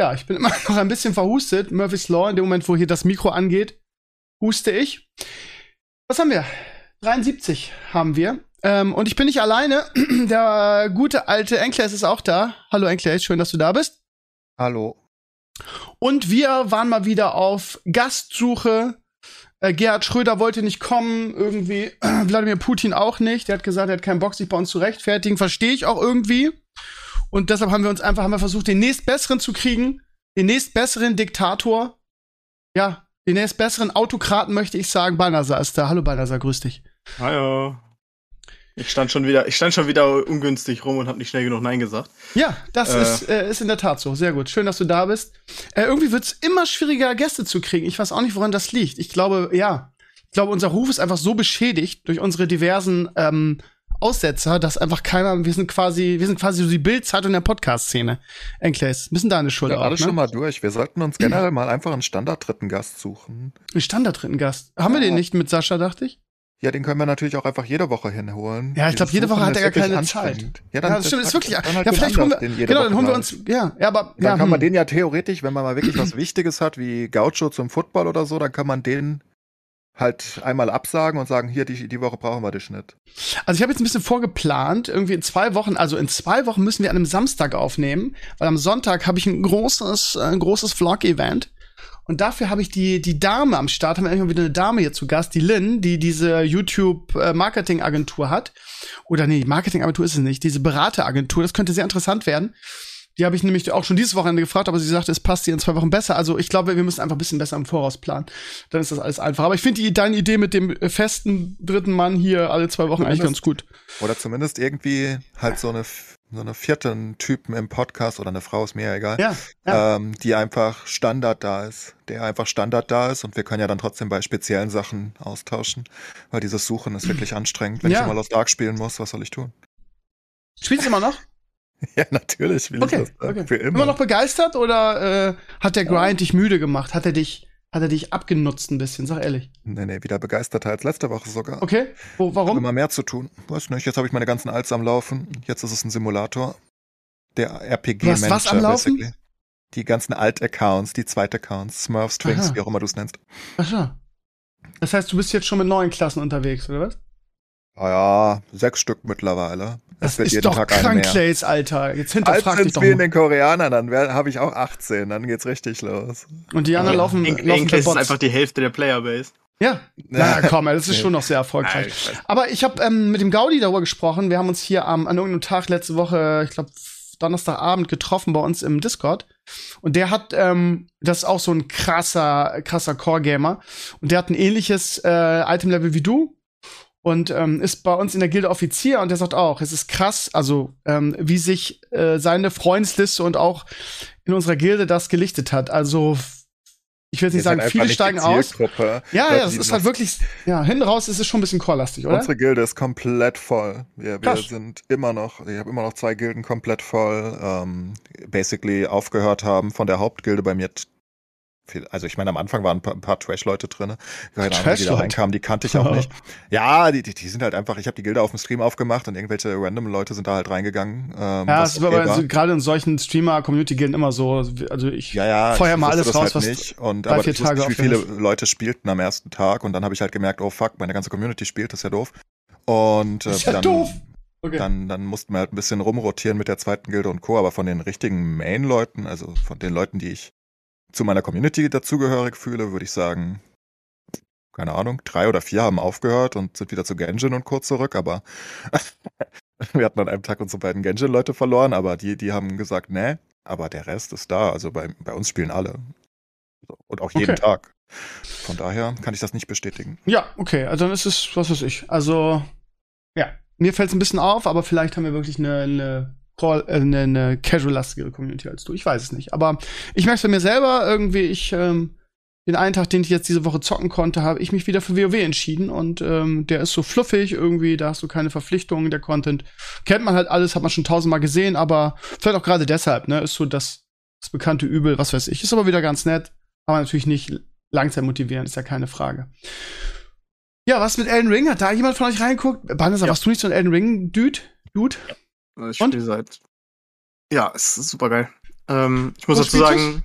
Ja, ich bin immer noch ein bisschen verhustet. Murphy's Law, in dem Moment, wo hier das Mikro angeht, huste ich. Was haben wir? 73 haben wir. Ähm, und ich bin nicht alleine. Der gute alte Enkles ist auch da. Hallo Enkles, schön, dass du da bist. Hallo. Und wir waren mal wieder auf Gastsuche äh, Gerhard Schröder wollte nicht kommen, irgendwie Wladimir Putin auch nicht. Der hat gesagt, er hat keinen Bock, sich bei uns zu rechtfertigen. Verstehe ich auch irgendwie. Und deshalb haben wir uns einfach haben wir versucht, den nächstbesseren zu kriegen, den nächstbesseren Diktator. Ja, den nächstbesseren Autokraten möchte ich sagen. Balnasar ist da. Hallo Balnasar, grüß dich. Hallo. Ich stand schon wieder, ich stand schon wieder ungünstig rum und habe nicht schnell genug Nein gesagt. Ja, das äh. ist, äh, ist in der Tat so. Sehr gut. Schön, dass du da bist. Äh, irgendwie wird's immer schwieriger, Gäste zu kriegen. Ich weiß auch nicht, woran das liegt. Ich glaube, ja. Ich glaube, unser Ruf ist einfach so beschädigt durch unsere diversen ähm, Aussetzer, dass einfach keiner, wir sind quasi, wir sind quasi so die Bildzeitung der Podcast-Szene. Enkles, müssen da eine Schuld ja, auch, alles ne? schon mal durch. Wir sollten uns generell mal einfach einen Standard-dritten Gast suchen. Einen Standard-dritten Gast. Haben ja. wir den nicht mit Sascha, dachte ich? Ja, den können wir natürlich auch einfach jede Woche hinholen. Ja, ich glaube, jede Woche hat er gar keine Zeit. Ja, dann, ja, das stimmt, ist wirklich. Halt ja, vielleicht holen wir, genau, dann holen wir uns, ja, ja, aber dann ja, kann man hm. den ja theoretisch, wenn man mal wirklich was Wichtiges hat, wie Gaucho zum Football oder so, dann kann man den halt einmal absagen und sagen, hier, die, die Woche brauchen wir dich nicht. Also ich habe jetzt ein bisschen vorgeplant, irgendwie in zwei Wochen, also in zwei Wochen müssen wir an einem Samstag aufnehmen, weil am Sonntag habe ich ein großes, äh, ein großes Vlog-Event. Und dafür habe ich die, die Dame am Start, haben wir irgendwann wieder eine Dame hier zu Gast, die Lynn, die diese YouTube-Marketing-Agentur hat. Oder nee, Marketing-Agentur ist es nicht, diese Berateragentur, das könnte sehr interessant werden. Die habe ich nämlich auch schon dieses Wochenende gefragt, aber sie sagte, es passt ihr in zwei Wochen besser. Also ich glaube, wir müssen einfach ein bisschen besser im Voraus planen. Dann ist das alles einfach. Aber ich finde deine Idee mit dem festen dritten Mann hier alle zwei Wochen eigentlich ganz gut. Oder zumindest irgendwie halt so eine so eine vierten Typen im Podcast oder eine Frau ist mir ja egal, ja, ja. Ähm, die einfach Standard da ist, der einfach Standard da ist und wir können ja dann trotzdem bei speziellen Sachen austauschen, weil dieses Suchen ist wirklich anstrengend. Wenn Ja. ich immer Lost Ark spielen muss, was soll ich tun? Spielst du immer noch? Ja, natürlich will Okay, ich Ark okay. für immer. Immer noch begeistert oder äh, hat der Grind dich müde gemacht? Hat er dich, hat er dich abgenutzt ein bisschen? Sag ehrlich. Nee, nee, wieder begeisterter als letzte Woche sogar. Okay. Wo, warum? Immer mehr zu tun. Weiß nicht, jetzt habe ich meine ganzen Alts am Laufen. Jetzt ist es ein Simulator. Der Du hast was am RPG-Manager, Laufen? basically. Die ganzen Alt-Accounts, die Zweit-Accounts, Smurfs, Twinks, Aha. wie auch immer du es nennst. Ach so. Das heißt, du bist jetzt schon mit neuen Klassen unterwegs, oder was? Ah ja, sechs Stück mittlerweile. Es Das wird ist jeden doch Tag krank. Clays, Alter. Jetzt Als hinterfrag dich sind doch wir in mal. den Koreanern, dann habe ich auch 18, dann geht's richtig los. Und die anderen laufen, Eng- laufen für ist einfach die Hälfte der Playerbase. Ja, na komm, das ist schon noch sehr erfolgreich. Aber ich habe ähm, mit dem Gaudi darüber gesprochen. Wir haben uns hier am, an irgendeinem Tag letzte Woche, ich glaube Donnerstagabend getroffen bei uns im Discord. Und der hat, ähm, das ist auch so ein krasser, krasser Core-Gamer. Und der hat ein ähnliches äh, Item-Level wie du. Und ähm, ist bei uns in der Gilde Offizier und der sagt auch, es ist krass, also ähm, wie sich äh, seine Freundesliste und auch in unserer Gilde das gelichtet hat. Also ich will jetzt nicht sagen, viele steigen aus. Ja, ja, das ist halt wirklich, ja, hinten raus ist es schon ein bisschen chorlastig, oder? Unsere Gilde ist komplett voll. Wir, wir sind immer noch, ich habe immer noch zwei Gilden komplett voll. Ähm, basically aufgehört haben von der Hauptgilde bei mir. Also ich meine, am Anfang waren ein paar, paar Trash-Leute drin. Keine Ahnung, die da reinkamen, die kannte ich auch nicht. Ja, die, die, die sind halt einfach, ich habe die Gilde auf dem Stream aufgemacht und irgendwelche random Leute sind da halt reingegangen. Ähm, ja, es ist okay aber war. so, gerade in solchen Streamer-Community-Gilden immer so. Also ich Ja, ja, feuer mal alles das raus, halt was nicht. Und drei, aber vier ich Tage nicht, wie viele. Leute spielten am ersten Tag und dann habe ich halt gemerkt, oh fuck, meine ganze Community spielt, das ist ja doof. Und äh, ist ja dann, doof. Okay. dann, dann mussten wir halt ein bisschen rumrotieren mit der zweiten Gilde und Co. Aber von den richtigen Main-Leuten, also von den Leuten, die ich zu meiner Community dazugehörig fühle, würde ich sagen, keine Ahnung, drei oder vier haben aufgehört und sind wieder zu Genshin und Co. zurück, aber wir hatten an einem Tag unsere beiden Genshin-Leute verloren, aber die, die haben gesagt, nee, aber der Rest ist da. Also bei, bei uns spielen alle. Und auch jeden Okay. Tag. Von daher kann ich das nicht bestätigen. Ja, okay, also dann ist es, was weiß ich. Also, ja, mir fällt es ein bisschen auf, aber vielleicht haben wir wirklich eine, eine Call, äh, eine, eine casual-lastigere Community als du. Ich weiß es nicht. Aber ich merke es bei mir selber irgendwie, ich, ähm, den einen Tag, den ich jetzt diese Woche zocken konnte, habe ich mich wieder für WoW entschieden und ähm, der ist so fluffig irgendwie, da hast du keine Verpflichtungen, der Content kennt man halt alles, hat man schon tausendmal gesehen, aber vielleicht auch gerade deshalb, ne, ist so das, das bekannte Übel, was weiß ich, ist aber wieder ganz nett, aber natürlich nicht langzeit motivierend, ist ja keine Frage. Ja, was mit Elden Ring? Hat da jemand von euch reingeguckt? Banessa, ja. warst du nicht so ein Elden Ring-Dude? Dude? Ich spiele seit. Ja, es ist super geil. Ähm, ich muss dazu sagen,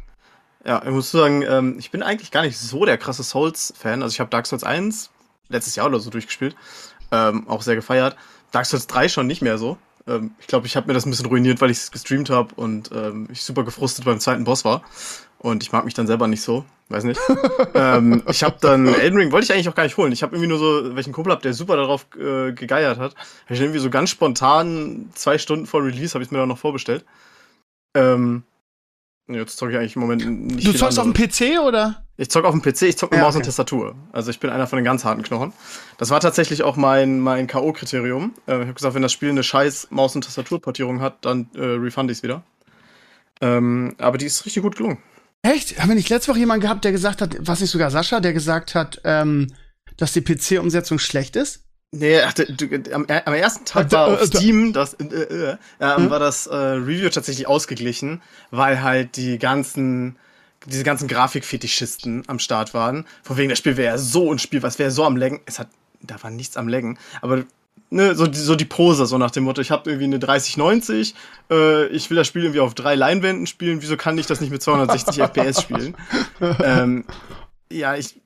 ja, ich muss sagen, ähm, ich bin eigentlich gar nicht so der krasse Souls-Fan. Also ich habe Dark Souls 1 letztes Jahr oder so durchgespielt. Ähm, auch sehr gefeiert. Dark Souls 3 schon nicht mehr so. Ähm, ich glaube, ich habe mir das ein bisschen ruiniert, weil ich es gestreamt habe und ähm, ich super gefrustet beim zweiten Boss war. Und ich mag mich dann selber nicht so. Weiß nicht. ähm, ich habe dann Elden Ring, wollte ich eigentlich auch gar nicht holen. Ich habe irgendwie nur so, welchen Kumpel hab, der super darauf äh, gegeiert hat. Habe ich irgendwie so ganz spontan, zwei Stunden vor Release, habe ich mir dann noch vorbestellt. Ähm, Jetzt zocke ich eigentlich im Moment nicht. Du zockst auf dem PC oder? Ich zocke auf dem PC, ich zocke mit ja, Maus okay. und Tastatur. Also ich bin einer von den ganz harten Knochen. Das war tatsächlich auch mein, mein K.O.-Kriterium. Äh, ich habe gesagt, wenn das Spiel eine scheiß Maus- und Tastaturportierung hat, dann äh, refund ich es wieder. Ähm, aber die ist richtig gut gelungen. Echt? Haben wir nicht letzte Woche jemanden gehabt, der gesagt hat, was nicht sogar Sascha, der gesagt hat, ähm, dass die PC-Umsetzung schlecht ist? Nee, ach, du, am, am, ersten Tag war auf Steam das, äh, äh, äh, hm? war das äh, Review tatsächlich ausgeglichen, weil halt die ganzen diese ganzen Grafikfetischisten am Start waren. Von wegen, das Spiel wäre ja so unspielbar, es wäre so am Laggen. Es hat, da war nichts am Laggen. Aber ne, so, so die Pose, so nach dem Motto, ich habe irgendwie eine 3090, äh, ich will das Spiel irgendwie auf drei Leinwänden spielen, wieso kann ich das nicht mit 260 FPS spielen? ähm, ja, ich,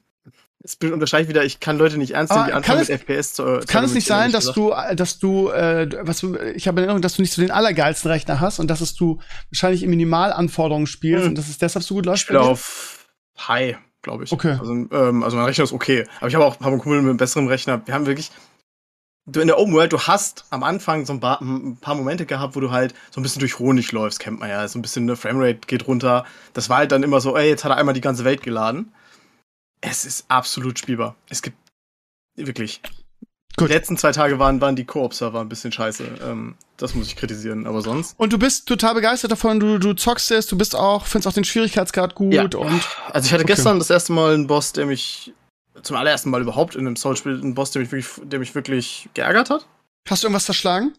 es unterscheidet wieder, ich kann Leute nicht ernst nehmen, die anfangen mit FPS zu. Kann es nicht sein, dass du, dass du, äh, was du, ich habe in Erinnerung, dass du nicht so den allergeilsten Rechner hast und dass es du wahrscheinlich in Minimalanforderungen spielst hm. und dass es deshalb so gut läuft? Ich spiele auf High, glaube ich. Okay. Also, ähm, also mein Rechner ist okay. Aber ich habe auch hab einen Kumpel mit einem besseren Rechner. Wir haben wirklich, du in der Open World, du hast am Anfang so ein paar, ein paar, Momente gehabt, wo du halt so ein bisschen durch Honig läufst, kennt man ja. So ein bisschen eine Framerate geht runter. Das war halt dann immer so, ey, jetzt hat er einmal die ganze Welt geladen. Es ist absolut spielbar. Es gibt wirklich. Gut. Die letzten zwei Tage waren, waren die Koop-Server ein bisschen scheiße. Ähm, das muss ich kritisieren, aber sonst. Und du bist total begeistert davon, du, du zockst es, du bist auch, findest auch den Schwierigkeitsgrad gut ja. und. Also ich hatte okay. gestern das erste Mal einen Boss, der mich zum allerersten Mal überhaupt in einem Soul-Spiel einen Boss, der mich wirklich, der mich wirklich geärgert hat. Hast du irgendwas zerschlagen?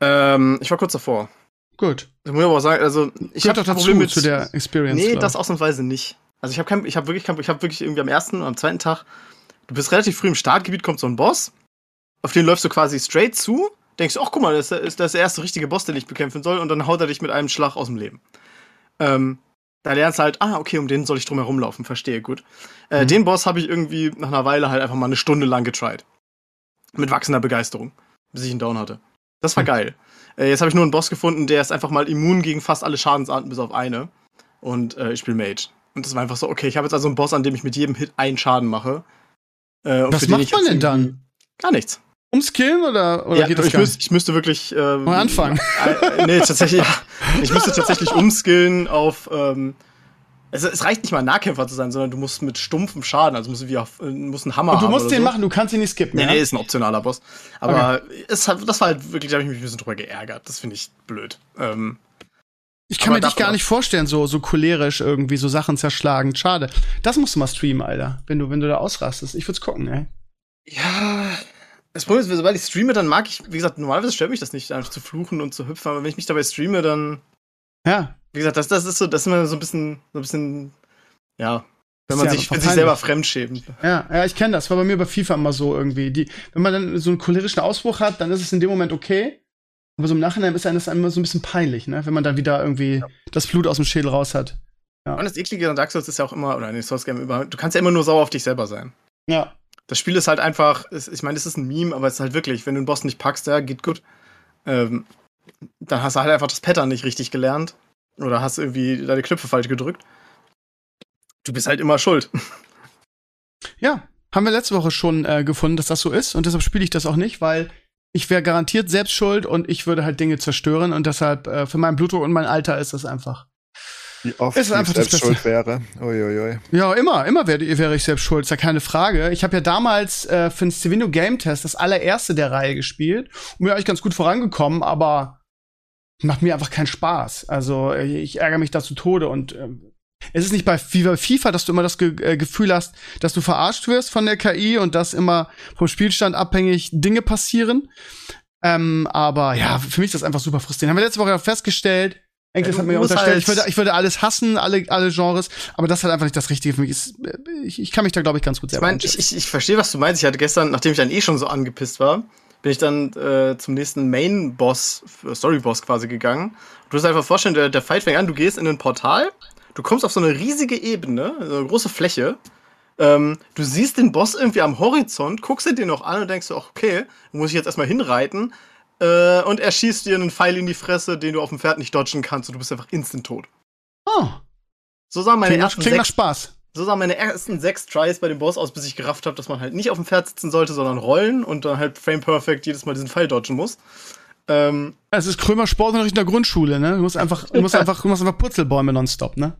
Ähm, ich war kurz davor. Gut. Ich muss aber auch sagen, also ich habe doch Problem mit zu der Experience. Nee, das ausnahmsweise nicht. Also ich habe kein, ich habe wirklich, ich habe wirklich irgendwie am ersten und am zweiten Tag, du bist relativ früh im Startgebiet, kommt so ein Boss, auf den läufst du quasi straight zu, denkst, ach guck mal, das ist, das der erste richtige Boss, den ich bekämpfen soll, und dann haut er dich mit einem Schlag aus dem Leben. Ähm, da lernst du halt, ah, okay, um den soll ich drum herum laufen, verstehe, gut. Äh, mhm. Den Boss habe ich irgendwie nach einer Weile halt einfach mal eine Stunde lang getried. Mit wachsender Begeisterung, bis ich ihn down hatte. Das war mhm. geil. Äh, jetzt habe ich nur einen Boss gefunden, der ist einfach mal immun gegen fast alle Schadensarten bis auf eine. Und äh, ich spiele Mage. Und das war einfach so, okay, ich habe jetzt also einen Boss, an dem ich mit jedem Hit einen Schaden mache. Äh, Was macht man denn dann? Gar nichts. Umskillen oder, oder ja, geht das ich, müsste, ich müsste wirklich. Ähm, Mal anfangen. Äh, nee, tatsächlich, ja. Ich müsste tatsächlich umskillen auf. Ähm, es, es, reicht nicht mal Nahkämpfer zu sein, sondern du musst mit stumpfem Schaden, also musst du wie auf, äh, musst einen Hammer Und du musst den so. machen, du kannst ihn nicht skippen. Nee, ja? nee, ist ein optionaler Boss. Aber okay. es hat, das war halt wirklich, da habe ich mich ein bisschen drüber geärgert. Das finde ich blöd. Ähm, ich kann mir dich gar nicht vorstellen, so, so cholerisch irgendwie, so Sachen zerschlagen. Schade. Das musst du mal streamen, Alter. Wenn du, wenn du da ausrastest. Ich würd's gucken, ey. Ja. Das Problem ist, sobald ich streame, dann mag ich, wie gesagt, normalerweise stört mich das nicht, einfach zu fluchen und zu hüpfen, aber wenn ich mich dabei streame, dann. Ja. Wie gesagt, das, das ist so, das ist immer so ein bisschen, so ein bisschen, ja, wenn man ja, sich, für sich selber fremdschämt. Ja, ja, ich kenne das. War bei mir bei FIFA immer so irgendwie. Die, wenn man dann so einen cholerischen Ausbruch hat, dann ist es in dem Moment okay. Aber so im Nachhinein ist einem das immer so ein bisschen peinlich, ne? Wenn man dann wieder irgendwie ja. das Blut aus dem Schädel raus hat. Ja. Und das Eklige an Dark Souls ist ja auch immer, oder in den Souls Game immer, du kannst ja immer nur sauer auf dich selber sein. Ja. Das Spiel ist halt einfach, ich meine, es ist ein Meme, aber es ist halt wirklich, wenn du einen Boss nicht packst, ja, geht gut. Ähm, dann hast du halt einfach das Pattern nicht richtig gelernt. Oder hast irgendwie deine Knöpfe falsch gedrückt. Du bist halt immer schuld. Ja, haben wir letzte Woche schon äh, gefunden, dass das so ist. Und deshalb spiele ich das auch nicht, weil ich wäre garantiert selbst schuld und ich würde halt Dinge zerstören und deshalb äh, für mein Blutdruck und mein Alter ist das einfach. Wie oft ist einfach ich selbst schuld wäre. Uiuiui. Ja, immer, immer wäre wär ich selbst schuld, ist ja keine Frage. Ich habe ja damals äh, für den Stevino Game Test das allererste der Reihe gespielt und mir eigentlich ganz gut vorangekommen, aber macht mir einfach keinen Spaß. Also ich ärgere mich da zu Tode und äh, es ist nicht bei FIFA, dass du immer das Ge äh, Gefühl hast, dass du verarscht wirst von der KI und dass immer vom Spielstand abhängig Dinge passieren. Ähm, aber ja, für mich ist das einfach super frustrierend. Haben wir letzte Woche festgestellt. Enkel ja, hat mir unterstellt, halt ich würde, ich würde alles hassen, alle, alle Genres, aber das ist halt einfach nicht das Richtige für mich. Ist, äh, ich, ich kann mich da, glaube ich, ganz gut selber Ich meine, ich, ich, ich verstehe, was du meinst. Ich hatte gestern, nachdem ich dann eh schon so angepisst war, bin ich dann äh, zum nächsten Main-Boss, äh, Story-Boss quasi gegangen. Du musst einfach vorstellen, der, der Fight fängt an, du gehst in ein Portal, du kommst auf so eine riesige Ebene, so eine große Fläche. Ähm, du siehst den Boss irgendwie am Horizont, guckst ihn dir noch an und denkst so, okay, muss ich jetzt erstmal hinreiten. Äh, und er schießt dir einen Pfeil in die Fresse, den du auf dem Pferd nicht dodgen kannst und du bist einfach instant tot. Oh. So sagen meine klingt, ersten klingt nach sechs, Spaß so sahen meine ersten sechs Tries bei dem Boss aus, bis ich gerafft habe, dass man halt nicht auf dem Pferd sitzen sollte, sondern rollen und dann halt frame perfect jedes Mal diesen Pfeil dodgen muss. Ähm, es ist Krömer Sportunterricht in der Grundschule, ne? Du musst einfach, du musst einfach, du musst einfach Purzelbäume nonstop, ne?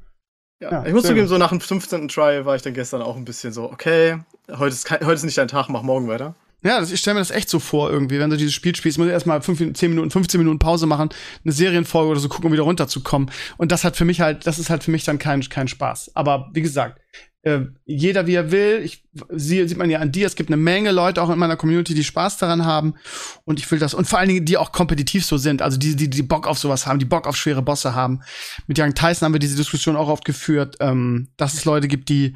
Ja, ja ich muss zugeben, so nach dem 15. Try war ich dann gestern auch ein bisschen so, okay, heute ist, kein, heute ist nicht dein Tag, mach morgen weiter. Ja, das, ich stelle mir das echt so vor, irgendwie, wenn du dieses Spiel spielst, musst du erstmal 5, 10 Minuten, 15 Minuten Pause machen, eine Serienfolge oder so gucken, um wieder runterzukommen. Und das hat für mich halt, das ist halt für mich dann kein, kein Spaß. Aber wie gesagt, äh, jeder wie er will. Ich, sie, sieht man ja an dir, es gibt eine Menge Leute auch in meiner Community, die Spaß daran haben. Und ich will das, und vor allen Dingen, die auch kompetitiv so sind, also die, die, die Bock auf sowas haben, die Bock auf schwere Bosse haben. Mit Young Tyson haben wir diese Diskussion auch oft geführt, ähm, dass es Leute gibt, die,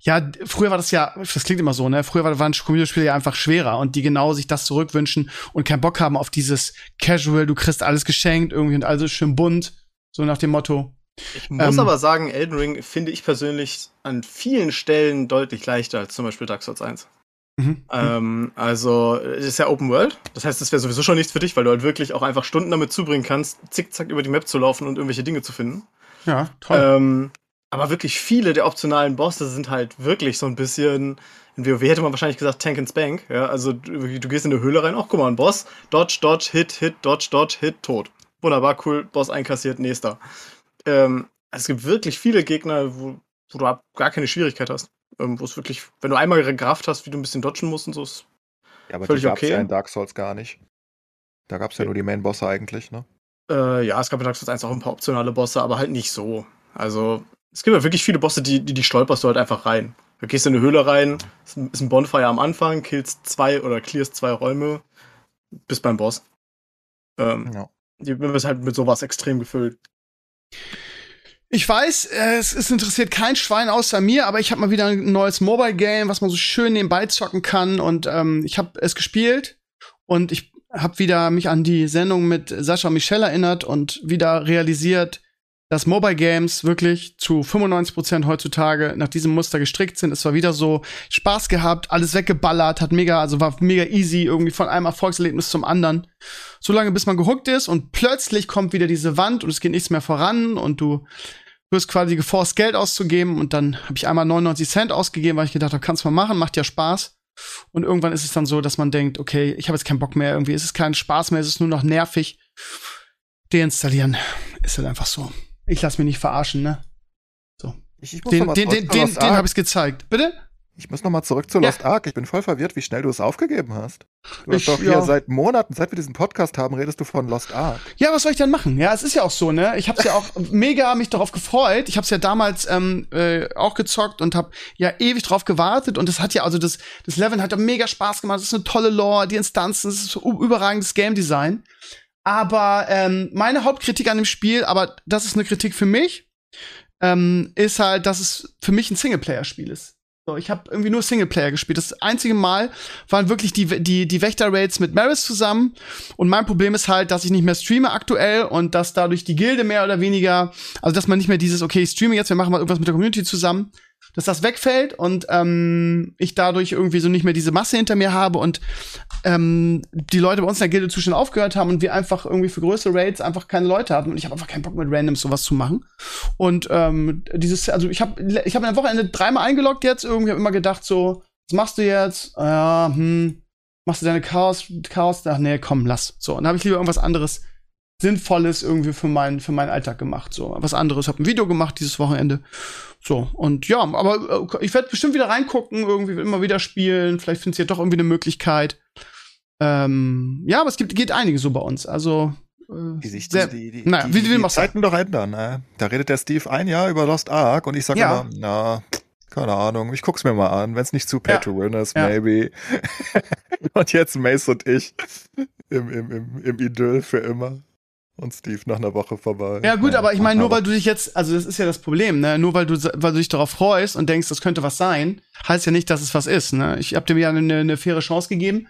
ja, früher war das ja, das klingt immer so, ne? Früher waren Computerspiele ja einfach schwerer und die genau sich das zurückwünschen und keinen Bock haben auf dieses Casual, du kriegst alles geschenkt irgendwie und alles schön bunt. So nach dem Motto, ich muss ähm, aber sagen, Elden Ring finde ich persönlich an vielen Stellen deutlich leichter als zum Beispiel Dark Souls 1. Mhm. Ähm, also, es ist ja Open World. Das heißt, es wäre sowieso schon nichts für dich, weil du halt wirklich auch einfach Stunden damit zubringen kannst, zickzack über die Map zu laufen und irgendwelche Dinge zu finden. Ja, toll. Ähm, aber wirklich viele der optionalen Bosse sind halt wirklich so ein bisschen. In WoW hätte man wahrscheinlich gesagt Tank and Spank. Ja, also du, du gehst in eine Höhle rein, ach guck mal, ein Boss, Dodge, Dodge, Hit, Hit, Dodge, Dodge, Hit, tot. Wunderbar, cool, Boss einkassiert, nächster ähm, es gibt wirklich viele Gegner, wo, wo du gar keine Schwierigkeit hast. Ähm, wo es wirklich, wenn du einmal Kraft hast, wie du ein bisschen dodgen musst und so, ist ja, aber völlig die gab's okay. ja in Dark Souls gar nicht. Da gab es ja nur die Main-Bosse eigentlich, ne? Äh, ja, es gab in Dark Souls 1 auch ein paar optionale Bosse, aber halt nicht so. Also, es gibt ja wirklich viele Bosse, die, die, die stolperst du halt einfach rein. Du gehst in eine Höhle rein, ist ein Bonfire am Anfang, killst zwei oder clearst zwei Räume, bist beim Boss. Ähm, ja. Die wird halt mit sowas extrem gefüllt. Ich weiß, es, es interessiert kein Schwein außer mir, aber ich habe mal wieder ein neues Mobile Game, was man so schön nebenbei zocken kann und ähm, ich habe es gespielt und ich habe wieder mich an die Sendung mit Sascha und Michelle erinnert und wieder realisiert, dass Mobile Games wirklich zu 95% heutzutage nach diesem Muster gestrickt sind. Es war wieder so Spaß gehabt, alles weggeballert, hat mega, also war mega easy, irgendwie von einem Erfolgserlebnis zum anderen. So lange, bis man gehuckt ist und plötzlich kommt wieder diese Wand und es geht nichts mehr voran und du wirst quasi geforst, Geld auszugeben und dann habe ich einmal 99 Cent ausgegeben, weil ich gedacht habe, kannst mal machen, macht ja Spaß. Und irgendwann ist es dann so, dass man denkt, okay, ich habe jetzt keinen Bock mehr, irgendwie ist es kein Spaß mehr, es ist nur noch nervig. Deinstallieren ist halt einfach so. Ich lass mich nicht verarschen, ne? So. Ich, ich den den, den, den, den habe ich gezeigt. Bitte? Ich muss noch mal zurück zu Lost ja. Ark. Ich bin voll verwirrt, wie schnell du es aufgegeben hast. Du ich, hast doch hier ja. seit Monaten, seit wir diesen Podcast haben, redest du von Lost Ark. Ja, was soll ich denn machen? Ja, es ist ja auch so, ne? Ich habe ja auch mega mich darauf gefreut. Ich habe ja damals ähm, äh, auch gezockt und habe ja ewig drauf gewartet. Und das hat ja, also das, das Level hat ja mega Spaß gemacht. Es ist eine tolle Lore, die Instanzen, es ist überragendes Game Design. Aber ähm, meine Hauptkritik an dem Spiel, aber das ist eine Kritik für mich, ähm, ist halt, dass es für mich ein Singleplayer-Spiel ist. So, ich habe irgendwie nur Singleplayer gespielt. Das einzige Mal waren wirklich die, die, die Wächter-Raids mit Maris zusammen. Und mein Problem ist halt, dass ich nicht mehr streame aktuell und dass dadurch die Gilde mehr oder weniger, also dass man nicht mehr dieses, okay, ich streame jetzt, wir machen mal irgendwas mit der Community zusammen, dass das wegfällt und ähm, ich dadurch irgendwie so nicht mehr diese Masse hinter mir habe und ähm, die Leute bei uns in der Gilde zu schnell aufgehört haben und wir einfach irgendwie für größere Raids einfach keine Leute hatten und ich habe einfach keinen Bock mit Randoms sowas zu machen. Und ähm, dieses, also ich habe ich hab der Wochenende dreimal eingeloggt jetzt, irgendwie habe immer gedacht so, was machst du jetzt? Ja, hm, machst du deine Chaos, Chaos? Ach nee, komm, lass. So, und dann habe ich lieber irgendwas anderes Sinnvolles irgendwie für meinen, für meinen Alltag gemacht. So, was anderes. Hab ein Video gemacht dieses Wochenende. So, und ja, aber äh, ich werde bestimmt wieder reingucken, irgendwie immer wieder spielen. Vielleicht findest du ja doch irgendwie eine Möglichkeit. Ähm, ja, aber es gibt, geht einige so bei uns. Also, Wie sich sehr, die, die, naja, die, wie du die. Zeiten doch ändern. Ne? Da redet der Steve ein Jahr über Lost Ark und ich sage Ja. immer, na, keine Ahnung, ich guck's mir mal an, wenn es nicht zu pay to win ist, Ja. maybe. und jetzt Mace und ich im, im, im, im Idyll für immer. Und Steve nach einer Woche vorbei. Ja, gut, aber ich meine, nur weil du dich jetzt, also das ist ja das Problem, ne? Nur weil du, weil du dich darauf freust und denkst, das könnte was sein, heißt ja nicht, dass es was ist, ne? Ich hab dem ja eine, eine faire Chance gegeben.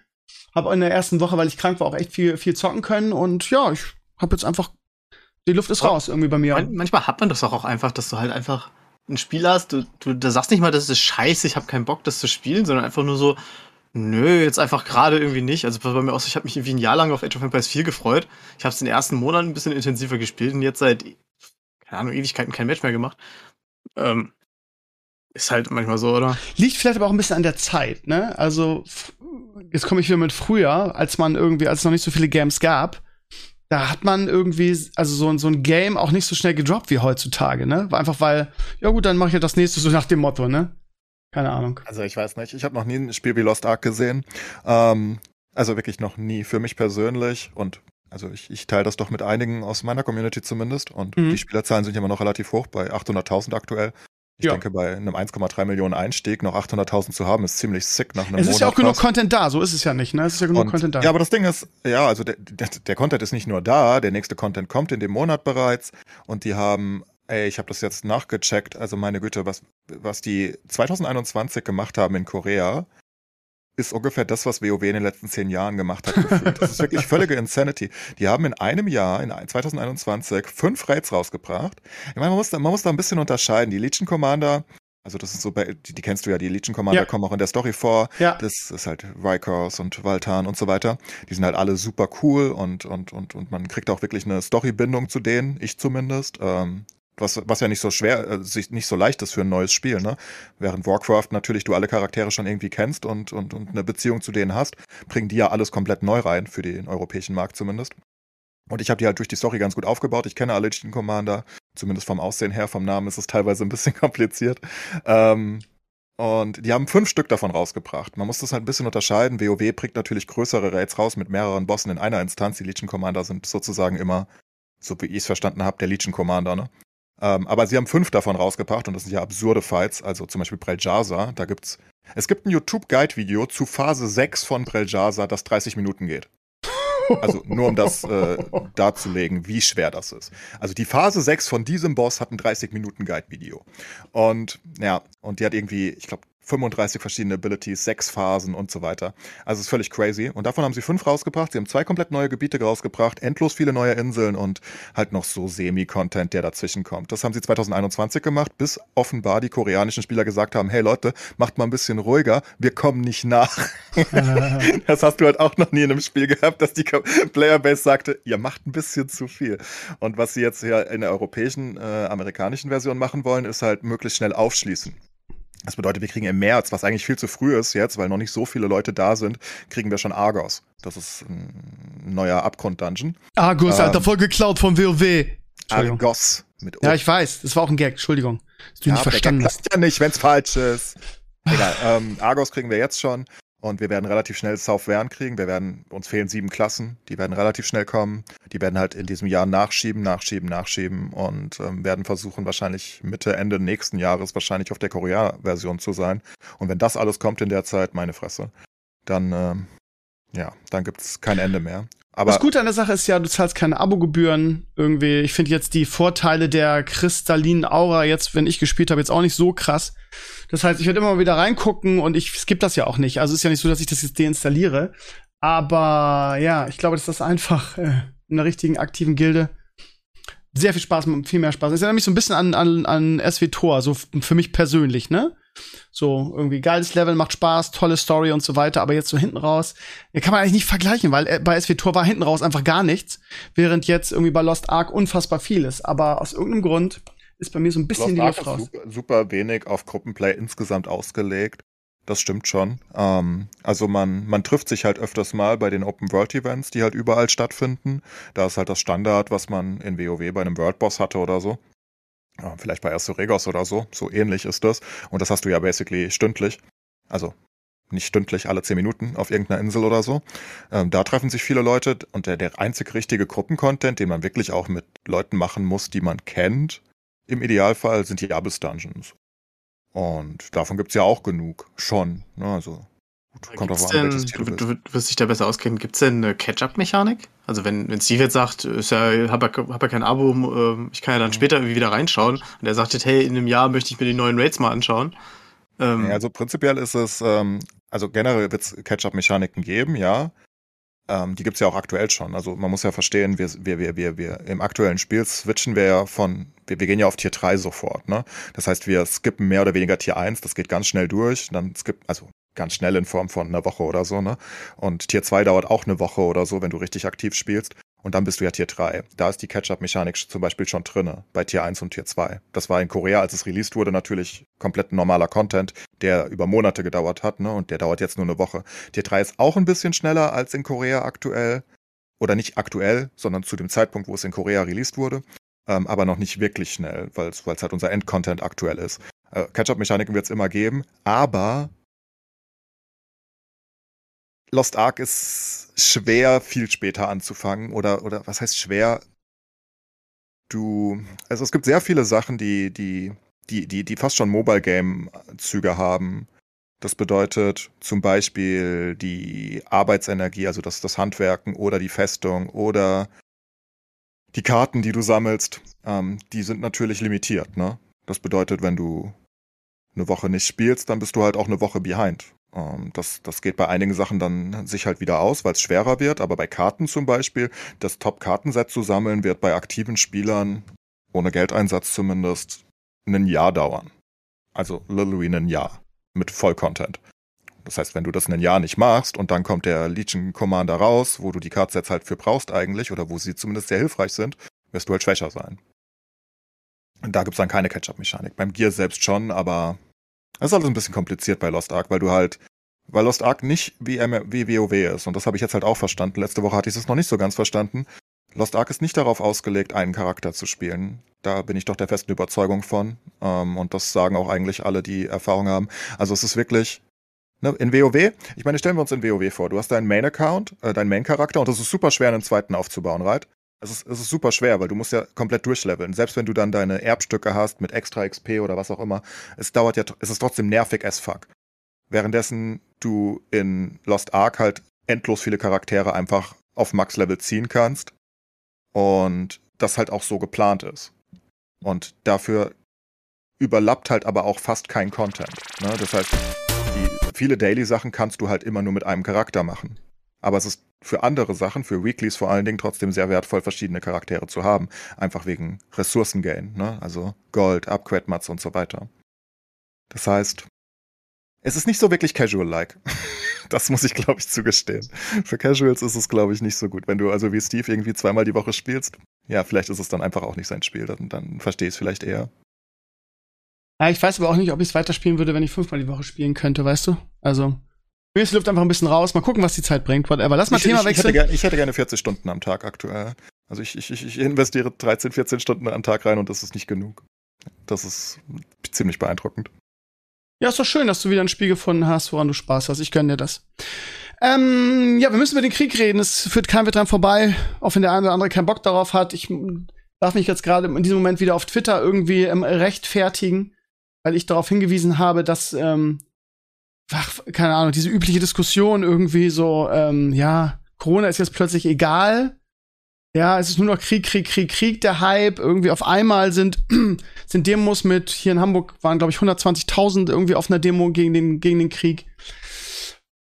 Hab in der ersten Woche, weil ich krank war, auch echt viel, viel zocken können und ja, ich hab jetzt einfach, die Luft ist Ja. raus irgendwie bei mir. Man, manchmal hat man das doch auch einfach, dass du halt einfach ein Spiel hast, du, du da sagst nicht mal, das ist scheiße, ich habe keinen Bock, das zu spielen, sondern einfach nur so, nö, jetzt einfach gerade irgendwie nicht. Also bei mir auch, so, ich habe mich irgendwie ein Jahr lang auf Age of Empires 4 gefreut. Ich habe es in den ersten Monaten ein bisschen intensiver gespielt und jetzt seit, keine Ahnung, Ewigkeiten kein Match mehr gemacht. Ähm, ist halt manchmal so, oder? Liegt vielleicht aber auch ein bisschen an der Zeit, ne? Also, jetzt komme ich wieder mit früher, als man irgendwie, als es noch nicht so viele Games gab, da hat man irgendwie, also so, so ein Game auch nicht so schnell gedroppt wie heutzutage, ne? Einfach weil, ja gut, dann mache ich ja das nächste so nach dem Motto, ne? Keine Ahnung. Also ich weiß nicht, ich habe noch nie ein Spiel wie Lost Ark gesehen. Ähm, also wirklich noch nie für mich persönlich und also ich, ich teile das doch mit einigen aus meiner Community zumindest und Mhm. die Spielerzahlen sind ja immer noch relativ hoch, bei 800.000 aktuell. Ich Ja. denke, bei einem 1,3 Millionen Einstieg noch 800.000 zu haben, ist ziemlich sick nach einem Es Monat. ist ja auch genug. Content da, so ist es ja nicht, ne? Es ist ja genug Und, Content da. Ja, aber das Ding ist, ja, also der, der, der Content ist nicht nur da, der nächste Content kommt in dem Monat bereits und die haben, ey, ich habe das jetzt nachgecheckt, also meine Güte, was, was die 2021 gemacht haben in Korea, ist ungefähr das, was WoW in den letzten zehn Jahren gemacht hat. Gefühlt. Das ist wirklich völlige Insanity. Die haben in einem Jahr, in 2021, fünf Raids rausgebracht. Ich meine, man muss, da- man muss da ein bisschen unterscheiden. Die Legion Commander, also das ist so, bei, die, die kennst du ja, die Legion Commander Ja. kommen auch in der Story vor. ja. Das ist halt Rikers und Valtan und so weiter. Die sind halt alle super cool und, und, und, und man kriegt auch wirklich eine Storybindung zu denen, ich zumindest. Ähm, was, was ja nicht so schwer, äh, sich nicht so leicht ist für ein neues Spiel, ne? Während Warcraft natürlich du alle Charaktere schon irgendwie kennst und, und, und eine Beziehung zu denen hast, bringen die ja alles komplett neu rein, für den europäischen Markt zumindest. Und ich habe die halt durch die Story ganz gut aufgebaut. Ich kenne alle Legion Commander, zumindest vom Aussehen her, vom Namen ist es teilweise ein bisschen kompliziert. Ähm, und die haben fünf Stück davon rausgebracht. Man muss das halt ein bisschen unterscheiden. WoW bringt natürlich größere Raids raus mit mehreren Bossen in einer Instanz. Die Legion Commander sind sozusagen immer, so wie ich es verstanden habe, der Legion Commander, ne? Ähm, aber sie haben fünf davon rausgebracht und das sind ja absurde Fights. Also zum Beispiel Breljasa, da gibt's. Es gibt ein YouTube-Guide-Video zu Phase 6 von Breljasa, das 30 Minuten geht. Also nur um das äh, darzulegen, wie schwer das ist. Also die Phase 6 von diesem Boss hat ein 30-Minuten-Guide-Video. Und ja, und die hat irgendwie, ich glaube, 35 verschiedene Abilities, sechs Phasen und so weiter. Also es ist völlig crazy. Und davon haben sie fünf rausgebracht. Sie haben zwei komplett neue Gebiete rausgebracht, endlos viele neue Inseln und halt noch so Semi-Content, der dazwischen kommt. Das haben sie 2021 gemacht, bis offenbar die koreanischen Spieler gesagt haben, hey Leute, macht mal ein bisschen ruhiger, wir kommen nicht nach. Das hast du halt auch noch nie in einem Spiel gehabt, dass die Playerbase sagte, ihr macht ein bisschen zu viel. Und was sie jetzt hier in der europäischen, äh, amerikanischen Version machen wollen, ist halt möglichst schnell aufschließen. Das bedeutet, wir kriegen im März, was eigentlich viel zu früh ist jetzt, weil noch nicht so viele Leute da sind, kriegen wir schon Argos. Das ist ein neuer Abgrund-Dungeon. Argus, Ähm, Alter, voll geklaut vom WoW. Argos mit O. Ja, ich weiß, das war auch ein Gag, Entschuldigung. Dass du Ja, nicht verstanden hast. ja nicht, wenn es falsch ist. Egal, ähm, Argos kriegen wir jetzt schon und wir werden relativ schnell South Vern kriegen. Wir werden, uns fehlen sieben Klassen, die werden relativ schnell kommen. Die werden halt in diesem Jahr nachschieben, nachschieben, nachschieben und ähm, werden versuchen, wahrscheinlich Mitte, Ende nächsten Jahres wahrscheinlich auf der Korea-Version zu sein. Und wenn das alles kommt in der Zeit, meine Fresse, dann, ähm, ja, dann gibt's kein Ende mehr. Aber das Gute an der Sache ist ja, du zahlst keine Abogebühren irgendwie. Ich finde jetzt die Vorteile der kristallinen Aura jetzt, wenn ich gespielt habe, jetzt auch nicht so krass. Das heißt, ich werde immer mal wieder reingucken und ich skippe das ja auch nicht. Also ist ja nicht so, dass ich das jetzt deinstalliere. Aber ja, ich glaube, dass das einfach äh, in einer richtigen aktiven Gilde sehr viel Spaß macht, viel mehr Spaß. Das erinnert mich so ein bisschen an, an, an SW Tor, so für mich persönlich, ne? So, irgendwie geiles Level, macht Spaß, tolle Story und so weiter, aber jetzt so hinten raus, ja, kann man eigentlich nicht vergleichen, weil äh, bei SW Tor war hinten raus einfach gar nichts, während jetzt irgendwie bei Lost Ark unfassbar viel ist. Aber aus irgendeinem Grund ist bei mir so ein bisschen die Lost Luft Ark raus. super, super wenig auf Gruppenplay insgesamt ausgelegt. Das stimmt schon. Ähm, also man, man trifft sich halt öfters mal bei den Open World Events, die halt überall stattfinden. Da ist halt das Standard, was man in WoW bei einem World Boss hatte oder so. Ja, vielleicht bei Astoregos oder so. So ähnlich ist das. Und das hast du ja basically stündlich. Also nicht stündlich alle zehn Minuten auf irgendeiner Insel oder so. Ähm, da treffen sich viele Leute und der, der einzig richtige Gruppencontent, den man wirklich auch mit Leuten machen muss, die man kennt, im Idealfall sind die Abyss Dungeons. Und davon gibt's ja auch genug. Schon. Ne? Also gut, kommt an, welches Tier du, du, du wirst dich da besser auskennen. Gibt's denn eine Catch-up-Mechanik? Also wenn, wenn Steve jetzt sagt, ist ja, hab ja, hab ja kein Abo, äh, ich kann ja dann mhm. später irgendwie wieder reinschauen und er sagt jetzt, hey, in einem Jahr möchte ich mir die neuen Raids mal anschauen. Ähm, ja, also prinzipiell ist es, ähm, also generell wird es Catch-up-Mechaniken geben, ja. Ähm, die gibt's ja auch aktuell schon. Also man muss ja verstehen, wir, wir, wir, wir, wir im aktuellen Spiel switchen wir ja von, wir, wir gehen ja auf Tier 3 sofort, ne? Das heißt, wir skippen mehr oder weniger Tier 1, das geht ganz schnell durch, dann skippen, also ganz schnell in Form von einer Woche oder so, ne? Und Tier 2 dauert auch eine Woche oder so, wenn du richtig aktiv spielst. Und dann bist du ja Tier 3. Da ist die Catch-up-Mechanik zum Beispiel schon drinne, bei Tier 1 und Tier 2. Das war in Korea, als es released wurde, natürlich komplett normaler Content, der über Monate gedauert hat, ne? Und der dauert jetzt nur eine Woche. Tier 3 ist auch ein bisschen schneller als in Korea aktuell. Oder nicht aktuell, sondern zu dem Zeitpunkt, wo es in Korea released wurde. Ähm, aber noch nicht wirklich schnell, weil es halt unser Endcontent aktuell ist. Äh, Catch-up-Mechaniken wird es immer geben, aber Lost Ark ist schwer viel später anzufangen oder oder was heißt schwer? Du, also es gibt sehr viele Sachen, die die die die die fast schon Mobile Game Züge haben. Das bedeutet zum Beispiel die Arbeitsenergie, also das, das Handwerken oder die Festung oder die Karten, die du sammelst, ähm, die sind natürlich limitiert. Ne? Das bedeutet, wenn du eine Woche nicht spielst, dann bist du halt auch eine Woche behind. Ähm, das, das geht bei einigen Sachen dann sich halt wieder aus, weil es schwerer wird. Aber bei Karten zum Beispiel, das Top-Kartenset zu sammeln, wird bei aktiven Spielern, ohne Geldeinsatz zumindest, ein Jahr dauern. Also literally ein Jahr mit Vollcontent. Das heißt, wenn du das ein Jahr nicht machst und dann kommt der Legion Commander raus, wo du die Kartsets halt für brauchst eigentlich oder wo sie zumindest sehr hilfreich sind, wirst du halt schwächer sein. Und da gibt's dann keine Catch-up-Mechanik. Beim Gear selbst schon, aber das ist alles ein bisschen kompliziert bei Lost Ark, weil du halt, weil Lost Ark nicht wie, wie WoW ist. Und das habe ich jetzt halt auch verstanden. Letzte Woche hatte ich es noch nicht so ganz verstanden. Lost Ark ist nicht darauf ausgelegt, einen Charakter zu spielen. Da bin ich doch der festen Überzeugung von. Ähm, und das sagen auch eigentlich alle, die Erfahrung haben. Also es ist wirklich, ne, in WoW, ich meine, stellen wir uns in WoW vor. Du hast deinen Main-Account, äh, deinen Main-Charakter und es ist super schwer, einen zweiten aufzubauen, right? Es ist, es ist super schwer, weil du musst ja komplett durchleveln. Selbst wenn du dann deine Erbstücke hast mit extra XP oder was auch immer, es dauert ja, es ist trotzdem nervig as fuck. Währenddessen du in Lost Ark halt endlos viele Charaktere einfach auf Max-Level ziehen kannst und das halt auch so geplant ist. Und dafür überlappt halt aber auch fast kein Content. Ne? Das heißt, die, viele Daily-Sachen kannst du halt immer nur mit einem Charakter machen. Aber es ist für andere Sachen, für Weeklies vor allen Dingen, trotzdem sehr wertvoll, verschiedene Charaktere zu haben. Einfach wegen Ressourcengain, ne? Also Gold, Upgrade-Mats und so weiter. Das heißt, es ist nicht so wirklich casual-like. das muss ich, glaube ich, zugestehen. Für Casuals ist es, glaube ich, nicht so gut. Wenn du also wie Steve irgendwie zweimal die Woche spielst, ja, vielleicht ist es dann einfach auch nicht sein Spiel. Dann, dann verstehe ich es vielleicht eher. Ja, ich weiß aber auch nicht, ob ich es weiterspielen würde, wenn ich fünfmal die Woche spielen könnte, weißt du? Also, die Luft einfach ein bisschen raus. Mal gucken, was die Zeit bringt. Whatever. Lass mal ich, Thema ich, wechseln. Ich hätte, gerne, ich hätte gerne 40 Stunden am Tag aktuell. Also ich, ich, ich investiere 13, 14 Stunden am Tag rein und das ist nicht genug. Das ist ziemlich beeindruckend. Ja, ist doch schön, dass du wieder ein Spiel gefunden hast, woran du Spaß hast. Ich gönne dir das. Ähm, ja, wir müssen über den Krieg reden. Es führt kein Weg dran vorbei, auch wenn der eine oder andere keinen Bock darauf hat. Ich darf mich jetzt gerade in diesem Moment wieder auf Twitter irgendwie ähm, rechtfertigen, weil ich darauf hingewiesen habe, dass ähm, ach, keine Ahnung, diese übliche Diskussion irgendwie so, ähm, ja, Corona ist jetzt plötzlich egal. Ja, es ist nur noch Krieg, Krieg, Krieg, Krieg, der Hype. Irgendwie auf einmal sind, sind Demos mit, hier in Hamburg waren, glaube ich, 120.000 irgendwie auf einer Demo gegen den, gegen den Krieg.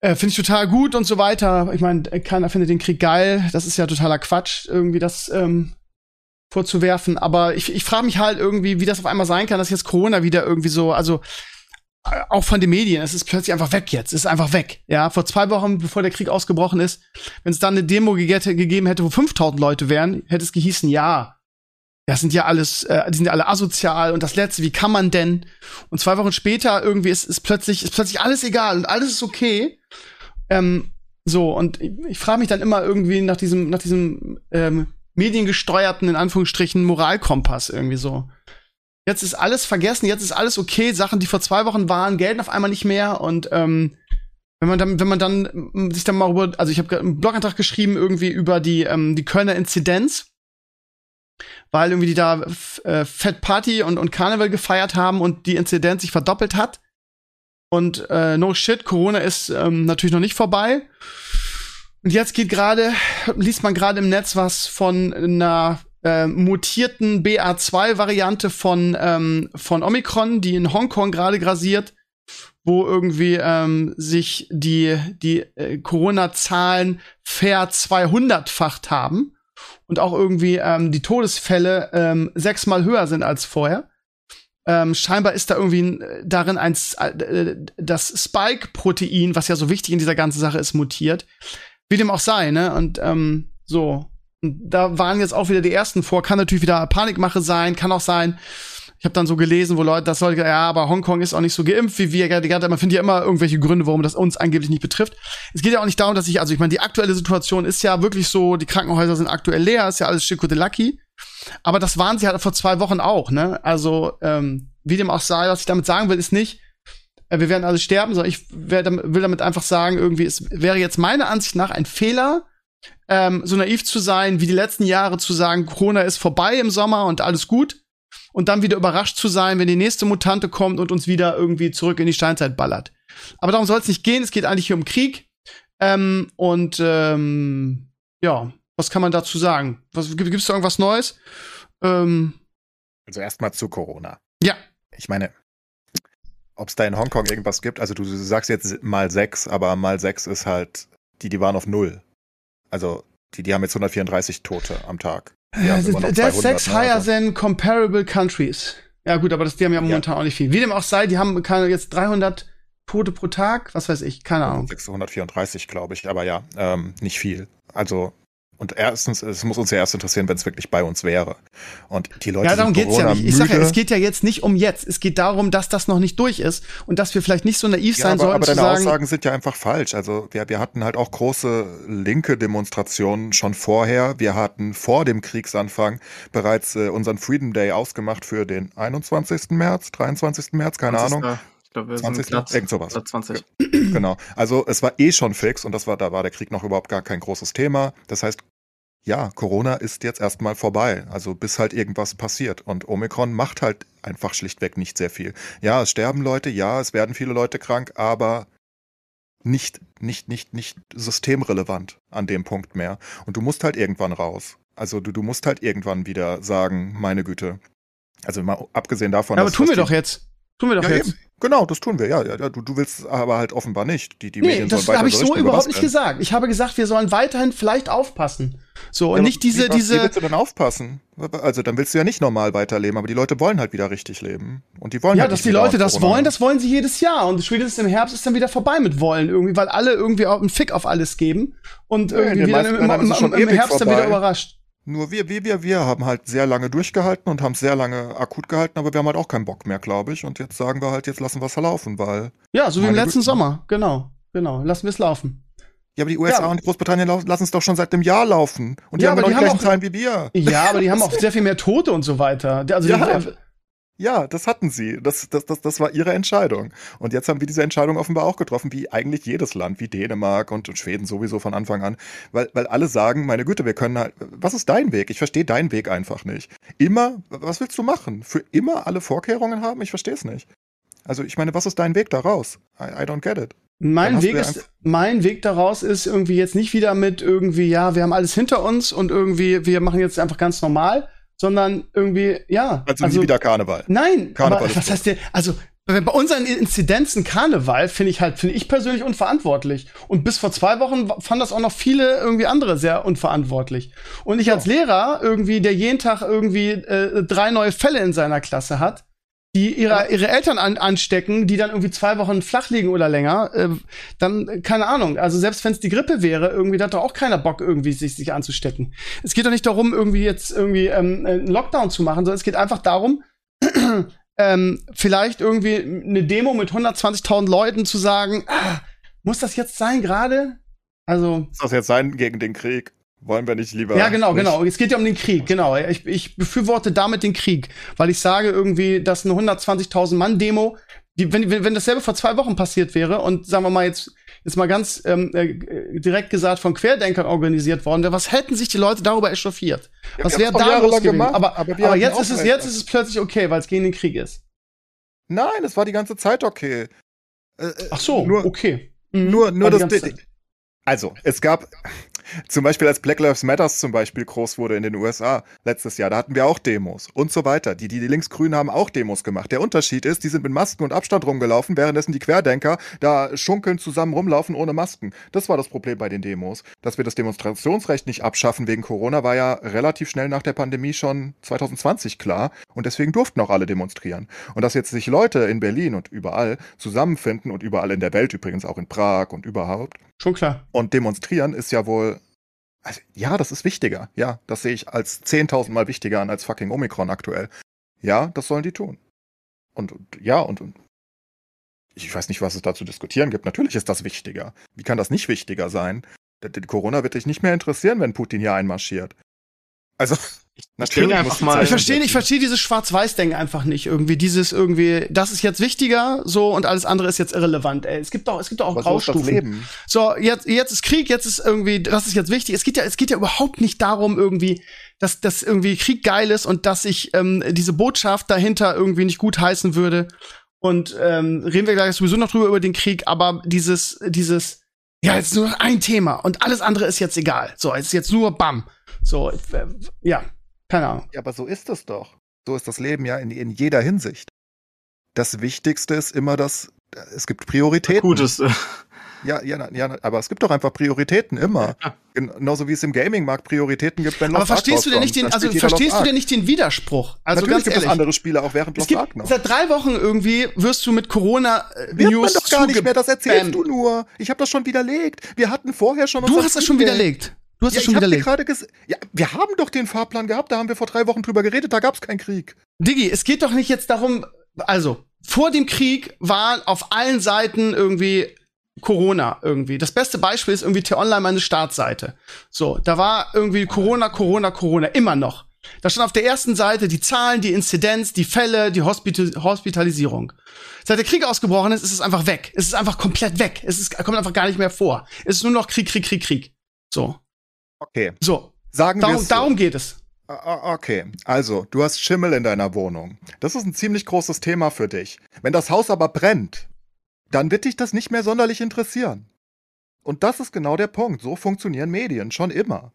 Äh, Finde ich total gut und so weiter. Ich meine, keiner findet den Krieg geil. Das ist ja totaler Quatsch, irgendwie das ähm, vorzuwerfen. Aber ich, ich frage mich halt irgendwie, wie das auf einmal sein kann, dass jetzt Corona wieder irgendwie so, also auch von den Medien, es ist plötzlich einfach weg jetzt, es ist einfach weg. Ja, vor zwei Wochen, bevor der Krieg ausgebrochen ist, wenn es dann eine Demo gegeben hätte, wo 5000 Leute wären, hätte es gehießen, ja, das sind ja alles, äh, die sind ja alle asozial und das letzte, wie kann man denn? Und zwei Wochen später irgendwie ist, ist plötzlich, ist plötzlich alles egal und alles ist okay. Ähm, so, und ich, ich frage mich dann immer irgendwie nach diesem, nach diesem ähm, mediengesteuerten, in Anführungsstrichen, Moralkompass irgendwie so. Jetzt ist alles vergessen, jetzt ist alles okay. Sachen, die vor zwei Wochen waren, gelten auf einmal nicht mehr. Und ähm, wenn man dann, wenn man dann mm, sich dann mal über, also ich habe einen Blogantrag geschrieben irgendwie über die ähm, die Kölner Inzidenz, weil irgendwie die da äh, Fett Party und und Karneval gefeiert haben und die Inzidenz sich verdoppelt hat. Und äh, no shit, Corona ist ähm, natürlich noch nicht vorbei. Und jetzt geht gerade, liest man gerade im Netz was von einer äh, mutierten BA2-Variante von, ähm, von Omikron, die in Hongkong gerade grasiert, wo irgendwie ähm, sich die, die äh, Corona-Zahlen ver 200-facht haben und auch irgendwie ähm, die Todesfälle ähm, sechsmal höher sind als vorher. Ähm, scheinbar ist da irgendwie äh, darin ein, äh, das Spike-Protein, was ja so wichtig in dieser ganzen Sache ist, mutiert. Wie dem auch sei, ne? Und ähm, so. Da waren jetzt auch wieder die ersten vor. Kann natürlich wieder Panikmache sein, kann auch sein. Ich habe dann so gelesen, wo Leute das soll, ja, aber Hongkong ist auch nicht so geimpft wie wir. Man findet ja immer irgendwelche Gründe, warum das uns angeblich nicht betrifft. Es geht ja auch nicht darum, dass ich, also ich meine, die aktuelle Situation ist ja wirklich so, die Krankenhäuser sind aktuell leer, ist ja alles Lucky. Aber das waren sie halt vor zwei Wochen auch, ne? Also, ähm, wie dem auch sei, was ich damit sagen will, ist nicht, äh, wir werden alle sterben, sondern ich will damit einfach sagen, irgendwie, es wäre jetzt meiner Ansicht nach ein Fehler, ähm, so naiv zu sein, wie die letzten Jahre zu sagen, Corona ist vorbei im Sommer und alles gut. Und dann wieder überrascht zu sein, wenn die nächste Mutante kommt und uns wieder irgendwie zurück in die Steinzeit ballert. Aber darum soll es nicht gehen. Es geht eigentlich hier um Krieg. Ähm, und ähm, ja, was kann man dazu sagen? Was, gibt es da irgendwas Neues? Ähm, also erstmal zu Corona. Ja. Ich meine, ob es da in Hongkong irgendwas gibt, also du sagst jetzt mal sechs, aber mal sechs ist halt, die, die waren auf null. Also die, die haben jetzt 134 Tote am Tag. That's six ne, higher also. than comparable countries. Ja gut, aber das, die haben ja momentan ja. auch nicht viel. Wie dem auch sei, die haben keine, jetzt 300 Tote pro Tag, was weiß ich, keine Ahnung. 634, glaube ich, aber ja, ähm, nicht viel. Also und erstens, es muss uns ja erst interessieren, wenn es wirklich bei uns wäre. Und die Leute. Ja, darum geht's ja nicht. Ich sage ja, es geht ja jetzt nicht um jetzt. Es geht darum, dass das noch nicht durch ist und dass wir vielleicht nicht so naiv ja, sein aber, sollten. Aber deine sagen, Aussagen sind ja einfach falsch. Also wir, wir hatten halt auch große linke Demonstrationen schon vorher. Wir hatten vor dem Kriegsanfang bereits äh, unseren Freedom Day ausgemacht für den 21. März, 23. März, keine 20. Ahnung glaube, wir 20. sind Platz, irgend sowas. Platz 20. Genau. Also es war eh schon fix und das war, da war der Krieg noch überhaupt gar kein großes Thema. Das heißt, ja, Corona ist jetzt erstmal vorbei. Also bis halt irgendwas passiert. Und Omikron macht halt einfach schlichtweg nicht sehr viel. Ja, es sterben Leute, ja, es werden viele Leute krank, aber nicht, nicht, nicht, nicht systemrelevant an dem Punkt mehr. Und du musst halt irgendwann raus. Also du, du musst halt irgendwann wieder sagen, meine Güte. Also mal abgesehen davon. Ja, aber tun wir doch jetzt. Tun wir doch ja, jetzt. Eben. Genau, das tun wir, ja. ja du, du willst aber halt offenbar nicht. Die, die nee, Medien das habe ich so überhaupt nicht gesagt. Ich habe gesagt, wir sollen weiterhin vielleicht aufpassen. So, ja, und nicht diese, wie, diese. Wie willst du denn aufpassen? Also, dann willst du ja nicht normal weiterleben, aber die Leute wollen halt wieder richtig leben. Und die wollen Ja, halt dass die Leute das wollen, das wollen sie jedes Jahr. Und spätestens im Herbst ist dann wieder vorbei mit wollen, irgendwie, weil alle irgendwie auch einen Fick auf alles geben. Und irgendwie ja, wieder im, im, im, im Herbst dann wieder überrascht. Nur wir, wir, wir, wir haben halt sehr lange durchgehalten und haben sehr lange akut gehalten, aber wir haben halt auch keinen Bock mehr, glaube ich. Und jetzt sagen wir halt, jetzt lassen wir es laufen, weil. Ja, so wie im letzten Güte. Sommer, genau, genau. Lassen wir es laufen. Ja, aber die USA ja. und Großbritannien lassen es doch schon seit einem Jahr laufen. Und die ja, haben aber die, die gleichen auch, Zahlen wie wir. Ja, aber die haben auch sehr viel mehr Tote und so weiter. Also ja. die, ja, das hatten sie. Das, das, das, das war ihre Entscheidung. Und jetzt haben wir diese Entscheidung offenbar auch getroffen, wie eigentlich jedes Land, wie Dänemark und, und Schweden sowieso von Anfang an. Weil, weil alle sagen, meine Güte, wir können halt, was ist dein Weg? Ich verstehe deinen Weg einfach nicht. Immer, was willst du machen? Für immer alle Vorkehrungen haben? Ich verstehe es nicht. Also ich meine, was ist dein Weg daraus? I, I don't get it. Mein Weg ist, mein Weg daraus ist irgendwie jetzt nicht wieder mit irgendwie, ja, wir haben alles hinter uns und irgendwie, wir machen jetzt einfach ganz normal, sondern irgendwie, ja. Also, also nie wieder Karneval. Nein, Karneval aber was heißt der, also bei unseren Inzidenzen Karneval finde ich halt, finde ich persönlich unverantwortlich. Und bis vor zwei Wochen fanden das auch noch viele irgendwie andere sehr unverantwortlich. Und ich als Lehrer irgendwie, der jeden Tag irgendwie äh, drei neue Fälle in seiner Klasse hat, die ihre, ihre Eltern an, anstecken, die dann irgendwie zwei Wochen flach liegen oder länger, äh, dann, keine Ahnung. Also selbst wenn es die Grippe wäre, irgendwie, hat doch auch keiner Bock, irgendwie sich, sich anzustecken. Es geht doch nicht darum, irgendwie jetzt irgendwie ähm, einen Lockdown zu machen, sondern es geht einfach darum, ähm, vielleicht irgendwie eine Demo mit 120.000 Leuten zu sagen, ah, muss das jetzt sein gerade? Also. Muss das jetzt sein gegen den Krieg? Wollen wir nicht lieber. Ja, genau, nicht? genau. Es geht ja um den Krieg, genau. Ich, ich befürworte damit den Krieg, weil ich sage irgendwie, dass eine 120.000 Mann Demo, die, wenn, wenn, wenn dasselbe vor zwei Wochen passiert wäre und sagen wir mal jetzt, jetzt mal ganz ähm, äh, direkt gesagt, von Querdenkern organisiert worden wäre, was hätten sich die Leute darüber echauffiert? Ja, was wäre da los gewesen? gemacht, aber, aber aber jetzt ist es jetzt ist es plötzlich okay, weil es gegen den Krieg ist. Nein, es war die ganze Zeit okay. Äh, äh, Ach so, nur, okay. Mhm. nur, War nur das. Also, es gab zum Beispiel, als Black Lives Matters zum Beispiel groß wurde in den USA letztes Jahr, da hatten wir auch Demos und so weiter. Die, die, die Linksgrünen haben auch Demos gemacht. Der Unterschied ist, die sind mit Masken und Abstand rumgelaufen, währenddessen die Querdenker da schunkeln zusammen rumlaufen ohne Masken. Das war das Problem bei den Demos. Dass wir das Demonstrationsrecht nicht abschaffen wegen Corona, war ja relativ schnell nach der Pandemie schon 2020 klar. Und deswegen durften auch alle demonstrieren. Und dass jetzt sich Leute in Berlin und überall zusammenfinden und überall in der Welt übrigens, auch in Prag und überhaupt, Schon klar. und demonstrieren ist ja wohl. Also, ja, das ist wichtiger. Ja, das sehe ich als 10.000 Mal wichtiger an als fucking Omikron aktuell. Ja, das sollen die tun. Und, und ja, und, und ich weiß nicht, was es da zu diskutieren gibt. Natürlich ist das wichtiger. Wie kann das nicht wichtiger sein? Corona wird dich nicht mehr interessieren, wenn Putin hier einmarschiert. Also, natürlich denke muss einfach mal- Ich verstehe, ich verstehe dieses Schwarz-Weiß-Denken einfach nicht. Irgendwie dieses irgendwie, das ist jetzt wichtiger, so und alles andere ist jetzt irrelevant. Ey, es gibt doch, es gibt doch auch das Graustufen. So, jetzt, jetzt ist Krieg, jetzt ist irgendwie, das ist jetzt wichtig. Es geht ja, es geht ja überhaupt nicht darum, irgendwie, dass, dass irgendwie Krieg geil ist und dass ich ähm, diese Botschaft dahinter irgendwie nicht gut heißen würde. Und ähm, reden wir gleich sowieso noch drüber über den Krieg, aber dieses, dieses, ja, jetzt nur noch ein Thema und alles andere ist jetzt egal. So, es ist jetzt nur Bam. So, äh, ja, keine Ahnung. Ja, aber so ist es doch. So ist das Leben ja in, in jeder Hinsicht. Das Wichtigste ist immer das, es gibt Prioritäten. Gutes. Ja, ja, ja, aber es gibt doch einfach Prioritäten immer. Ja. Genauso wie es im Gaming-Markt Prioritäten gibt, wenn Aber Lost Ark verstehst du denn nicht den, also verstehst du Ark. denn nicht den Widerspruch? Also Natürlich ganz gibt ehrlich. es andere Spiele auch während Lost Ark noch. seit drei Wochen irgendwie wirst du mit Corona äh, Wird News man doch gar nicht mehr, das erzählst zuge- du nur. Ich habe das schon widerlegt. Wir hatten vorher schon Du hast das schon widerlegt. Du hast Ja, das schon ich hab dir widerlegt. gerade ja, wir haben doch den Fahrplan gehabt, da haben wir vor drei Wochen drüber geredet, da gab es keinen Krieg. Diggi, es geht doch nicht jetzt darum, also vor dem Krieg war auf allen Seiten irgendwie Corona irgendwie. Das beste Beispiel ist irgendwie T-Online meine Startseite. So, da war irgendwie Corona, Corona, Corona, immer noch. Da stand auf der ersten Seite die Zahlen, die Inzidenz, die Fälle, die Hospital Hospitalisierung. Seit der Krieg ausgebrochen ist, ist es einfach weg. Es ist einfach komplett weg. Es ist, kommt einfach gar nicht mehr vor. Es ist nur noch Krieg, Krieg, Krieg, Krieg. So. Okay, So. sagen wir Darum, so. darum geht es. Ah, ah, Okay, also, du hast Schimmel in deiner Wohnung. Das ist ein ziemlich großes Thema für dich. Wenn das Haus aber brennt, dann wird dich das nicht mehr sonderlich interessieren. Und das ist genau der Punkt. So funktionieren Medien schon immer.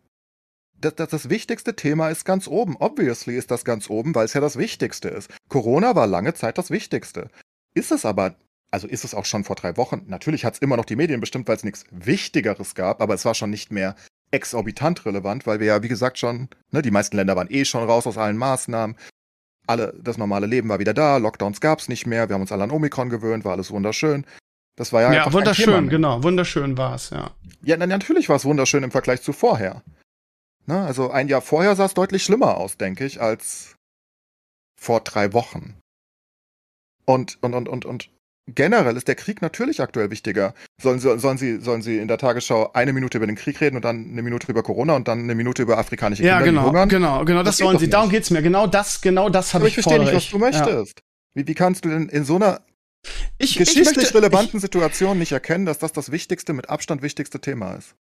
Das, das, das wichtigste Thema ist ganz oben. Obviously ist das ganz oben, weil es ja das Wichtigste ist. Corona war lange Zeit das Wichtigste. Ist es aber, also ist es auch schon vor drei Wochen. Natürlich hat es immer noch die Medien bestimmt, weil es nichts Wichtigeres gab, aber es war schon nicht mehr exorbitant relevant, weil wir ja, wie gesagt, schon, ne, die meisten Länder waren eh schon raus aus allen Maßnahmen. Alle, das normale Leben war wieder da, Lockdowns gab es nicht mehr, wir haben uns alle an Omikron gewöhnt, war alles wunderschön. Das war ja, Ja, einfach wunderschön, genau. Wunderschön war's, ja. Ja, na, natürlich war es wunderschön im Vergleich zu vorher. Ne, also ein Jahr vorher sah es deutlich schlimmer aus, denke ich, als vor drei Wochen. Und, und, und, und, und generell ist der Krieg natürlich aktuell wichtiger. Sollen, sie- sollen, sie, sollen sie in der Tagesschau eine Minute über den Krieg reden und dann eine Minute über Corona und dann eine Minute über afrikanische Ja, Kinder, die genau, hungern? genau, genau, das, Das doch sie. Darum nicht. geht's mir. Genau das, genau das habe ich ich verstehe nicht, was ich. du möchtest. Wie, wie kannst du denn in so einer Ich, ich geschichtlich möchte, relevanten Situation nicht erkennen, dass das das wichtigste, mit Abstand wichtigste Thema ist?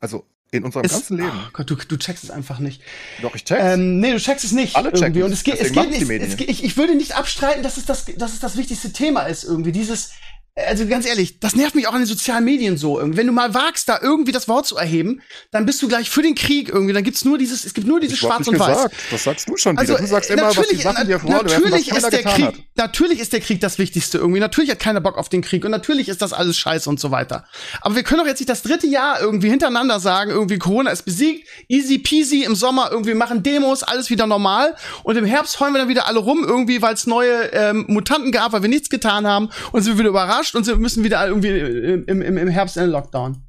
Also in unserem es, ganzen Leben. Oh Gott, du, du checkst es einfach nicht. Doch, ich check's. Ähm, nee, du checkst es nicht. Alle checken irgendwie. Und es geht, es geht nicht. Es ich, ich würde nicht abstreiten, dass es das, dass es das wichtigste Thema ist irgendwie. Dieses, also ganz ehrlich, das nervt mich auch an den sozialen Medien so. Wenn du mal wagst, da irgendwie das Wort zu erheben, dann bist du gleich für den Krieg irgendwie. Dann gibt's nur dieses, es gibt nur dieses Ich Schwarz und Weiß. gesagt. Das sagst du schon wieder. Also, du sagst immer, was die Sachen dir natürlich keiner ist der Krieg, hat. natürlich ist der Krieg das Wichtigste irgendwie. Natürlich hat keiner Bock auf den Krieg und natürlich ist das alles scheiße und so weiter. Aber wir können doch jetzt nicht das dritte Jahr irgendwie hintereinander sagen, irgendwie Corona ist besiegt, easy peasy im Sommer irgendwie machen Demos, alles wieder normal und im Herbst heulen wir dann wieder alle rum irgendwie, weil es neue ähm, Mutanten gab, weil wir nichts getan haben und sind wir wieder überrascht und sind, müssen wieder irgendwie im, im, im Herbst in den Lockdown.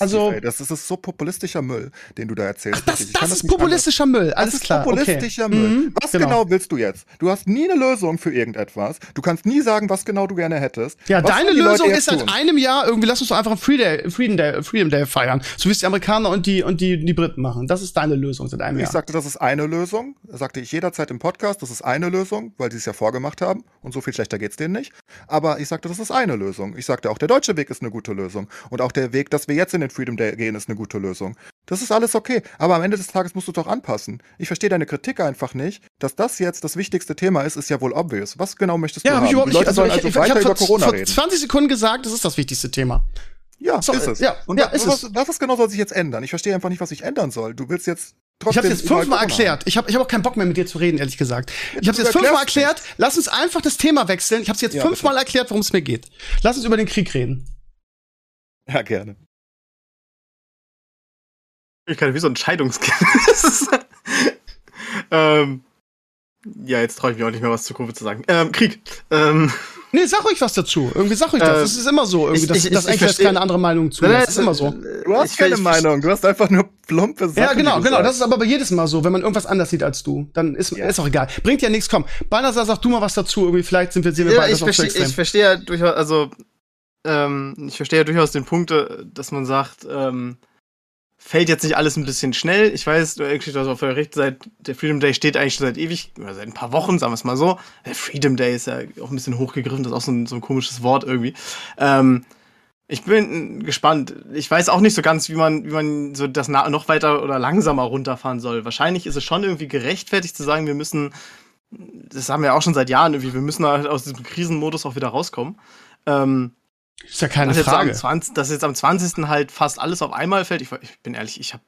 Also- Ey, das, das ist so populistischer Müll, den du da erzählst. Das, Ich das kann ist populistischer Müll. Das Alles ist klar. populistischer okay. Müll. Mhm, Was genau. willst du jetzt? Du hast nie eine Lösung für irgendetwas. Du kannst nie sagen, was genau du gerne hättest. Ja, was deine Lösung ist seit einem Jahr irgendwie, lass uns doch einfach einen Free Day, Freedom Day, Freedom Day feiern. So wie es die Amerikaner und die, und die, die Briten machen. Das ist deine Lösung seit einem Ich Jahr. sagte, das ist eine Lösung. Das sagte ich jederzeit im Podcast, das ist eine Lösung, weil die es ja vorgemacht haben. Und so viel schlechter geht's denen nicht. Aber ich sagte, das ist eine Lösung. Ich sagte, auch der deutsche Weg ist eine gute Lösung. Und auch der Weg, dass wir jetzt in den Freedom Day gehen, ist eine gute Lösung. Das ist alles okay. Aber am Ende des Tages musst du doch anpassen. Ich verstehe deine Kritik einfach nicht. Dass das jetzt das wichtigste Thema ist, ist ja wohl obvious. Was genau möchtest du ja, haben? hab ich überhaupt die nicht. Leute Also sollen ich, also ich, ich weiter habe über vor, Corona vor reden. 20 Sekunden gesagt, das ist das wichtigste Thema. Ja, So, ist es. ja, Und ja, ist was, es. was, was genau soll sich jetzt ändern? Ich verstehe einfach nicht, was sich ändern soll. Du willst jetzt Ich trotzdem. habe jetzt fünfmal erklärt. Ich habe ich hab auch keinen Bock mehr mit dir zu reden, ehrlich gesagt. Ich habe jetzt fünfmal erklärt. Lass uns einfach das Thema wechseln. Ich habe jetzt Ja, fünfmal erklärt, worum es mir geht. Lass uns über den Krieg reden. Ja, gerne. Ich kann wie so ein Scheidungskind. Das ähm, ja, jetzt traue ich mich auch nicht mehr was zu Covid zu sagen. Ähm, Krieg. Ähm, Nee, sag ruhig was dazu. Irgendwie sag ruhig das. Äh, Das ist immer so. Irgendwie, ich- dass, ich- dass ich versteh- keine andere Meinung zu. Das ist immer so. Du hast Ich- keine ich- Meinung. Du hast einfach nur plumpe Sachen. Ja, genau, genau. Das ist aber bei jedes Mal so. Wenn man irgendwas anders sieht als du, dann ist, Ja. ist auch egal. Bringt ja nichts. Komm, Balthasar, sag du mal was dazu. Irgendwie, vielleicht sind wir, sehen wir Ja, beide ich das verstehe extrem. ich verstehe ja durchaus, also ähm, ich verstehe ja durchaus den Punkt, äh, dass man sagt, ähm, fällt jetzt nicht alles ein bisschen schnell. Ich weiß, du hast auch völlig recht, seit der Freedom Day steht eigentlich schon seit ewig, oder seit ein paar Wochen, sagen wir es mal so. Der Freedom Day ist ja auch ein bisschen hochgegriffen, das ist auch so ein, so ein komisches Wort irgendwie. Ähm, ich bin gespannt. Ich weiß auch nicht so ganz, wie man, wie man so das noch weiter oder langsamer runterfahren soll. Wahrscheinlich ist es schon irgendwie gerechtfertigt zu sagen, wir müssen, das haben wir auch schon seit Jahren irgendwie, wir müssen halt aus diesem Krisenmodus auch wieder rauskommen. Ähm, Ist ja keine dass, jetzt am Frage. 20, dass jetzt am 20. halt fast alles auf einmal fällt. Ich, ich bin ehrlich, ich habe.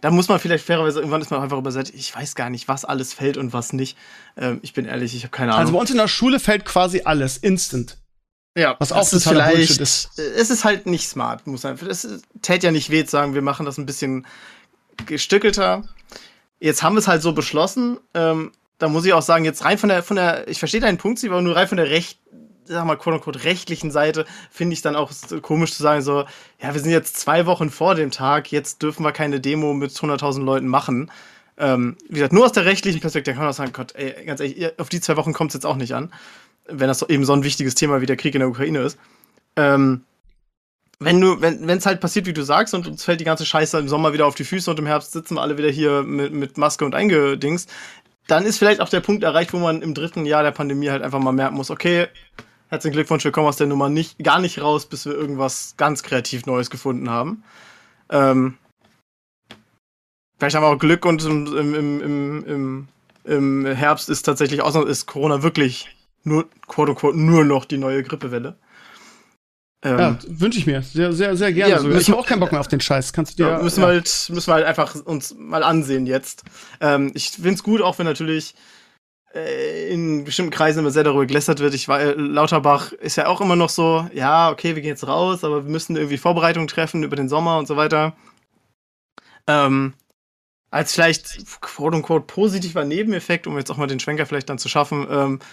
Da muss man vielleicht fairerweise, irgendwann ist man einfach übersetzt, ich weiß gar nicht, was alles fällt und was nicht. Ähm, ich bin ehrlich, ich habe keine Also Ahnung. bei uns in der Schule fällt quasi alles instant. ja, Was auch vielleicht, Bullshit ist. es ist halt nicht smart, muss man. Es täte ja nicht weh zu sagen, wir machen das ein bisschen gestückelter. Jetzt haben wir es halt so beschlossen. Ähm, da muss ich auch sagen, jetzt rein von der, von der, ich verstehe deinen Punkt, Steve, aber nur rein von der recht, sag mal, quote unquote, rechtlichen Seite finde ich dann auch komisch zu sagen, so, ja, wir sind jetzt zwei Wochen vor dem Tag, jetzt dürfen wir keine Demo mit 100.000 Leuten machen. Ähm, wie gesagt, nur aus der rechtlichen Perspektive kann man auch sagen, Gott, ey, ganz ehrlich, auf die zwei Wochen kommt es jetzt auch nicht an, wenn das eben so ein wichtiges Thema wie der Krieg in der Ukraine ist. Ähm, wenn du, wenn es halt passiert, wie du sagst, und uns fällt die ganze Scheiße im Sommer wieder auf die Füße und im Herbst sitzen wir alle wieder hier mit, mit Maske und eingedings, dann ist vielleicht auch der Punkt erreicht, wo man im dritten Jahr der Pandemie halt einfach mal merken muss, okay, herzlichen Glückwunsch, wir kommen aus der Nummer nicht, gar nicht raus, bis wir irgendwas ganz kreativ Neues gefunden haben. Ähm, vielleicht haben wir auch Glück und im, im, im, im, im, Herbst ist tatsächlich außer ist Corona wirklich nur, quote unquote, nur noch die neue Grippewelle. Ähm, Ja, wünsche ich mir. Sehr, sehr, sehr gerne. Ja, müssen ich habe auch keinen Bock mehr auf den Scheiß. Kannst du dir. Ja, müssen, wir halt, müssen wir halt einfach uns mal ansehen jetzt. Ähm, ich finde es gut, auch wenn natürlich in bestimmten Kreisen immer sehr darüber gelästert wird. Ich war, äh, Lauterbach ist ja auch immer noch so, ja, okay, wir gehen jetzt raus, aber wir müssen irgendwie Vorbereitungen treffen über den Sommer und so weiter. Ähm, als vielleicht quote unquote positiver Nebeneffekt, um jetzt auch mal den Schwenker vielleicht dann zu schaffen, ähm, äh,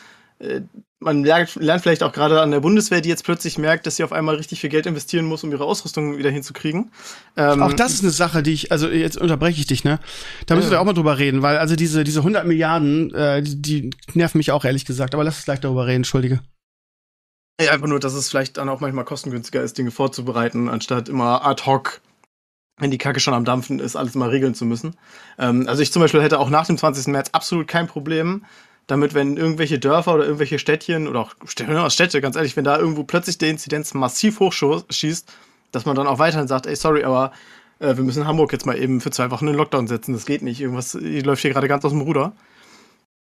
man lernt, lernt vielleicht auch gerade an der Bundeswehr, die jetzt plötzlich merkt, dass sie auf einmal richtig viel Geld investieren muss, um ihre Ausrüstung wieder hinzukriegen. Ähm, Auch das ist eine Sache, die ich, also jetzt unterbreche ich dich, ne? Da müssen Ja. wir auch mal drüber reden, weil also diese, diese 100 Milliarden, äh, die, die nerven mich auch ehrlich gesagt. Aber lass uns gleich darüber reden, entschuldige. Ja, einfach nur, dass es vielleicht dann auch manchmal kostengünstiger ist, Dinge vorzubereiten, anstatt immer ad hoc, wenn die Kacke schon am Dampfen ist, alles mal regeln zu müssen. Ähm, also ich zum Beispiel hätte auch nach dem 20. März absolut kein Problem damit, wenn irgendwelche Dörfer oder irgendwelche Städtchen oder auch Städte, ganz ehrlich, wenn da irgendwo plötzlich die Inzidenz massiv hochschießt, dass man dann auch weiterhin sagt, ey, sorry, aber äh, wir müssen Hamburg jetzt mal eben für zwei Wochen in den Lockdown setzen. Das geht nicht. Irgendwas läuft hier gerade ganz aus dem Ruder.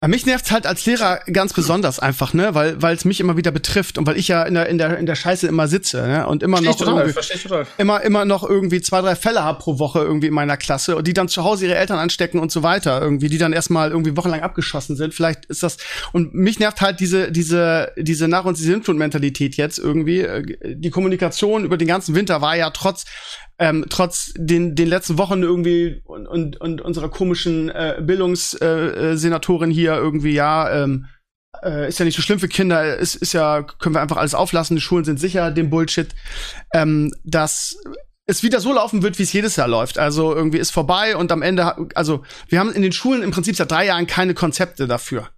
Mich nervt's halt als Lehrer ganz besonders einfach, ne, weil weil es mich immer wieder betrifft und weil ich ja in der in der in der Scheiße immer sitze, ne, und immer noch total. immer immer noch irgendwie zwei drei Fälle hab pro Woche irgendwie in meiner Klasse und die dann zu Hause ihre Eltern anstecken und so weiter irgendwie, die dann erstmal irgendwie wochenlang abgeschossen sind. Vielleicht ist das und mich nervt halt diese diese diese nach uns die Sintflut Mentalität jetzt irgendwie. Äh, Die Kommunikation über den ganzen Winter war ja trotz ähm, trotz den, den letzten Wochen irgendwie und, und, und unserer komischen äh, Bildungssenatorin äh, Senatorin hier irgendwie, ja, ähm, äh, ist ja nicht so schlimm für Kinder, ist, ist ja, können wir einfach alles auflassen, die Schulen sind sicher, dem Bullshit, ähm, dass es wieder so laufen wird, wie es jedes Jahr läuft. Also irgendwie ist vorbei und am Ende, also wir haben in den Schulen im Prinzip seit drei Jahren keine Konzepte dafür.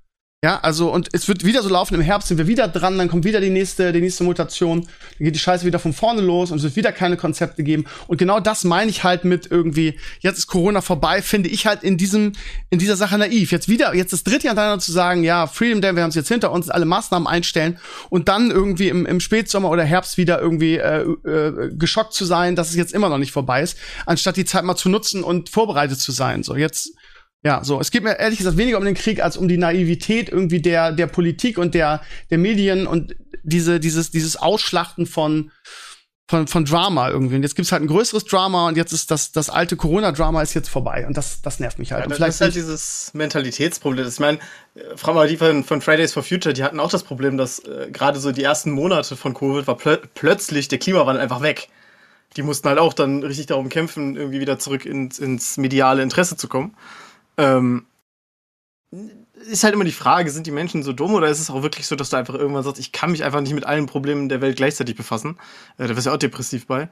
Ja, also und es wird wieder so laufen, im Herbst sind wir wieder dran, dann kommt wieder die nächste, die nächste Mutation, dann geht die Scheiße wieder von vorne los und es wird wieder keine Konzepte geben. Und genau das meine ich halt mit irgendwie, jetzt ist Corona vorbei, finde ich halt in diesem, in dieser Sache naiv. Jetzt wieder, jetzt das dritte Jahr hintereinander zu sagen, ja, Freedom Day, wir haben es jetzt hinter uns, alle Maßnahmen einstellen und dann irgendwie im, im Spätsommer oder Herbst wieder irgendwie äh, äh, geschockt zu sein, dass es jetzt immer noch nicht vorbei ist, anstatt die Zeit mal zu nutzen und vorbereitet zu sein. So, jetzt ja, so. Es geht mir ehrlich gesagt weniger um den Krieg als um die Naivität irgendwie der, der Politik und der, der Medien und diese, dieses, dieses Ausschlachten von, von, von Drama irgendwie. Und jetzt gibt's halt ein größeres Drama und jetzt ist das, das alte Corona-Drama ist jetzt vorbei. Und das, das nervt mich halt. Ja, und das vielleicht ist halt dieses Mentalitätsproblem. Ich meine, Frau mal die von, von Fridays for Future, die hatten auch das Problem, dass äh, gerade so die ersten Monate von Covid war plö plötzlich der Klimawandel einfach weg. Die mussten halt auch dann richtig darum kämpfen, irgendwie wieder zurück ins, ins mediale Interesse zu kommen. Ähm, ist halt immer die Frage, sind die Menschen so dumm oder ist es auch wirklich so, dass du einfach irgendwann sagst, ich kann mich einfach nicht mit allen Problemen der Welt gleichzeitig befassen? Äh, da wirst du ja auch depressiv bei.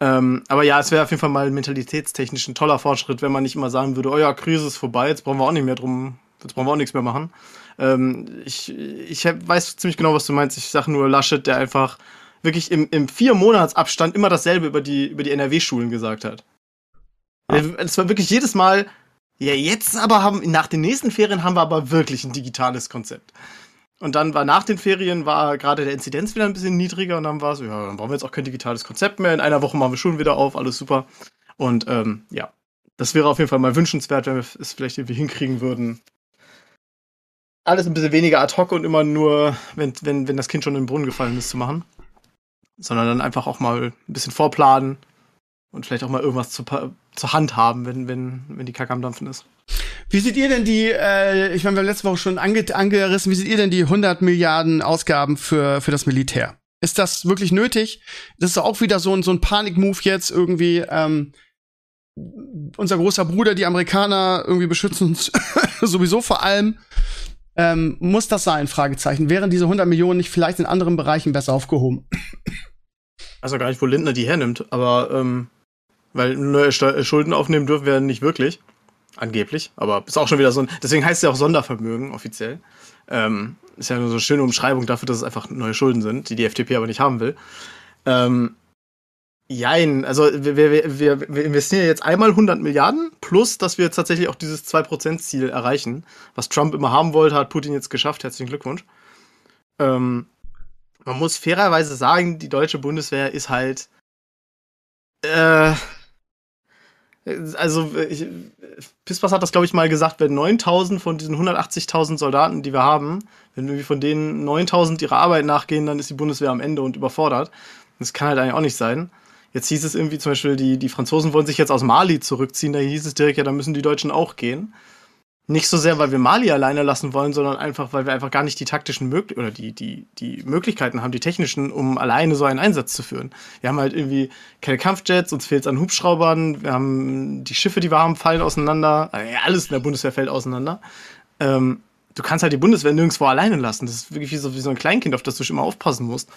Ähm, aber ja, es wäre auf jeden Fall mal mentalitätstechnisch ein toller Fortschritt, wenn man nicht immer sagen würde, oh ja, Krise ist vorbei, jetzt brauchen wir auch nicht mehr drum, jetzt brauchen wir auch nichts mehr machen. Ähm, ich ich hab, weiß ziemlich genau, was du meinst. Ich sage nur Laschet, der einfach wirklich im, im vier Monatsabstand immer dasselbe über die, über die NRW-Schulen gesagt hat. Es war wirklich jedes Mal, ja, jetzt aber haben, nach den nächsten Ferien haben wir aber wirklich ein digitales Konzept. Und dann war nach den Ferien war gerade der Inzidenz wieder ein bisschen niedriger und dann war es, ja, dann brauchen wir jetzt auch kein digitales Konzept mehr. In einer Woche machen wir Schulen wieder auf, alles super. Und ähm, ja, das wäre auf jeden Fall mal wünschenswert, wenn wir es vielleicht irgendwie hinkriegen würden. Alles ein bisschen weniger ad hoc und immer nur, wenn, wenn, wenn das Kind schon in den Brunnen gefallen ist, zu machen. Sondern dann einfach auch mal ein bisschen vorplanen, und vielleicht auch mal irgendwas zu, zur Hand haben, wenn, wenn, wenn die Kacke am Dampfen ist. Wie seht ihr denn die, äh, ich meine, wir haben letzte Woche schon ange angerissen, wie seht ihr denn die 100 Milliarden Ausgaben für, für das Militär? Ist das wirklich nötig? Das ist auch wieder so ein, so ein Panikmove jetzt irgendwie. Ähm, unser großer Bruder, die Amerikaner, irgendwie beschützen uns sowieso vor allem. Ähm, muss das sein? Fragezeichen. Wären diese 100 Millionen nicht vielleicht in anderen Bereichen besser aufgehoben? Also gar nicht, wo Lindner die hernimmt, aber ähm, weil neue Schulden aufnehmen dürfen wir nicht wirklich. Angeblich. Aber ist auch schon wieder so ein. Deswegen heißt es ja auch Sondervermögen offiziell. Ähm, ist ja nur so eine schöne Umschreibung dafür, dass es einfach neue Schulden sind, die die FDP aber nicht haben will. Ähm, jein, also wir, wir, wir, wir investieren jetzt einmal 100 Milliarden, plus, dass wir jetzt tatsächlich auch dieses 2%-Ziel erreichen. Was Trump immer haben wollte, hat Putin jetzt geschafft. Herzlichen Glückwunsch. Ähm, man muss fairerweise sagen, die deutsche Bundeswehr ist halt. Äh, also, ich, Pispas hat das, glaube ich, mal gesagt, wenn 9000 von diesen 180.000 Soldaten, die wir haben, wenn wir von denen 9000 ihrer Arbeit nachgehen, dann ist die Bundeswehr am Ende und überfordert. Das kann halt eigentlich auch nicht sein. Jetzt hieß es irgendwie zum Beispiel, die, die Franzosen wollen sich jetzt aus Mali zurückziehen, da hieß es direkt, ja, da müssen die Deutschen auch gehen. Nicht so sehr, weil wir Mali alleine lassen wollen, sondern einfach, weil wir einfach gar nicht die taktischen Möglichkeiten oder die, die, die Möglichkeiten haben, die technischen, um alleine so einen Einsatz zu führen. Wir haben halt irgendwie keine Kampfjets, uns fehlt es an Hubschraubern, wir haben die Schiffe, die wir haben, fallen auseinander. Also alles in der Bundeswehr fällt auseinander. Ähm, du kannst halt die Bundeswehr nirgendwo alleine lassen. Das ist wirklich wie so, wie so ein Kleinkind, auf das du immer aufpassen musst.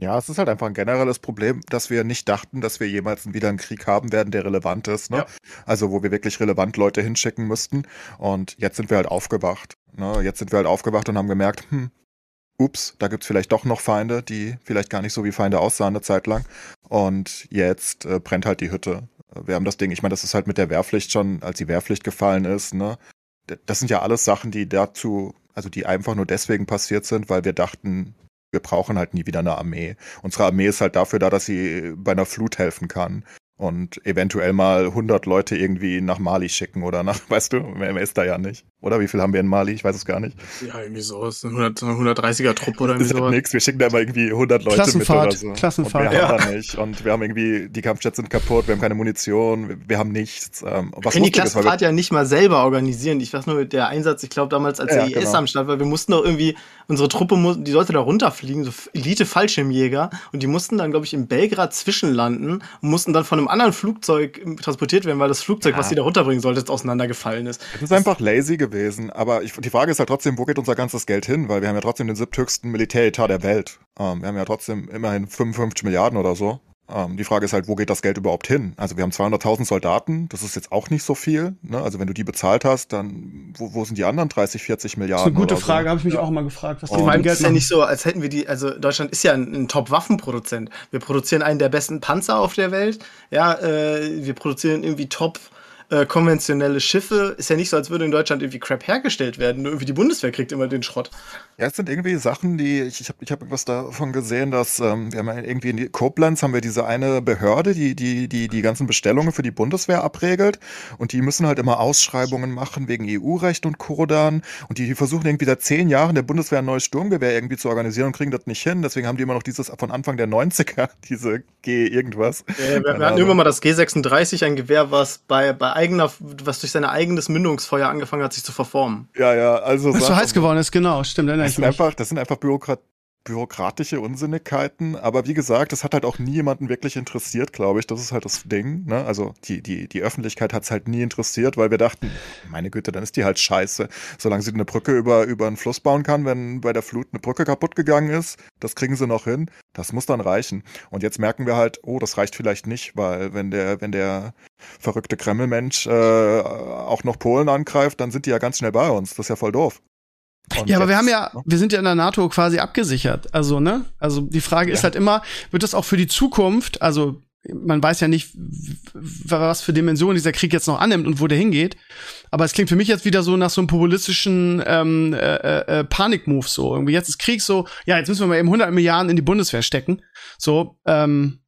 Ja, es ist halt einfach ein generelles Problem, dass wir nicht dachten, dass wir jemals wieder einen Krieg haben werden, der relevant ist. Ne? Ja. Also wo wir wirklich relevant Leute hinschicken müssten. Und jetzt sind wir halt aufgewacht. Ne? Jetzt sind wir halt aufgewacht und haben gemerkt, hm, ups, da gibt's vielleicht doch noch Feinde, die vielleicht gar nicht so wie Feinde aussahen eine Zeit lang. Und jetzt äh, brennt halt die Hütte. Wir haben das Ding, ich meine, das ist halt mit der Wehrpflicht schon, als die Wehrpflicht gefallen ist, ne? Das sind ja alles Sachen, die dazu, also die einfach nur deswegen passiert sind, weil wir dachten, wir brauchen halt nie wieder eine Armee. Unsere Armee ist halt dafür da, dass sie bei einer Flut helfen kann und eventuell mal 100 Leute irgendwie nach Mali schicken oder nach, weißt du, mehr, ist da ja nicht. Oder wie viel haben wir in Mali? Ich weiß es gar nicht. Ja, irgendwie so. Es ist ein 130er Trupp oder irgendwie so. Das ist nix. Wir schicken da mal irgendwie 100 Leute Klassenfahrt, mit oder so. Klassenfahrt. Und wir ja. haben da nicht. Und wir haben irgendwie, die Kampfjets sind kaputt, wir haben keine Munition, wir, wir haben nichts. Ähm, was wir können die Klassenfahrt ja nicht mal selber organisieren. Ich weiß nur, der Einsatz, ich glaube damals, als ja, der IS genau. am Start war, wir mussten doch irgendwie, unsere Truppe, die sollte da runterfliegen, so Elite-Fallschirmjäger. Und die mussten dann, glaube ich, in Belgrad zwischenlanden und mussten dann von einem anderen Flugzeug transportiert werden, weil das Flugzeug, ja. was die da runterbringen sollte, auseinandergefallen ist. Es ist einfach lazy gewesen, aber ich die Frage ist halt trotzdem, wo geht unser ganzes Geld hin? Weil wir haben ja trotzdem den siebthöchsten Militäretat der Welt. Ähm, wir haben ja trotzdem immerhin 55 Milliarden oder so. Ähm, die Frage ist halt, wo geht das Geld überhaupt hin? Also wir haben 200.000 Soldaten, das ist jetzt auch nicht so viel. Ne? Also wenn du die bezahlt hast, dann wo, wo sind die anderen 30, 40 Milliarden? Das ist eine gute Frage, so? habe ich mich auch mal gefragt. Was die Geld ist ja nicht so, als hätten wir die, also Deutschland ist ja ein, ein Top-Waffenproduzent. Wir produzieren einen der besten Panzer auf der Welt. Ja, äh, wir produzieren irgendwie Top äh, konventionelle Schiffe. Ist ja nicht so, als würde in Deutschland irgendwie Crap hergestellt werden. Nur irgendwie die Bundeswehr kriegt immer den Schrott. Ja, es sind irgendwie Sachen, die ich, ich habe ich hab irgendwas davon gesehen, dass ähm, wir haben ja irgendwie in Koblenz haben wir diese eine Behörde, die die die die ganzen Bestellungen für die Bundeswehr abregelt und die müssen halt immer Ausschreibungen machen wegen EU-Recht und Co. dann und die, die versuchen irgendwie seit zehn Jahren der Bundeswehr ein neues Sturmgewehr irgendwie zu organisieren und kriegen das nicht hin. Deswegen haben die immer noch dieses von Anfang der 90er diese G irgendwas. Äh, wir, hatten irgendwann mal das G36, ein Gewehr, was bei, bei eigener, was durch sein eigenes Mündungsfeuer angefangen hat, sich zu verformen. Ja, ja, also Was so heiß geworden ist, genau, stimmt, erinnere Das ich sind mich. einfach, das sind einfach Bürokrat bürokratische Unsinnigkeiten, aber wie gesagt, das hat halt auch nie jemanden wirklich interessiert, glaube ich. Das ist halt das Ding. Ne? Also die, die, die Öffentlichkeit hat es halt nie interessiert, weil wir dachten, meine Güte, dann ist die halt scheiße. Solange sie eine Brücke über, über einen Fluss bauen kann, wenn bei der Flut eine Brücke kaputt gegangen ist, das kriegen sie noch hin. Das muss dann reichen. Und jetzt merken wir halt, oh, das reicht vielleicht nicht, weil wenn der, wenn der verrückte Kreml-Mensch äh, auch noch Polen angreift, dann sind die ja ganz schnell bei uns. Das ist ja voll doof. Und Ja, aber wir haben ja, ne? wir sind ja in der NATO quasi abgesichert. Also, ne? Also die Frage ist Ja. halt immer, wird das auch für die Zukunft, also man weiß ja nicht, was für Dimensionen dieser Krieg jetzt noch annimmt und wo der hingeht. Aber es klingt für mich jetzt wieder so nach so einem populistischen ähm, äh, äh, äh, Panikmove so. Irgendwie jetzt ist Krieg so, ja, jetzt müssen wir mal eben 100 Milliarden in die Bundeswehr stecken. So, ähm,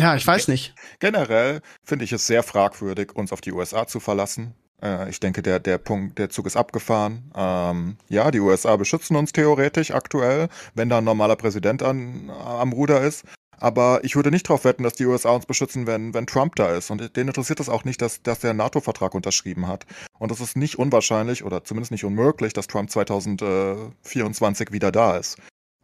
ja, ich weiß nicht. Generell finde ich es sehr fragwürdig, uns auf die USA zu verlassen. Äh, ich denke, der, der Punkt, der Zug ist abgefahren. Ähm, ja, die USA beschützen uns theoretisch aktuell, wenn da ein normaler Präsident an, am Ruder ist. Aber ich würde nicht darauf wetten, dass die USA uns beschützen, wenn, wenn Trump da ist. Und denen interessiert es auch nicht, dass, dass der NATO-Vertrag unterschrieben hat. Und es ist nicht unwahrscheinlich oder zumindest nicht unmöglich, dass Trump 2024 wieder da ist.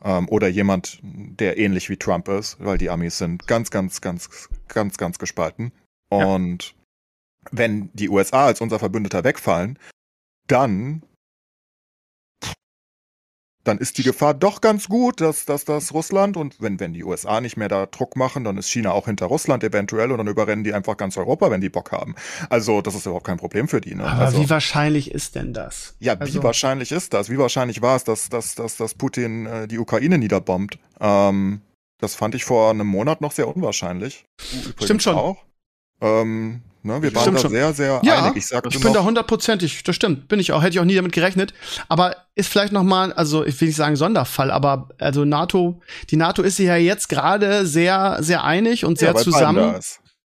Ähm, oder jemand, der ähnlich wie Trump ist, weil die Amis sind ganz, ganz, ganz, ganz, ganz gespalten. Und wenn die USA als unser Verbündeter wegfallen, dann dann ist die Gefahr doch ganz gut, dass, dass das Russland und wenn, wenn die USA nicht mehr da Druck machen, dann ist China auch hinter Russland eventuell und dann überrennen die einfach ganz Europa, wenn die Bock haben. Also das ist überhaupt kein Problem für die. Ne? Aber also, wie wahrscheinlich ist denn das? ja, Also- wie wahrscheinlich ist das? Wie wahrscheinlich war es, dass, dass, dass, dass Putin äh, die Ukraine niederbombt? Ähm, das fand ich vor einem Monat noch sehr unwahrscheinlich. Übrigens Stimmt schon. Auch. Ähm, ne, wir waren Stimmt da schon. sehr, sehr Ja, einig. Ich sagte Ich bin da hundertprozentig, das stimmt, bin ich auch, hätte ich auch nie damit gerechnet. Aber ist vielleicht noch mal, also ich will nicht sagen Sonderfall, aber also NATO, die NATO ist sich ja jetzt gerade sehr, sehr einig und sehr ja, zusammen,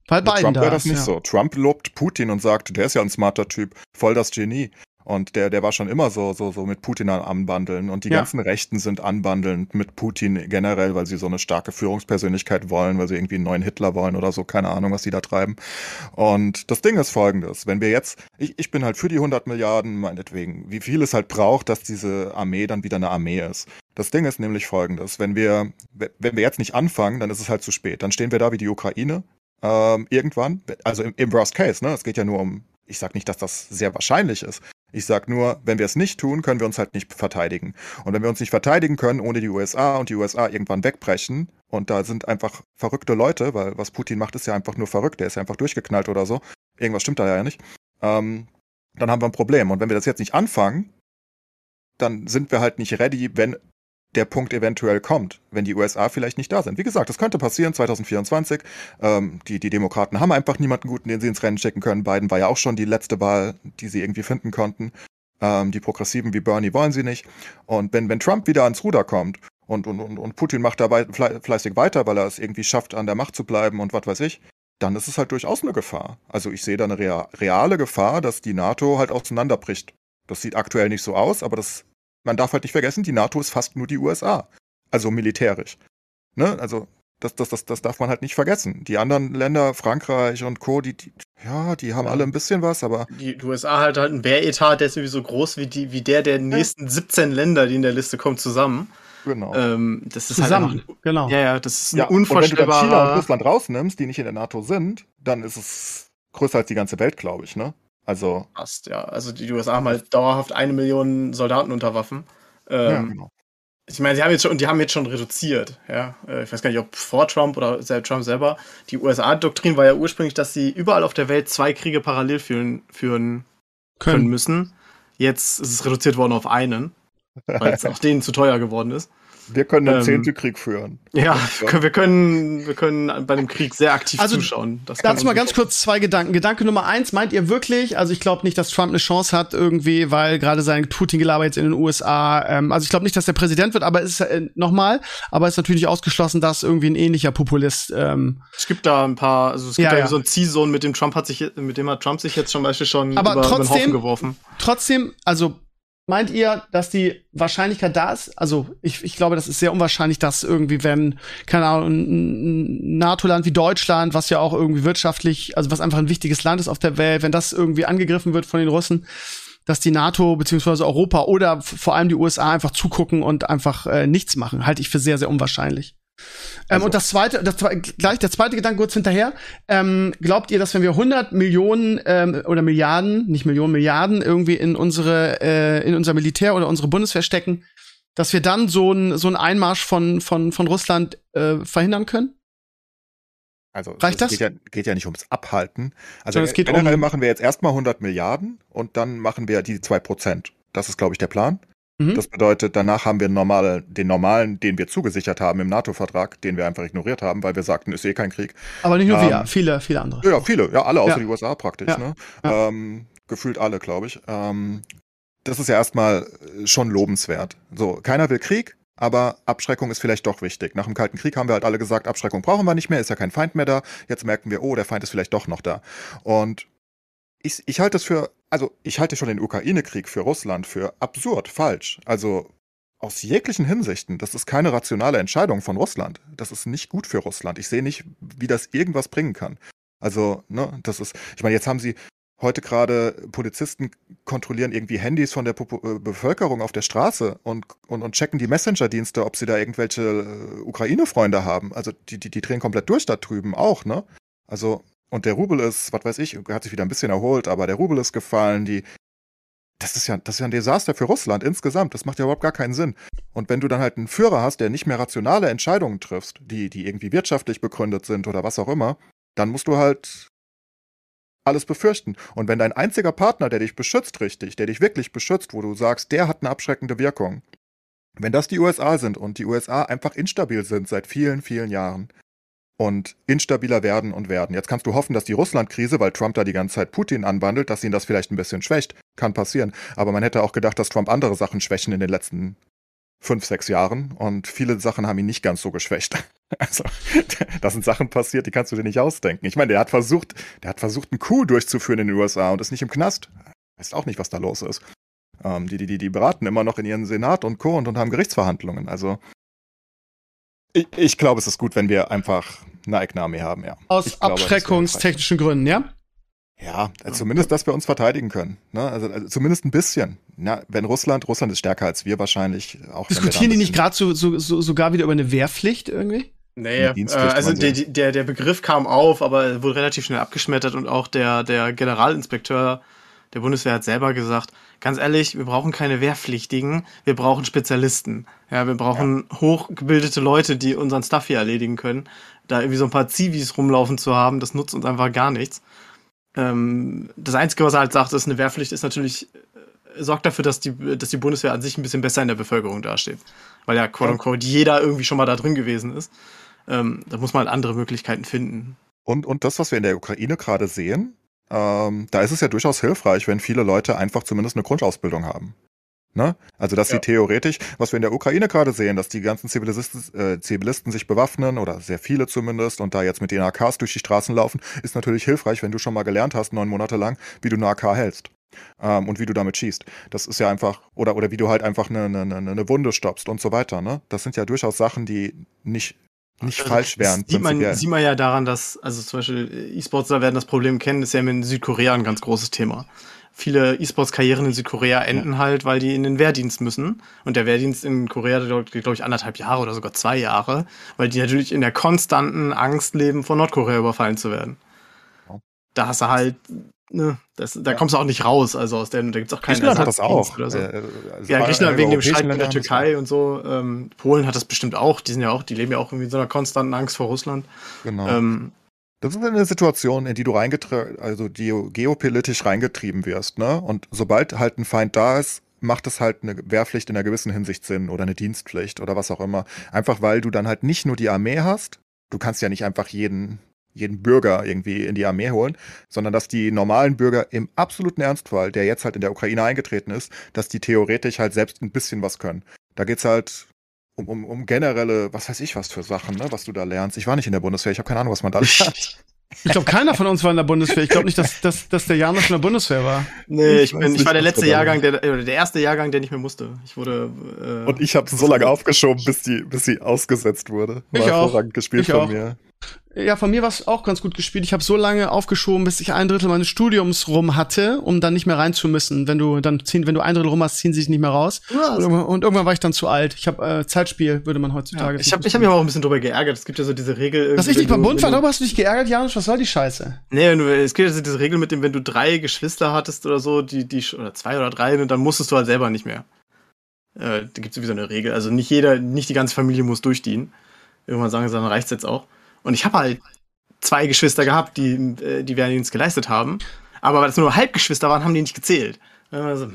weil Mit Biden Trump da wäre das ist. nicht ja. so. Trump lobt Putin und sagt, der ist ja ein smarter Typ, voll das Genie. Und der, der war schon immer so, so, so mit Putin anbandeln. Und die Ja. ganzen Rechten sind anbandelnd mit Putin generell, weil sie so eine starke Führungspersönlichkeit wollen, weil sie irgendwie einen neuen Hitler wollen oder so. Keine Ahnung, was die da treiben. Und das Ding ist folgendes. Wenn wir jetzt, ich, ich bin halt für die 100 Milliarden, meinetwegen, wie viel es halt braucht, dass diese Armee dann wieder eine Armee ist. Das Ding ist nämlich folgendes. Wenn wir, wenn wir jetzt nicht anfangen, dann ist es halt zu spät. Dann stehen wir da wie die Ukraine, ähm, irgendwann, also im, im Worst Case, ne? Es geht ja nur um, ich sag nicht, dass das sehr wahrscheinlich ist. Ich sag nur, wenn wir es nicht tun, können wir uns halt nicht verteidigen. Und wenn wir uns nicht verteidigen können, ohne die USA und die USA irgendwann wegbrechen, und da sind einfach verrückte Leute, weil was Putin macht, ist ja einfach nur verrückt, der ist ja einfach durchgeknallt oder so. Irgendwas stimmt da ja nicht. Ähm, dann haben wir ein Problem. Und wenn wir das jetzt nicht anfangen, dann sind wir halt nicht ready, wenn der Punkt eventuell kommt, wenn die USA vielleicht nicht da sind. Wie gesagt, das könnte passieren 2024. Ähm, die, die Demokraten haben einfach niemanden guten, den sie ins Rennen schicken können. Biden war ja auch schon die letzte Wahl, die sie irgendwie finden konnten. Ähm, die Progressiven wie Bernie wollen sie nicht. Und wenn, wenn Trump wieder ans Ruder kommt und, und, und, Putin macht dabei fle fleißig weiter, weil er es irgendwie schafft, an der Macht zu bleiben und was weiß ich, dann ist es halt durchaus eine Gefahr. Also ich sehe da eine rea reale Gefahr, dass die NATO halt auseinanderbricht. Das sieht aktuell nicht so aus, aber das, man darf halt nicht vergessen, die NATO ist fast nur die USA. Also militärisch. Ne? Also das, das, das, das darf man halt nicht vergessen. Die anderen Länder, Frankreich und Co., die, die ja, die haben Ja. alle ein bisschen was, aber Die USA hat halt einen Wehretat, der ist irgendwie so groß wie, die, wie der der nächsten 17 Länder, die in der Liste kommen, zusammen. genau. Ähm, das ist Zusammen, halt einfach, genau. ja, ja, das ist ein ja, und wenn du dann China und unvorstellbarer. Russland rausnimmst, die nicht in der NATO sind, dann ist es größer als die ganze Welt, glaube ich, ne? Also, Passt, ja. Also die USA haben halt dauerhaft eine Million Soldaten unter Waffen. ja, Ähm, genau. ich meine, sie haben jetzt schon, die haben jetzt schon reduziert, ja. Äh, ich weiß gar nicht, ob vor Trump oder Trump selber. Die USA-Doktrin war ja ursprünglich, dass sie überall auf der Welt zwei Kriege parallel führen, führen können. können müssen. Jetzt ist es reduziert worden auf einen, weil es auch denen zu teuer geworden ist. Wir können den ähm, Zehntelkrieg führen. Ja, wir können, wir können bei dem Krieg sehr aktiv also, zuschauen. Das dazu mal ganz kurz zwei Gedanken. Gedanke Nummer eins, meint ihr wirklich, also ich glaube nicht, dass Trump eine Chance hat irgendwie, weil gerade sein Putin-Gelaber jetzt in den USA, ähm, also ich glaube nicht, dass der Präsident wird, aber es ist äh, nochmal, aber es ist natürlich ausgeschlossen, dass irgendwie ein ähnlicher Populist. Ähm, es gibt da ein paar, also es gibt ja, da ja. so ein Ziehsohn, mit dem Trump hat sich, mit dem hat Trump sich jetzt zum Beispiel schon aber über, trotzdem, über den Haufen geworfen. Trotzdem, also Meint ihr, dass die Wahrscheinlichkeit da ist? Also ich, ich glaube, das ist sehr unwahrscheinlich, dass irgendwie, wenn, keine Ahnung, ein NATO-Land wie Deutschland, was ja auch irgendwie wirtschaftlich, also was einfach ein wichtiges Land ist auf der Welt, wenn das irgendwie angegriffen wird von den Russen, dass die NATO beziehungsweise Europa oder vor allem die USA einfach zugucken und einfach äh, nichts machen, halte ich für sehr, sehr unwahrscheinlich. Ähm, also. und das zweite, das, gleich der zweite Gedanke kurz hinterher. Ähm, glaubt ihr, dass wenn wir 100 Millionen ähm, oder Milliarden, nicht Millionen, Milliarden irgendwie in unsere, äh, in unser Militär oder unsere Bundeswehr stecken, dass wir dann so ein so ein Einmarsch von von von Russland äh, verhindern können? Also Reicht das? Geht ja, geht ja nicht ums Abhalten. Also es generell um machen wir jetzt erstmal 100 Milliarden und dann machen wir die zwei Prozent. Das ist, glaube ich, der Plan. Mhm. Das bedeutet, danach haben wir normal, den normalen, den wir zugesichert haben im NATO-Vertrag, den wir einfach ignoriert haben, weil wir sagten, ist eh kein Krieg. Aber nicht nur ähm, wir, viele, viele andere. Ja, viele, ja, alle außer ja. die USA praktisch. Ja. Ne? Ja. Ähm, gefühlt alle, glaube ich. Ähm, das ist ja erstmal schon lobenswert. So, keiner will Krieg, aber Abschreckung ist vielleicht doch wichtig. Nach dem Kalten Krieg haben wir halt alle gesagt, Abschreckung brauchen wir nicht mehr, ist ja kein Feind mehr da. Jetzt merken wir, oh, der Feind ist vielleicht doch noch da. Und ich, ich halte es für, also ich halte schon den Ukraine-Krieg für Russland für absurd, falsch. Also aus jeglichen Hinsichten, das ist keine rationale Entscheidung von Russland. Das ist nicht gut für Russland. Ich sehe nicht, wie das irgendwas bringen kann. Also, ne, das ist, ich meine, jetzt haben sie heute gerade Polizisten kontrollieren irgendwie Handys von der Popo äh, Bevölkerung auf der Straße und, und, und checken die Messenger-Dienste, ob sie da irgendwelche äh, Ukraine-Freunde haben. Also die, die, die drehen komplett durch da drüben auch, ne? Also und der Rubel ist, was weiß ich, hat sich wieder ein bisschen erholt, aber der Rubel ist gefallen, die, das ist ja, das ist ja ein Desaster für Russland insgesamt. Das macht ja überhaupt gar keinen Sinn. Und wenn du dann halt einen Führer hast, der nicht mehr rationale Entscheidungen trifft, die, die irgendwie wirtschaftlich begründet sind oder was auch immer, dann musst du halt alles befürchten. Und wenn dein einziger Partner, der dich beschützt richtig, der dich wirklich beschützt, wo du sagst, der hat eine abschreckende Wirkung, wenn das die USA sind und die USA einfach instabil sind seit vielen, vielen Jahren, und instabiler werden und werden. Jetzt kannst du hoffen, dass die Russland-Krise, weil Trump da die ganze Zeit Putin anwandelt, dass ihn das vielleicht ein bisschen schwächt. Kann passieren. Aber man hätte auch gedacht, dass Trump andere Sachen schwächen in den letzten fünf, sechs Jahren. Und viele Sachen haben ihn nicht ganz so geschwächt. Also, da sind Sachen passiert, die kannst du dir nicht ausdenken. Ich meine, der hat versucht, der hat versucht, einen Coup durchzuführen in den USA und ist nicht im Knast. Weiß auch nicht, was da los ist. Ähm, die, die, die beraten immer noch in ihren Senat und Co. und, und haben Gerichtsverhandlungen. Also, ich, ich glaube, es ist gut, wenn wir einfach eine eigene Armee haben, ja. Aus abschreckungstechnischen Gründen, ja? Ja, also zumindest, dass wir uns verteidigen können. Ne? Also, also, zumindest ein bisschen. Na, wenn Russland, Russland ist stärker als wir wahrscheinlich. Auch Diskutieren die nicht gerade so, so, so, sogar wieder über eine Wehrpflicht irgendwie? Nee, äh, also der, der, der Begriff kam auf, aber wurde relativ schnell abgeschmettert und auch der, der Generalinspekteur der Bundeswehr hat selber gesagt, ganz ehrlich, wir brauchen keine Wehrpflichtigen, wir brauchen Spezialisten. Ja, wir brauchen ja. hochgebildete Leute, die unseren Stuff hier erledigen können. Da irgendwie so ein paar Zivis rumlaufen zu haben, das nutzt uns einfach gar nichts. Ähm, das Einzige, was er halt sagt, ist, eine Wehrpflicht ist natürlich, äh, sorgt dafür, dass die, dass die Bundeswehr an sich ein bisschen besser in der Bevölkerung dasteht. Weil ja, quote unquote, jeder irgendwie schon mal da drin gewesen ist. Ähm, da muss man halt andere Möglichkeiten finden. Und, und das, was wir in der Ukraine gerade sehen, ähm, da ist es ja durchaus hilfreich, wenn viele Leute einfach zumindest eine Grundausbildung haben. Ne? Also, dass ja. sie theoretisch, was wir in der Ukraine gerade sehen, dass die ganzen Zivilisten, äh, Zivilisten sich bewaffnen oder sehr viele zumindest und da jetzt mit den AKs durch die Straßen laufen, ist natürlich hilfreich, wenn du schon mal gelernt hast, neun Monate lang, wie du eine AK hältst. Ähm, und wie du damit schießt. Das ist ja einfach, oder, oder wie du halt einfach eine, eine, eine Wunde stoppst und so weiter. Ne? Das sind ja durchaus Sachen, die nicht nicht also, falsch wären. Sieht man, sieht man ja daran, dass, also zum Beispiel E-Sportler werden das Problem kennen, ist ja in Südkorea ein ganz großes Thema. Viele E-Sports-Karrieren in Südkorea enden ja. halt, weil die in den Wehrdienst müssen. Und der Wehrdienst in Korea dauert, glaube ich, anderthalb Jahre oder sogar zwei Jahre, weil die natürlich in der konstanten Angst leben, von Nordkorea überfallen zu werden. Da hast du halt ne, das, da ja. kommst du auch nicht raus, also aus der, da gibt's auch keinen Griechenland hat das auch. Oder so. Äh, also ja, Griechenland wegen dem Streit mit der Türkei und so. Ähm, Polen hat das bestimmt auch. Die sind ja auch, die leben ja auch irgendwie in so einer konstanten Angst vor Russland. Genau. Ähm, das ist eine Situation, in die du reingetrieben, also die geopolitisch reingetrieben wirst, ne? Und sobald halt ein Feind da ist, macht es halt eine Wehrpflicht in einer gewissen Hinsicht Sinn oder eine Dienstpflicht oder was auch immer. Einfach weil du dann halt nicht nur die Armee hast, du kannst ja nicht einfach jeden jeden Bürger irgendwie in die Armee holen, sondern dass die normalen Bürger im absoluten Ernstfall, der jetzt halt in der Ukraine eingetreten ist, dass die theoretisch halt selbst ein bisschen was können. Da geht's halt um, um, um generelle, was weiß ich was für Sachen, ne, was du da lernst. Ich war nicht in der Bundeswehr, ich habe keine Ahnung, was man da lernt. Ich glaube, keiner von uns war in der Bundeswehr. Ich glaube nicht, dass, dass, dass der Janusz in der Bundeswehr war. Nee, ich, bin, ich war der letzte Jahrgang, der, oder der erste Jahrgang, der nicht mehr musste. Ich wurde. Äh, Und ich habe so lange aufgeschoben, bis die, bis sie ausgesetzt wurde. War ich auch. gespielt ich von auch. mir. Ja, von mir war es auch ganz gut gespielt. Ich habe so lange aufgeschoben, bis ich ein Drittel meines Studiums rum hatte, um dann nicht mehr rein zu müssen. Wenn du dann ziehen, wenn du ein Drittel rum hast, ziehen sie sich nicht mehr raus. Ja, und, irgendwann, und, irgendwann, war ich dann zu alt. Ich habe äh, Zeitspiel, würde man heutzutage. Ja, ich habe ich hab mich aber auch ein bisschen drüber geärgert. Es gibt ja so diese Regel. Dass ich nicht beim Bund war, darüber hast du dich geärgert, Janusz? Was soll die Scheiße? Nee, es gibt ja diese Regel mit dem, wenn du drei Geschwister hattest oder so, die, die, oder zwei oder drei, dann musstest du halt selber nicht mehr. Äh, da gibt es sowieso eine Regel. Also nicht jeder, nicht die ganze Familie muss durchdienen. Irgendwann sagen sie, dann reicht's jetzt auch. Und ich habe halt zwei Geschwister gehabt, die, äh, die Wehrdienst geleistet haben. Aber weil es nur Halbgeschwister waren, haben die nicht gezählt. Also,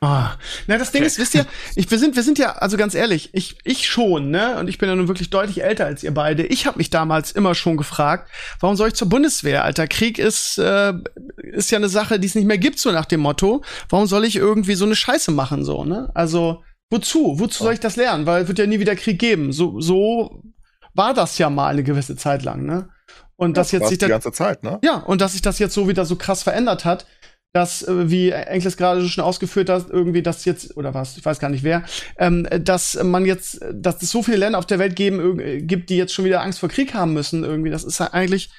oh. Na, das Ding ist, wisst ihr, ich, wir sind, wir sind ja, also ganz ehrlich, ich, ich schon, ne, und ich bin ja nun wirklich deutlich älter als ihr beide. Ich habe mich damals immer schon gefragt, warum soll ich zur Bundeswehr? Alter, Krieg ist, äh, ist ja eine Sache, die es nicht mehr gibt, so nach dem Motto. Warum soll ich irgendwie so eine Scheiße machen, so, ne? Also, wozu? Wozu soll ich das lernen? Weil es wird ja nie wieder Krieg geben. So, so war das ja mal eine gewisse Zeit lang, ne? Und das jetzt sich die ganze Zeit, ne? Ja, und dass sich das jetzt so wieder so krass verändert hat, dass, äh, wie Enkles gerade schon ausgeführt hat, irgendwie das jetzt, oder was, ich weiß gar nicht wer, ähm, dass man jetzt, dass es so viele Länder auf der Welt geben, äh, gibt, die jetzt schon wieder Angst vor Krieg haben müssen, irgendwie, das ist eigentlich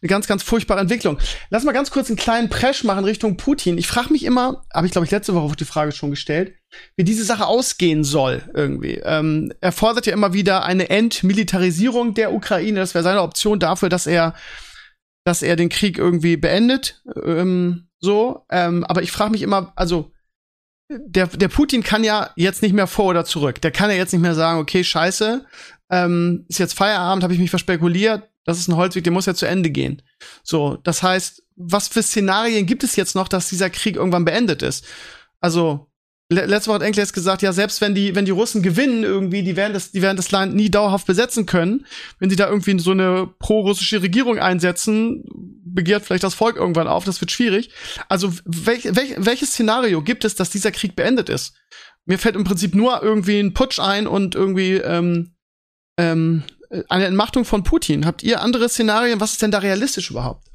eine ganz, ganz furchtbare Entwicklung. Lass mal ganz kurz einen kleinen Presch machen Richtung Putin. Ich frage mich immer, habe ich glaube ich letzte Woche auf die Frage schon gestellt, wie diese Sache ausgehen soll irgendwie. Ähm, er fordert ja immer wieder eine Entmilitarisierung der Ukraine. Das wäre seine Option dafür, dass er, dass er den Krieg irgendwie beendet. Ähm, so. Ähm, aber ich frage mich immer, also der, der Putin kann ja jetzt nicht mehr vor oder zurück. Der kann ja jetzt nicht mehr sagen, okay, scheiße, ähm, ist jetzt Feierabend, habe ich mich verspekuliert, das ist ein Holzweg, der muss ja zu Ende gehen. So, das heißt, was für Szenarien gibt es jetzt noch, dass dieser Krieg irgendwann beendet ist? Also, letzte Woche hat Enkel jetzt gesagt, ja, selbst wenn die, wenn die Russen gewinnen irgendwie, die werden das, die werden das Land nie dauerhaft besetzen können. Wenn sie da irgendwie so eine pro-russische Regierung einsetzen, begehrt vielleicht das Volk irgendwann auf, das wird schwierig. Also, welch, welch, welches Szenario gibt es, dass dieser Krieg beendet ist? Mir fällt im Prinzip nur irgendwie ein Putsch ein und irgendwie, ähm, ähm, eine Entmachtung von Putin. Habt ihr andere Szenarien? Was ist denn da realistisch überhaupt?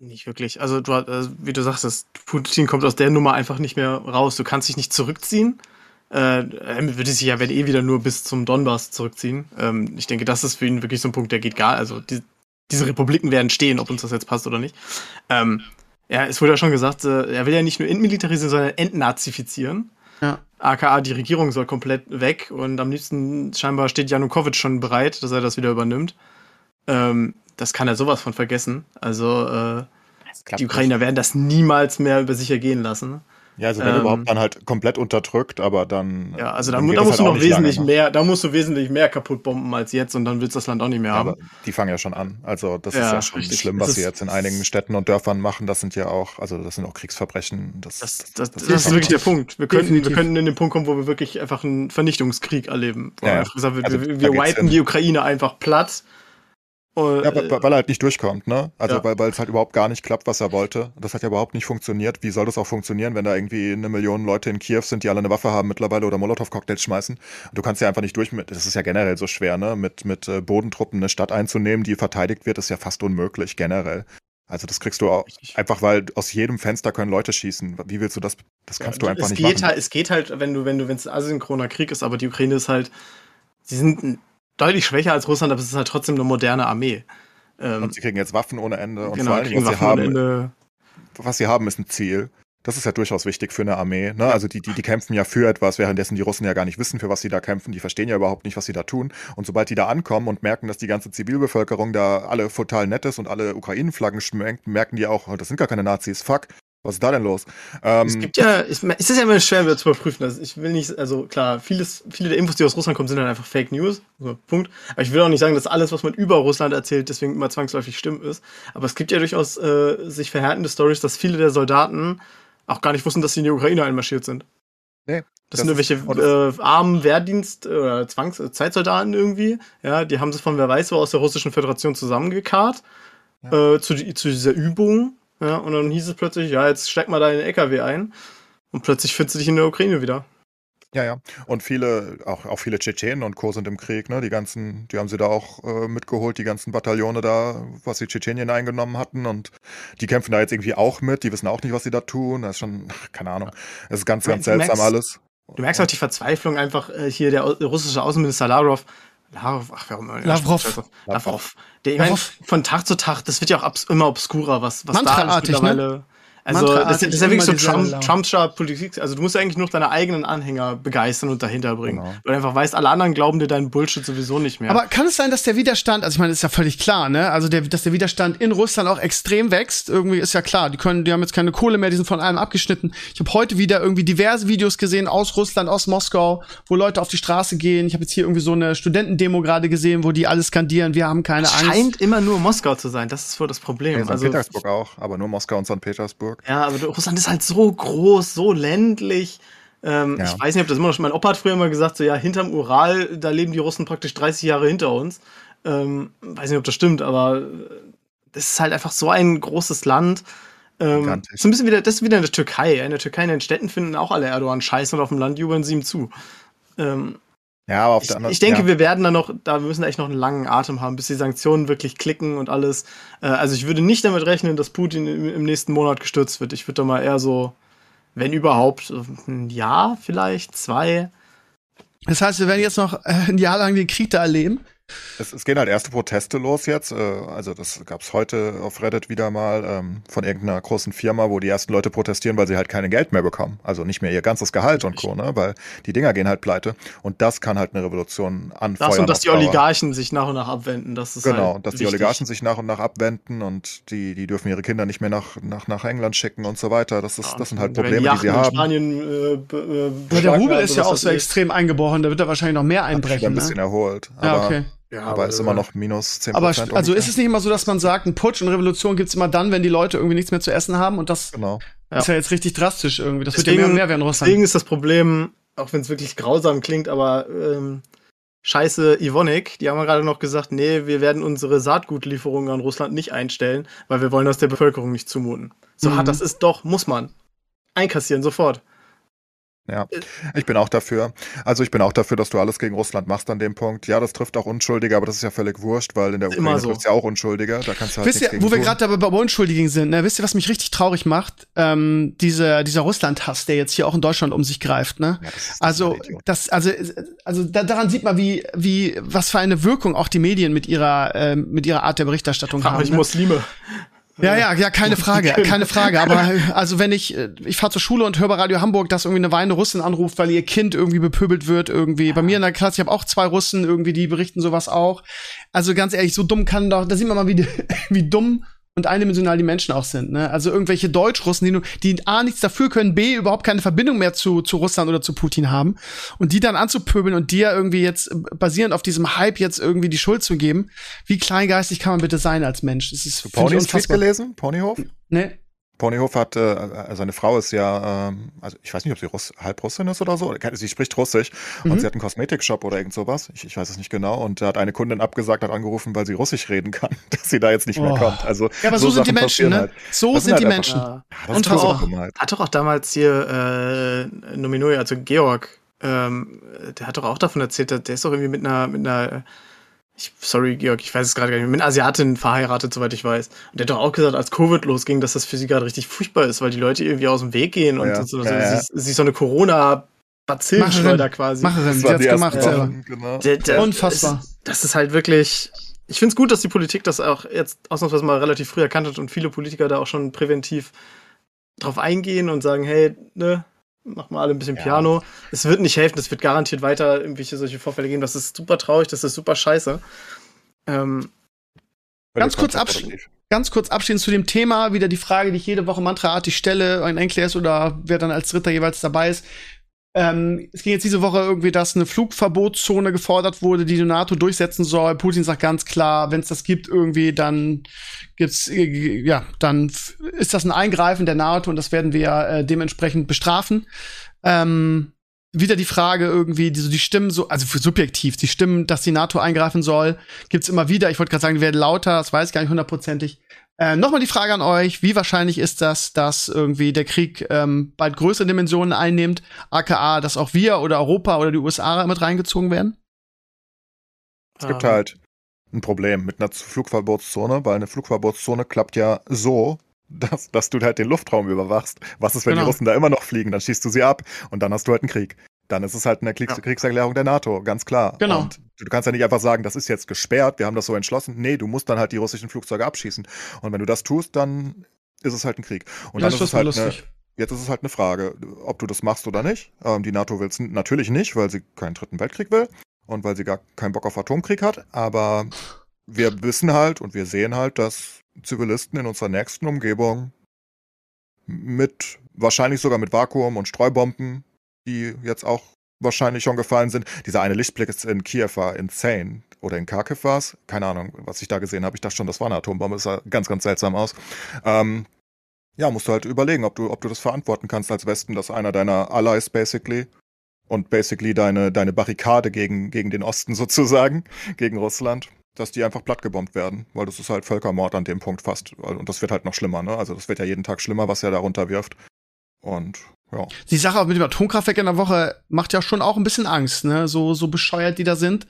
Nicht wirklich. Also, du, also wie du sagst, Putin kommt aus der Nummer einfach nicht mehr raus. Du kannst dich nicht zurückziehen. Äh, er würde sich ja, wenn eh wieder nur bis zum Donbass zurückziehen. Ähm, ich denke, das ist für ihn wirklich so ein Punkt, der geht gar. Also, die, diese Republiken werden stehen, ob uns das jetzt passt oder nicht. Ähm, ja, es wurde ja schon gesagt, äh, er will ja nicht nur entmilitarisieren, sondern entnazifizieren. Ja. AKA, die Regierung soll komplett weg und am liebsten scheinbar steht Janukowitsch schon bereit, dass er das wieder übernimmt. Ähm, das kann er sowas von vergessen. Also äh, die Ukrainer nicht. werden das niemals mehr über sich ergehen lassen. Ja, also wenn ähm, überhaupt dann halt komplett unterdrückt, aber dann. Ja, also da, da musst halt du noch wesentlich mehr, da musst du wesentlich mehr kaputt bomben als jetzt und dann willst du das Land auch nicht mehr ja, haben. Aber die fangen ja schon an. Also das ja, ist ja schon richtig. schlimm, was sie jetzt in einigen Städten und Dörfern machen. Das sind ja auch, also das sind auch Kriegsverbrechen. Das, das, das, das ist wirklich der Punkt. Wir könnten, wir könnten in den Punkt kommen, wo wir wirklich einfach einen Vernichtungskrieg erleben. Ja, gesagt, wir, also, wir, wir wipen die Ukraine einfach platt ja, weil, weil er halt nicht durchkommt, ne? Also ja. weil, es halt überhaupt gar nicht klappt, was er wollte. Das hat ja überhaupt nicht funktioniert. Wie soll das auch funktionieren, wenn da irgendwie eine Million Leute in Kiew sind, die alle eine Waffe haben mittlerweile oder Molotow-Cocktails schmeißen? Und du kannst ja einfach nicht durch mit, das ist ja generell so schwer, ne? Mit, mit äh, Bodentruppen eine Stadt einzunehmen, die verteidigt wird, ist ja fast unmöglich, generell. Also das kriegst du auch einfach, weil aus jedem Fenster können Leute schießen. Wie willst du das? Das kannst ja, du einfach nicht machen. Halt, es geht halt, wenn du, wenn du, wenn es ein asynchroner Krieg ist, aber die Ukraine ist halt, sie sind deutlich schwächer als Russland, aber es ist halt trotzdem eine moderne Armee. Ähm, und sie kriegen jetzt Waffen ohne Ende. Und genau, vor allem, was sie, haben, was sie haben, ist ein Ziel. Das ist ja durchaus wichtig für eine Armee. Ne? Also die, die, die kämpfen ja für etwas, währenddessen die Russen ja gar nicht wissen, für was sie da kämpfen. Die verstehen ja überhaupt nicht, was sie da tun. Und sobald die da ankommen und merken, dass die ganze Zivilbevölkerung da alle total nett ist und alle Ukraine-Flaggen schmeckt, merken die auch, oh, das sind gar keine Nazis. Fuck. Was ist da denn los? Ähm, es gibt ja, es ist ja immer schwer zu überprüfen. Also ich will nicht, also klar, vieles, viele der Infos, die aus Russland kommen, sind dann einfach Fake News. So, Punkt. Aber ich will auch nicht sagen, dass alles, was man über Russland erzählt, deswegen immer zwangsläufig stimmt ist. Aber es gibt ja durchaus äh, sich verhärtende Stories, dass viele der Soldaten auch gar nicht wussten, dass sie in die Ukraine einmarschiert sind. Nee. Das, das sind irgendwelche äh, armen Wehrdienst- oder Zwangszeitsoldaten irgendwie. Ja, die haben sie von wer weiß wo aus der russischen Föderation zusammengekarrt ja. äh, zu, zu dieser Übung ja, und dann hieß es plötzlich, ja, jetzt steig mal da in den LKW ein. Und plötzlich findest du dich in der Ukraine wieder. Ja, ja. Und viele, auch, auch viele Tschetschenen und Co. sind im Krieg, ne? Die ganzen, die haben sie da auch äh, mitgeholt, die ganzen Bataillone da, was sie Tschetschenien eingenommen hatten. Und die kämpfen da jetzt irgendwie auch mit, die wissen auch nicht, was sie da tun. Das ist schon, keine Ahnung. Das ist ganz, ganz seltsam merkst, alles. Du merkst auch die Verzweiflung einfach äh, hier, der russische Außenminister Lavrov, Lavrov, ach, warum? Lavrov. Lavrov. Der, mein, von Tag zu Tag, das wird ja auch immer obskurer, was, was da ist ne? mittlerweile. Ne? Also, das, das, ist ja wirklich so Trump, Trumpscher Politik. Also, du musst ja eigentlich nur deine eigenen Anhänger begeistern und dahinter bringen. Genau. Weil du einfach weißt, alle anderen glauben dir deinen Bullshit sowieso nicht mehr. Aber kann es sein, dass der Widerstand, also ich meine, ist ja völlig klar, ne? Also, der, dass der Widerstand in Russland auch extrem wächst, irgendwie ist ja klar. Die können, die haben jetzt keine Kohle mehr, die sind von allem abgeschnitten. Ich habe heute wieder irgendwie diverse Videos gesehen aus Russland, aus Moskau, wo Leute auf die Straße gehen. Ich habe jetzt hier irgendwie so eine Studentendemo gerade gesehen, wo die alles skandieren, wir haben keine es Angst. Scheint immer nur Moskau zu sein, das ist wohl das Problem. Ja, St. Also, Petersburg auch, aber nur Moskau und St. Petersburg. Ja, aber Russland ist halt so groß, so ländlich. Ähm, ja. Ich weiß nicht, ob das immer noch. Mein Opa hat früher immer gesagt, so ja, hinterm Ural, da leben die Russen praktisch 30 Jahre hinter uns. Ähm, weiß nicht, ob das stimmt, aber das ist halt einfach so ein großes Land. Ähm, so ein bisschen wieder, das ist wieder in der Türkei. In der Türkei in den Städten finden auch alle Erdogan scheiße und auf dem Land jubeln sie ihm zu. Ähm, ja, aber auf der anderen Ich denke, ja. wir werden da noch, da müssen echt noch einen langen Atem haben, bis die Sanktionen wirklich klicken und alles. Äh, also ich würde nicht damit rechnen, dass Putin im, im nächsten Monat gestürzt wird. Ich würde da mal eher so, wenn überhaupt, ein Jahr vielleicht, zwei. Das heißt, wir werden jetzt noch äh, ein Jahr lang den Krieg da erleben. Es, es, gehen halt erste Proteste los jetzt. Äh, also das gab es heute auf Reddit wieder mal ähm, von irgendeiner großen Firma, wo die ersten Leute protestieren, weil sie halt kein Geld mehr bekommen. Also nicht mehr ihr ganzes Gehalt und Co. Ne? Weil die Dinger gehen halt pleite. Und das kann halt eine Revolution anfeuern. Das und dass die Oligarchen sich nach und nach abwenden. Das ist genau, halt dass wichtig. die Oligarchen sich nach und nach abwenden und die, die dürfen ihre Kinder nicht mehr nach, nach, nach England schicken und so weiter. Das, ist, ja, das sind halt Probleme, die, die sie haben. Spanien, äh, äh, ja, der Rubel ist ja auch so extrem eingebrochen. Da wird er wahrscheinlich noch mehr einbrechen. Hat sich ein bisschen ne? erholt. Aber ja, okay. Ja, aber, aber ist immer noch minus 10%. Aber also ist es nicht immer so, dass man sagt, ein Putsch und Revolution gibt's immer dann, wenn die Leute irgendwie nichts mehr zu essen haben und das genau. ist ja jetzt richtig drastisch irgendwie. Das deswegen, wird ja mehr und mehr werden Russland. Deswegen ist das Problem, auch wenn es wirklich grausam klingt, aber ähm, scheiße Ivonik, die haben gerade noch gesagt, nee, wir werden unsere Saatgutlieferungen an Russland nicht einstellen, weil wir wollen das der Bevölkerung nicht zumuten. So mhm. hart das ist doch, muss man. Einkassieren sofort. Ja, ich bin auch dafür. Also ich bin auch dafür, dass du alles gegen Russland machst an dem Punkt. Ja, das trifft auch Unschuldige, aber das ist ja völlig wurscht, weil in der Ukraine so. trifft ja auch Unschuldige. Da kannst du halt Wisst ihr, wo wir gerade dabei bei Unschuldigen sind, ne? wisst ihr, was mich richtig traurig macht? Ähm, diese, dieser Russland-Hass, der jetzt hier auch in Deutschland um sich greift, ne? Ja, das also, das, also, also da, daran sieht man, wie, wie, was für eine Wirkung auch die Medien mit ihrer, äh, mit ihrer Art der Berichterstattung Frag haben. Ich ne? Muslime. Ja, ja, ja, keine Frage, keine Frage. Aber also wenn ich, ich fahre zur Schule und höre bei Radio Hamburg, dass irgendwie eine weine Russin anruft, weil ihr Kind irgendwie bepöbelt wird, irgendwie. Bei mir in der Klasse, ich habe auch zwei Russen, irgendwie, die berichten sowas auch. Also ganz ehrlich, so dumm kann doch, da sieht man mal, wie, wie dumm und eindimensional die Menschen auch sind. Ne? Also irgendwelche Deutschrussen, die, nur, die A nichts dafür können, B überhaupt keine Verbindung mehr zu, zu Russland oder zu Putin haben. Und die dann anzupöbeln und dir irgendwie jetzt basierend auf diesem Hype jetzt irgendwie die Schuld zu geben. Wie kleingeistig kann man bitte sein als Mensch? Das ist Ponyhof gelesen? Ponyhof? Nee. Ponyhof hat, äh, äh, seine Frau ist ja, ähm, also ich weiß nicht, ob sie Russ, halb Russin ist oder so. Sie spricht Russisch mhm. und sie hat einen Kosmetikshop oder irgend sowas. Ich, ich weiß es nicht genau. Und da hat eine Kundin abgesagt, hat angerufen, weil sie Russisch reden kann, dass sie da jetzt nicht mehr oh. kommt. Also ja, aber so, so sind die Menschen, ne? Halt. So das sind halt die Menschen. Ja, und hat auch, hat doch auch damals hier äh, Nominoi, also Georg, ähm, der hat doch auch davon erzählt, der ist doch irgendwie mit einer, mit einer ich, sorry, Georg, ich weiß es gerade gar nicht, mit einer Asiatin verheiratet, soweit ich weiß. Und der hat doch auch gesagt, als Covid losging, dass das für sie gerade richtig furchtbar ist, weil die Leute irgendwie aus dem Weg gehen und ja, so, ja, ja. Sie, sie so eine Corona- Bazillenschleuder quasi. Macherin, die hat's gemacht selber. Genau. Der, der, Unfassbar. Das, das ist halt wirklich. Ich finde es gut, dass die Politik das auch jetzt ausnahmsweise mal relativ früh erkannt hat und viele Politiker da auch schon präventiv drauf eingehen und sagen, hey, ne, mach mal alle ein bisschen ja. Piano. Es wird nicht helfen, es wird garantiert weiter irgendwelche solche Vorfälle geben. Das ist super traurig, das ist super scheiße. Ähm, ganz kurz, absch ganz kurz abschließend zu dem Thema, wieder die Frage, die ich jede Woche mantraartig stelle, ein Enkel oder wer dann als Dritter jeweils dabei ist. Ähm, es ging jetzt diese Woche irgendwie, dass eine Flugverbotszone gefordert wurde, die die NATO durchsetzen soll. Putin sagt ganz klar, wenn es das gibt irgendwie, dann gibt's äh, ja, dann ist das ein Eingreifen der NATO und das werden wir äh, dementsprechend bestrafen. Ähm, wieder die Frage irgendwie, die, die Stimmen so, also subjektiv, die Stimmen, dass die NATO eingreifen soll, gibt's immer wieder. Ich wollte gerade sagen, die werden lauter, das weiß ich gar nicht hundertprozentig. Äh, Nochmal die Frage an euch, wie wahrscheinlich ist das, dass irgendwie der Krieg ähm, bald größere Dimensionen einnimmt, aka, dass auch wir oder Europa oder die USA mit reingezogen werden? Es gibt halt ein Problem mit einer Flugverbotszone, weil eine Flugverbotszone klappt ja so, dass, dass du halt den Luftraum überwachst. Was ist, wenn genau. die Russen da immer noch fliegen? Dann schießt du sie ab und dann hast du halt einen Krieg. Dann ist es halt eine Kriegs ja. Kriegserklärung der NATO, ganz klar. Genau. Und du kannst ja nicht einfach sagen, das ist jetzt gesperrt, wir haben das so entschlossen. Nee, du musst dann halt die russischen Flugzeuge abschießen. Und wenn du das tust, dann ist es halt ein Krieg. Und ja, dann ist es halt eine, jetzt ist es halt eine Frage, ob du das machst oder nicht. Ähm, die NATO will es natürlich nicht, weil sie keinen dritten Weltkrieg will und weil sie gar keinen Bock auf Atomkrieg hat. Aber wir wissen halt und wir sehen halt, dass Zivilisten in unserer nächsten Umgebung mit, wahrscheinlich sogar mit Vakuum und Streubomben, die jetzt auch wahrscheinlich schon gefallen sind. Dieser eine Lichtblick ist in Kiew war insane. Oder in Kharkiv war es. Keine Ahnung, was ich da gesehen habe. Ich dachte schon, das war eine Atombombe. Das sah ganz, ganz seltsam aus. Ähm, ja, musst du halt überlegen, ob du, ob du das verantworten kannst als Westen, dass einer deiner Allies basically und basically deine, deine Barrikade gegen, gegen den Osten sozusagen, gegen Russland, dass die einfach plattgebombt werden, weil das ist halt Völkermord an dem Punkt fast. Und das wird halt noch schlimmer, ne? Also das wird ja jeden Tag schlimmer, was er da runterwirft. Und ja. Die Sache mit dem Atomkraftwerk in der Woche macht ja schon auch ein bisschen Angst, ne? So, so bescheuert die da sind,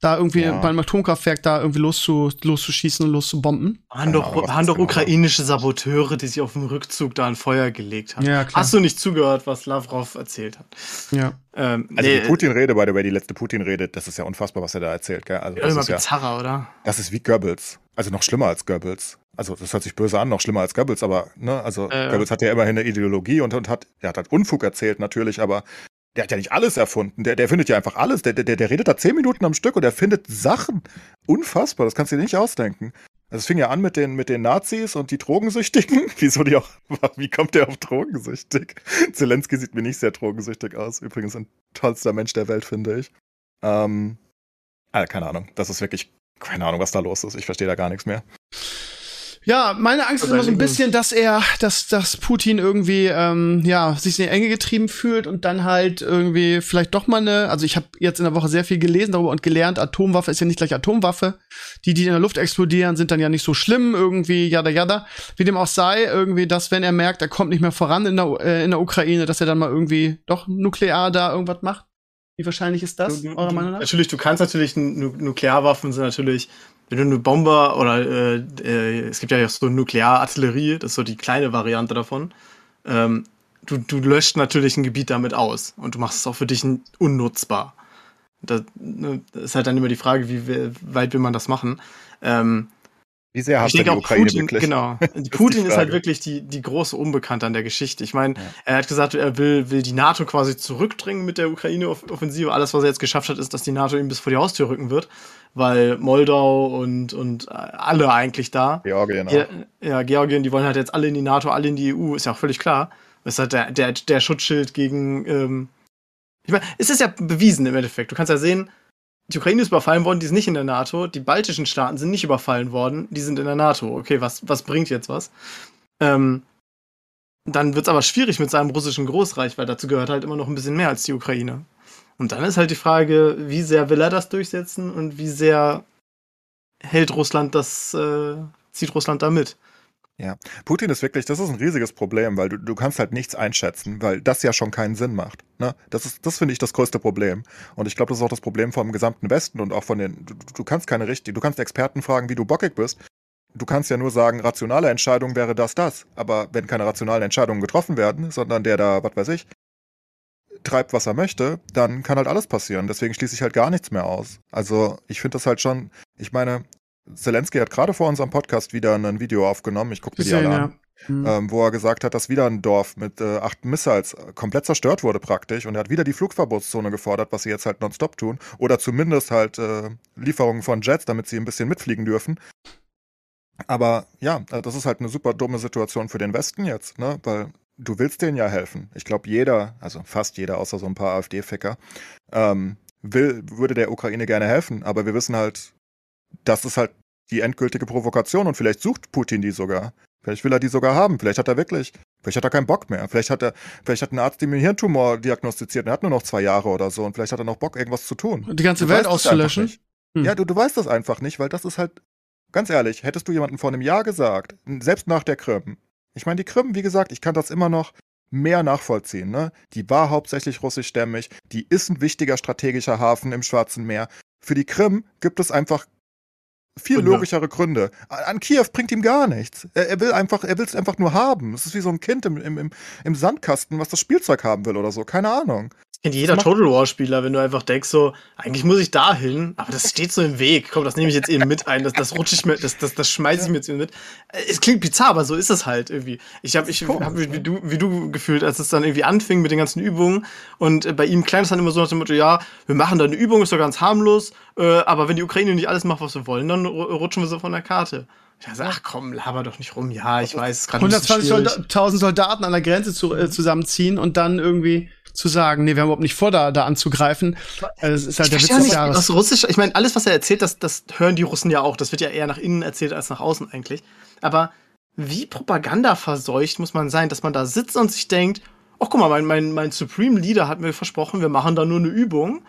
da irgendwie ja. beim Atomkraftwerk da irgendwie loszu, loszuschießen und loszubomben. Waren doch, ja, waren doch genau ukrainische Saboteure, die sich auf dem Rückzug da ein Feuer gelegt haben. Ja, klar. Hast du nicht zugehört, was Lavrov erzählt hat? Ja. Ähm, also nee, die Putin-Rede, by the way, die letzte Putin-Rede, das ist ja unfassbar, was er da erzählt, gell? Also, das ist ja bizarrer, oder? Das ist wie Goebbels. Also noch schlimmer als Goebbels also das hört sich böse an, noch schlimmer als Goebbels, aber ne, also äh, Goebbels hat ja immerhin eine Ideologie und, und hat, er hat halt Unfug erzählt natürlich, aber der hat ja nicht alles erfunden. Der, der findet ja einfach alles. Der, der, der redet da zehn Minuten am Stück und der findet Sachen. Unfassbar, das kannst du dir nicht ausdenken. Also es fing ja an mit den, mit den Nazis und die Drogensüchtigen. Wieso die auch, wie kommt der auf drogensüchtig? Zelensky sieht mir nicht sehr drogensüchtig aus. Übrigens ein tollster Mensch der Welt, finde ich. Ähm, ah, keine Ahnung. Das ist wirklich, keine Ahnung, was da los ist. Ich verstehe da gar nichts mehr. Ja, meine Angst ist immer so ein bisschen, dass er, dass, dass Putin irgendwie, ähm, ja, sich in die Enge getrieben fühlt und dann halt irgendwie vielleicht doch mal eine, also ich habe jetzt in der Woche sehr viel gelesen darüber und gelernt, Atomwaffe ist ja nicht gleich Atomwaffe. Die, die in der Luft explodieren, sind dann ja nicht so schlimm, irgendwie, jada, jada. Wie dem auch sei, irgendwie, dass wenn er merkt, er kommt nicht mehr voran in der, äh, in der Ukraine, dass er dann mal irgendwie doch nuklear da irgendwas macht. Wie wahrscheinlich ist das, eurer Meinung nach? Natürlich, du kannst natürlich, Nuklearwaffen sind natürlich wenn du eine Bombe oder äh, äh, es gibt ja auch so Nuklearartillerie, das ist so die kleine Variante davon. Ähm, du, du löscht natürlich ein Gebiet damit aus und du machst es auch für dich unnutzbar. Da ne, ist halt dann immer die Frage, wie weit will man das machen. Ähm, wie sehr hast du die Ukraine Putin, wirklich? Genau. Putin ist halt wirklich die, die große Unbekannte an der Geschichte. Ich meine, ja. er hat gesagt, er will, will die NATO quasi zurückdrängen mit der Ukraine-Offensive. Alles, was er jetzt geschafft hat, ist, dass die NATO ihm bis vor die Haustür rücken wird, weil Moldau und, und alle eigentlich da. Georgien auch. Ja, Georgien, die wollen halt jetzt alle in die NATO, alle in die EU, ist ja auch völlig klar. Das ist halt der, der, der Schutzschild gegen. Ähm ich meine, es ist ja bewiesen im Endeffekt. Du kannst ja sehen, die Ukraine ist überfallen worden, die ist nicht in der NATO. Die baltischen Staaten sind nicht überfallen worden, die sind in der NATO. Okay, was, was bringt jetzt was? Ähm, dann wird es aber schwierig mit seinem russischen Großreich, weil dazu gehört halt immer noch ein bisschen mehr als die Ukraine. Und dann ist halt die Frage, wie sehr will er das durchsetzen und wie sehr hält Russland das, äh, zieht Russland da mit? Ja, Putin ist wirklich, das ist ein riesiges Problem, weil du, du kannst halt nichts einschätzen, weil das ja schon keinen Sinn macht. Ne? Das ist, das finde ich das größte Problem. Und ich glaube, das ist auch das Problem vom gesamten Westen und auch von den, du, du kannst keine richtig, du kannst Experten fragen, wie du bockig bist. Du kannst ja nur sagen, rationale Entscheidung wäre das, das. Aber wenn keine rationalen Entscheidungen getroffen werden, sondern der da, was weiß ich, treibt, was er möchte, dann kann halt alles passieren. Deswegen schließe ich halt gar nichts mehr aus. Also ich finde das halt schon, ich meine, Zelensky hat gerade vor unserem Podcast wieder ein Video aufgenommen. Ich gucke mir die alle an. mhm. ähm, wo er gesagt hat, dass wieder ein Dorf mit äh, acht Missiles komplett zerstört wurde praktisch und er hat wieder die Flugverbotszone gefordert, was sie jetzt halt nonstop tun oder zumindest halt äh, Lieferungen von Jets, damit sie ein bisschen mitfliegen dürfen. Aber ja, äh, das ist halt eine super dumme Situation für den Westen jetzt, ne? weil du willst denen ja helfen. Ich glaube, jeder, also fast jeder, außer so ein paar AfD-Ficker, ähm, will, würde der Ukraine gerne helfen. Aber wir wissen halt, das ist halt die endgültige Provokation und vielleicht sucht Putin die sogar. Vielleicht will er die sogar haben. Vielleicht hat er wirklich, vielleicht hat er keinen Bock mehr. Vielleicht hat er, vielleicht hat ein Arzt ihm einen Hirntumor diagnostiziert und er hat nur noch zwei Jahre oder so und vielleicht hat er noch Bock, irgendwas zu tun. Die ganze du Welt auszulöschen? Hm. Ja, du, du weißt das einfach nicht, weil das ist halt, ganz ehrlich, hättest du jemanden vor einem Jahr gesagt, selbst nach der Krim. Ich meine, die Krim, wie gesagt, ich kann das immer noch mehr nachvollziehen. Ne? Die war hauptsächlich russischstämmig, die ist ein wichtiger strategischer Hafen im Schwarzen Meer. Für die Krim gibt es einfach viel Gründe. logischere Gründe. An Kiew bringt ihm gar nichts. Er, er will einfach, er will es einfach nur haben. Es ist wie so ein Kind im, im, im Sandkasten, was das Spielzeug haben will oder so. Keine Ahnung kennt jeder Total War Spieler, wenn du einfach denkst so, eigentlich muss ich da hin, aber das steht so im Weg. Komm, das nehme ich jetzt eben mit ein, das, das rutsche ich mir, das, das, das schmeiße ich mir jetzt mit. Es klingt bizarr, aber so ist es halt irgendwie. Ich habe ich hab, wie, du, wie du gefühlt, als es dann irgendwie anfing mit den ganzen Übungen und äh, bei ihm klang es dann immer so nach dem Motto, ja, wir machen da eine Übung, ist doch ganz harmlos, äh, aber wenn die Ukraine nicht alles macht, was wir wollen, dann rutschen wir so von der Karte. Dachte, ach komm, laber doch nicht rum. Ja, ich weiß, es gerade 120.000 Soldaten an der Grenze zu, äh, zusammenziehen und dann irgendwie zu sagen, nee, wir haben überhaupt nicht vor, da, da anzugreifen. Also, das ist halt ich der Witz des nicht, Jahres. Aus Russisch, ich meine, alles, was er erzählt, das, das hören die Russen ja auch. Das wird ja eher nach innen erzählt als nach außen eigentlich. Aber wie propagandaverseucht muss man sein, dass man da sitzt und sich denkt, ach guck mal, mein, mein, mein Supreme Leader hat mir versprochen, wir machen da nur eine Übung.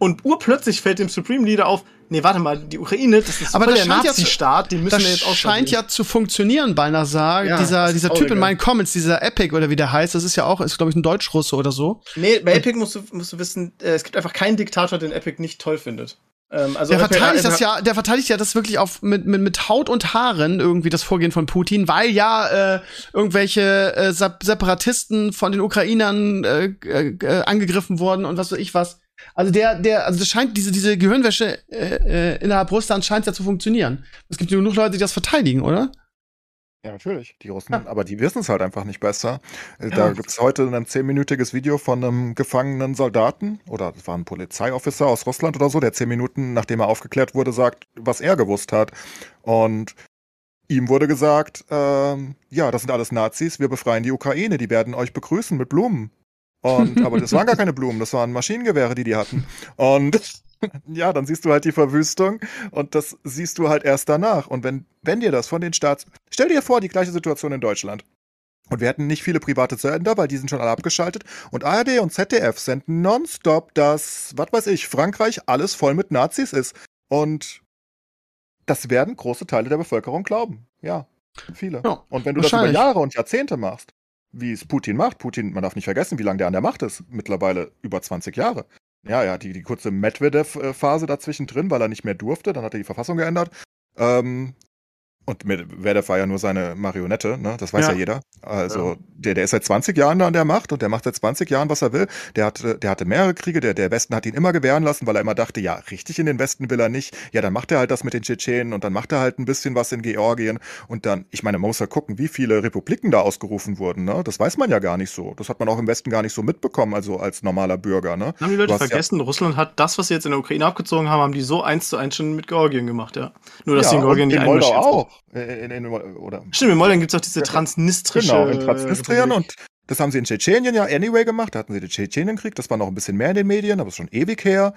Und urplötzlich fällt dem Supreme Leader auf, nee, warte mal, die Ukraine, das ist aber der Nazi-Staat, den müssen wir jetzt auch. Das scheint ja zu funktionieren, beinahe sagen. Ja, dieser dieser Typ in meinen Comments, dieser Epic oder wie der heißt, das ist ja auch, ist glaube ich ein Deutsch-Russe oder so. Nee, bei Epic musst du, musst du wissen, äh, es gibt einfach keinen Diktator, den Epic nicht toll findet. Ähm, also der verteidigt das ja, der verteidigt ja das wirklich auf mit, mit, mit Haut und Haaren irgendwie das Vorgehen von Putin, weil ja äh, irgendwelche äh, Separatisten von den Ukrainern äh, äh, angegriffen wurden und was weiß ich was. Also der, der, also das scheint, diese, diese Gehirnwäsche äh, äh, innerhalb Russlands scheint ja zu funktionieren. Es gibt genug Leute, die das verteidigen, oder? Ja, natürlich. Die Russen, ja. aber die wissen es halt einfach nicht besser. Äh, da ja. gibt es heute ein zehnminütiges Video von einem gefangenen Soldaten oder es war ein Polizeiofficer aus Russland oder so, der zehn Minuten, nachdem er aufgeklärt wurde, sagt, was er gewusst hat. Und ihm wurde gesagt, ähm, ja, das sind alles Nazis, wir befreien die Ukraine, die werden euch begrüßen mit Blumen. Und, aber das waren gar keine Blumen, das waren Maschinengewehre, die die hatten. Und ja, dann siehst du halt die Verwüstung und das siehst du halt erst danach. Und wenn, wenn dir das von den Staats. Stell dir vor, die gleiche Situation in Deutschland. Und wir hätten nicht viele private Sender, weil die sind schon alle abgeschaltet. Und ARD und ZDF senden nonstop, dass, was weiß ich, Frankreich alles voll mit Nazis ist. Und das werden große Teile der Bevölkerung glauben. Ja, viele. Ja, und wenn du das über Jahre und Jahrzehnte machst, wie es Putin macht. Putin, man darf nicht vergessen, wie lange der an der Macht ist. Mittlerweile über 20 Jahre. Ja, ja, die, die kurze Medvedev-Phase dazwischen drin, weil er nicht mehr durfte. Dann hat er die Verfassung geändert. Ähm, und Medvedev war ja nur seine Marionette, ne? Das weiß ja, ja jeder. Also, ja. der, der ist seit 20 Jahren da an der Macht und der macht seit 20 Jahren, was er will. Der hatte, der hatte mehrere Kriege, der, der Westen hat ihn immer gewähren lassen, weil er immer dachte, ja, richtig in den Westen will er nicht. Ja, dann macht er halt das mit den Tschetschenen und dann macht er halt ein bisschen was in Georgien. Und dann, ich meine, man muss ja gucken, wie viele Republiken da ausgerufen wurden, ne? Das weiß man ja gar nicht so. Das hat man auch im Westen gar nicht so mitbekommen, also als normaler Bürger, ne? Haben die Leute vergessen, ja Russland hat das, was sie jetzt in der Ukraine abgezogen haben, haben die so eins zu eins schon mit Georgien gemacht, ja. Nur, dass ja, die in Georgien nicht Moldau auch. Äh, in, in, oder Stimmt, in Moldau gibt es auch diese transnistrische. Genau, in Transnistrien und das haben sie in Tschetschenien ja anyway gemacht. Da hatten sie den Tschetschenienkrieg, das war noch ein bisschen mehr in den Medien, aber ist schon ewig her.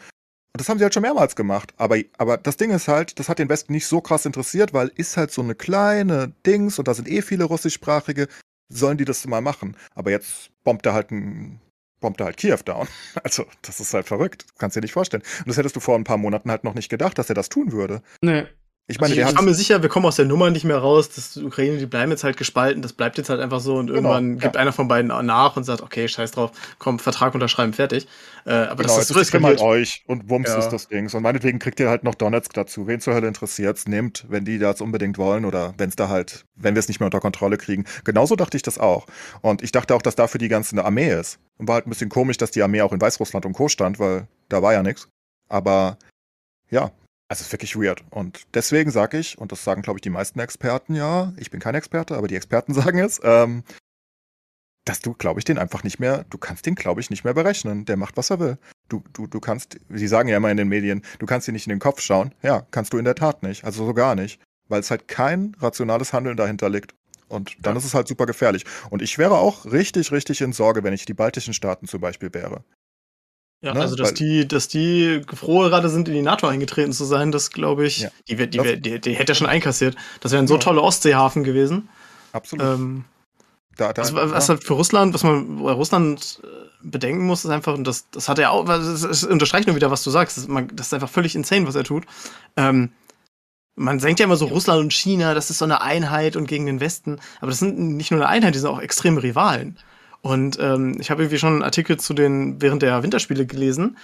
Und das haben sie halt schon mehrmals gemacht. Aber, aber das Ding ist halt, das hat den Westen nicht so krass interessiert, weil ist halt so eine kleine Dings und da sind eh viele russischsprachige. Sollen die das mal machen? Aber jetzt bombt er halt ein bombt er halt Kiew down. Also, das ist halt verrückt. Kannst dir nicht vorstellen. Und das hättest du vor ein paar Monaten halt noch nicht gedacht, dass er das tun würde. Nee. Ich meine, also ich, ich bin mir sicher, wir kommen aus der Nummer nicht mehr raus. Das Ukraine, die bleiben jetzt halt gespalten. Das bleibt jetzt halt einfach so und genau, irgendwann gibt einer von beiden nach und sagt, okay, scheiß drauf, komm, Vertrag unterschreiben, fertig. Äh, aber genau, das ist so halt euch und Wumms ja. ist das Ding. Und meinetwegen kriegt ihr halt noch Donetsk dazu. Wen zur Hölle interessiert's? Nehmt, wenn die das unbedingt wollen oder wenn es da halt, wenn wir es nicht mehr unter Kontrolle kriegen. Genauso dachte ich das auch. Und ich dachte auch, dass dafür die ganze Armee ist. Und war halt ein bisschen komisch, dass die Armee auch in Weißrussland und Co. stand, weil da war ja nichts. Aber ja, Also es ist wirklich weird. Und deswegen sage ich, und das sagen, glaube ich, die meisten Experten ja, ich bin kein Experte, aber die Experten sagen es, ähm, dass du, glaube ich, den einfach nicht mehr, du kannst den, glaube ich, nicht mehr berechnen. Der macht, was er will. Du, du, du kannst, sie sagen ja immer in den Medien, du kannst dir nicht in den Kopf schauen. Ja, kannst du in der Tat nicht. Also so gar nicht. Weil es halt kein rationales Handeln dahinter liegt. Und dann ja. ist es halt super gefährlich. Und ich wäre auch richtig, richtig in Sorge, wenn ich die baltischen Staaten zum Beispiel wäre. Ja, ne? also dass Weil, die, dass die froh gerade sind, in die NATO eingetreten zu sein, das glaube ich, ja. die, die, die, die, die hätte er schon einkassiert. Das wäre ein so ja. toller Ostseehafen gewesen. Absolut. Ähm, da, da, was, was halt für Russland, was man bei Russland äh, bedenken muss, ist einfach, und das, das hat er auch, das unterstreicht nur wieder, was du sagst, das ist, man, das ist einfach völlig insane, was er tut. Ähm, man denkt ja immer so, Russland und China, das ist so eine Einheit und gegen den Westen, aber das sind nicht nur eine Einheit, die sind auch extreme Rivalen. Und ähm, ich habe irgendwie schon einen Artikel zu den während der Winterspiele gelesen,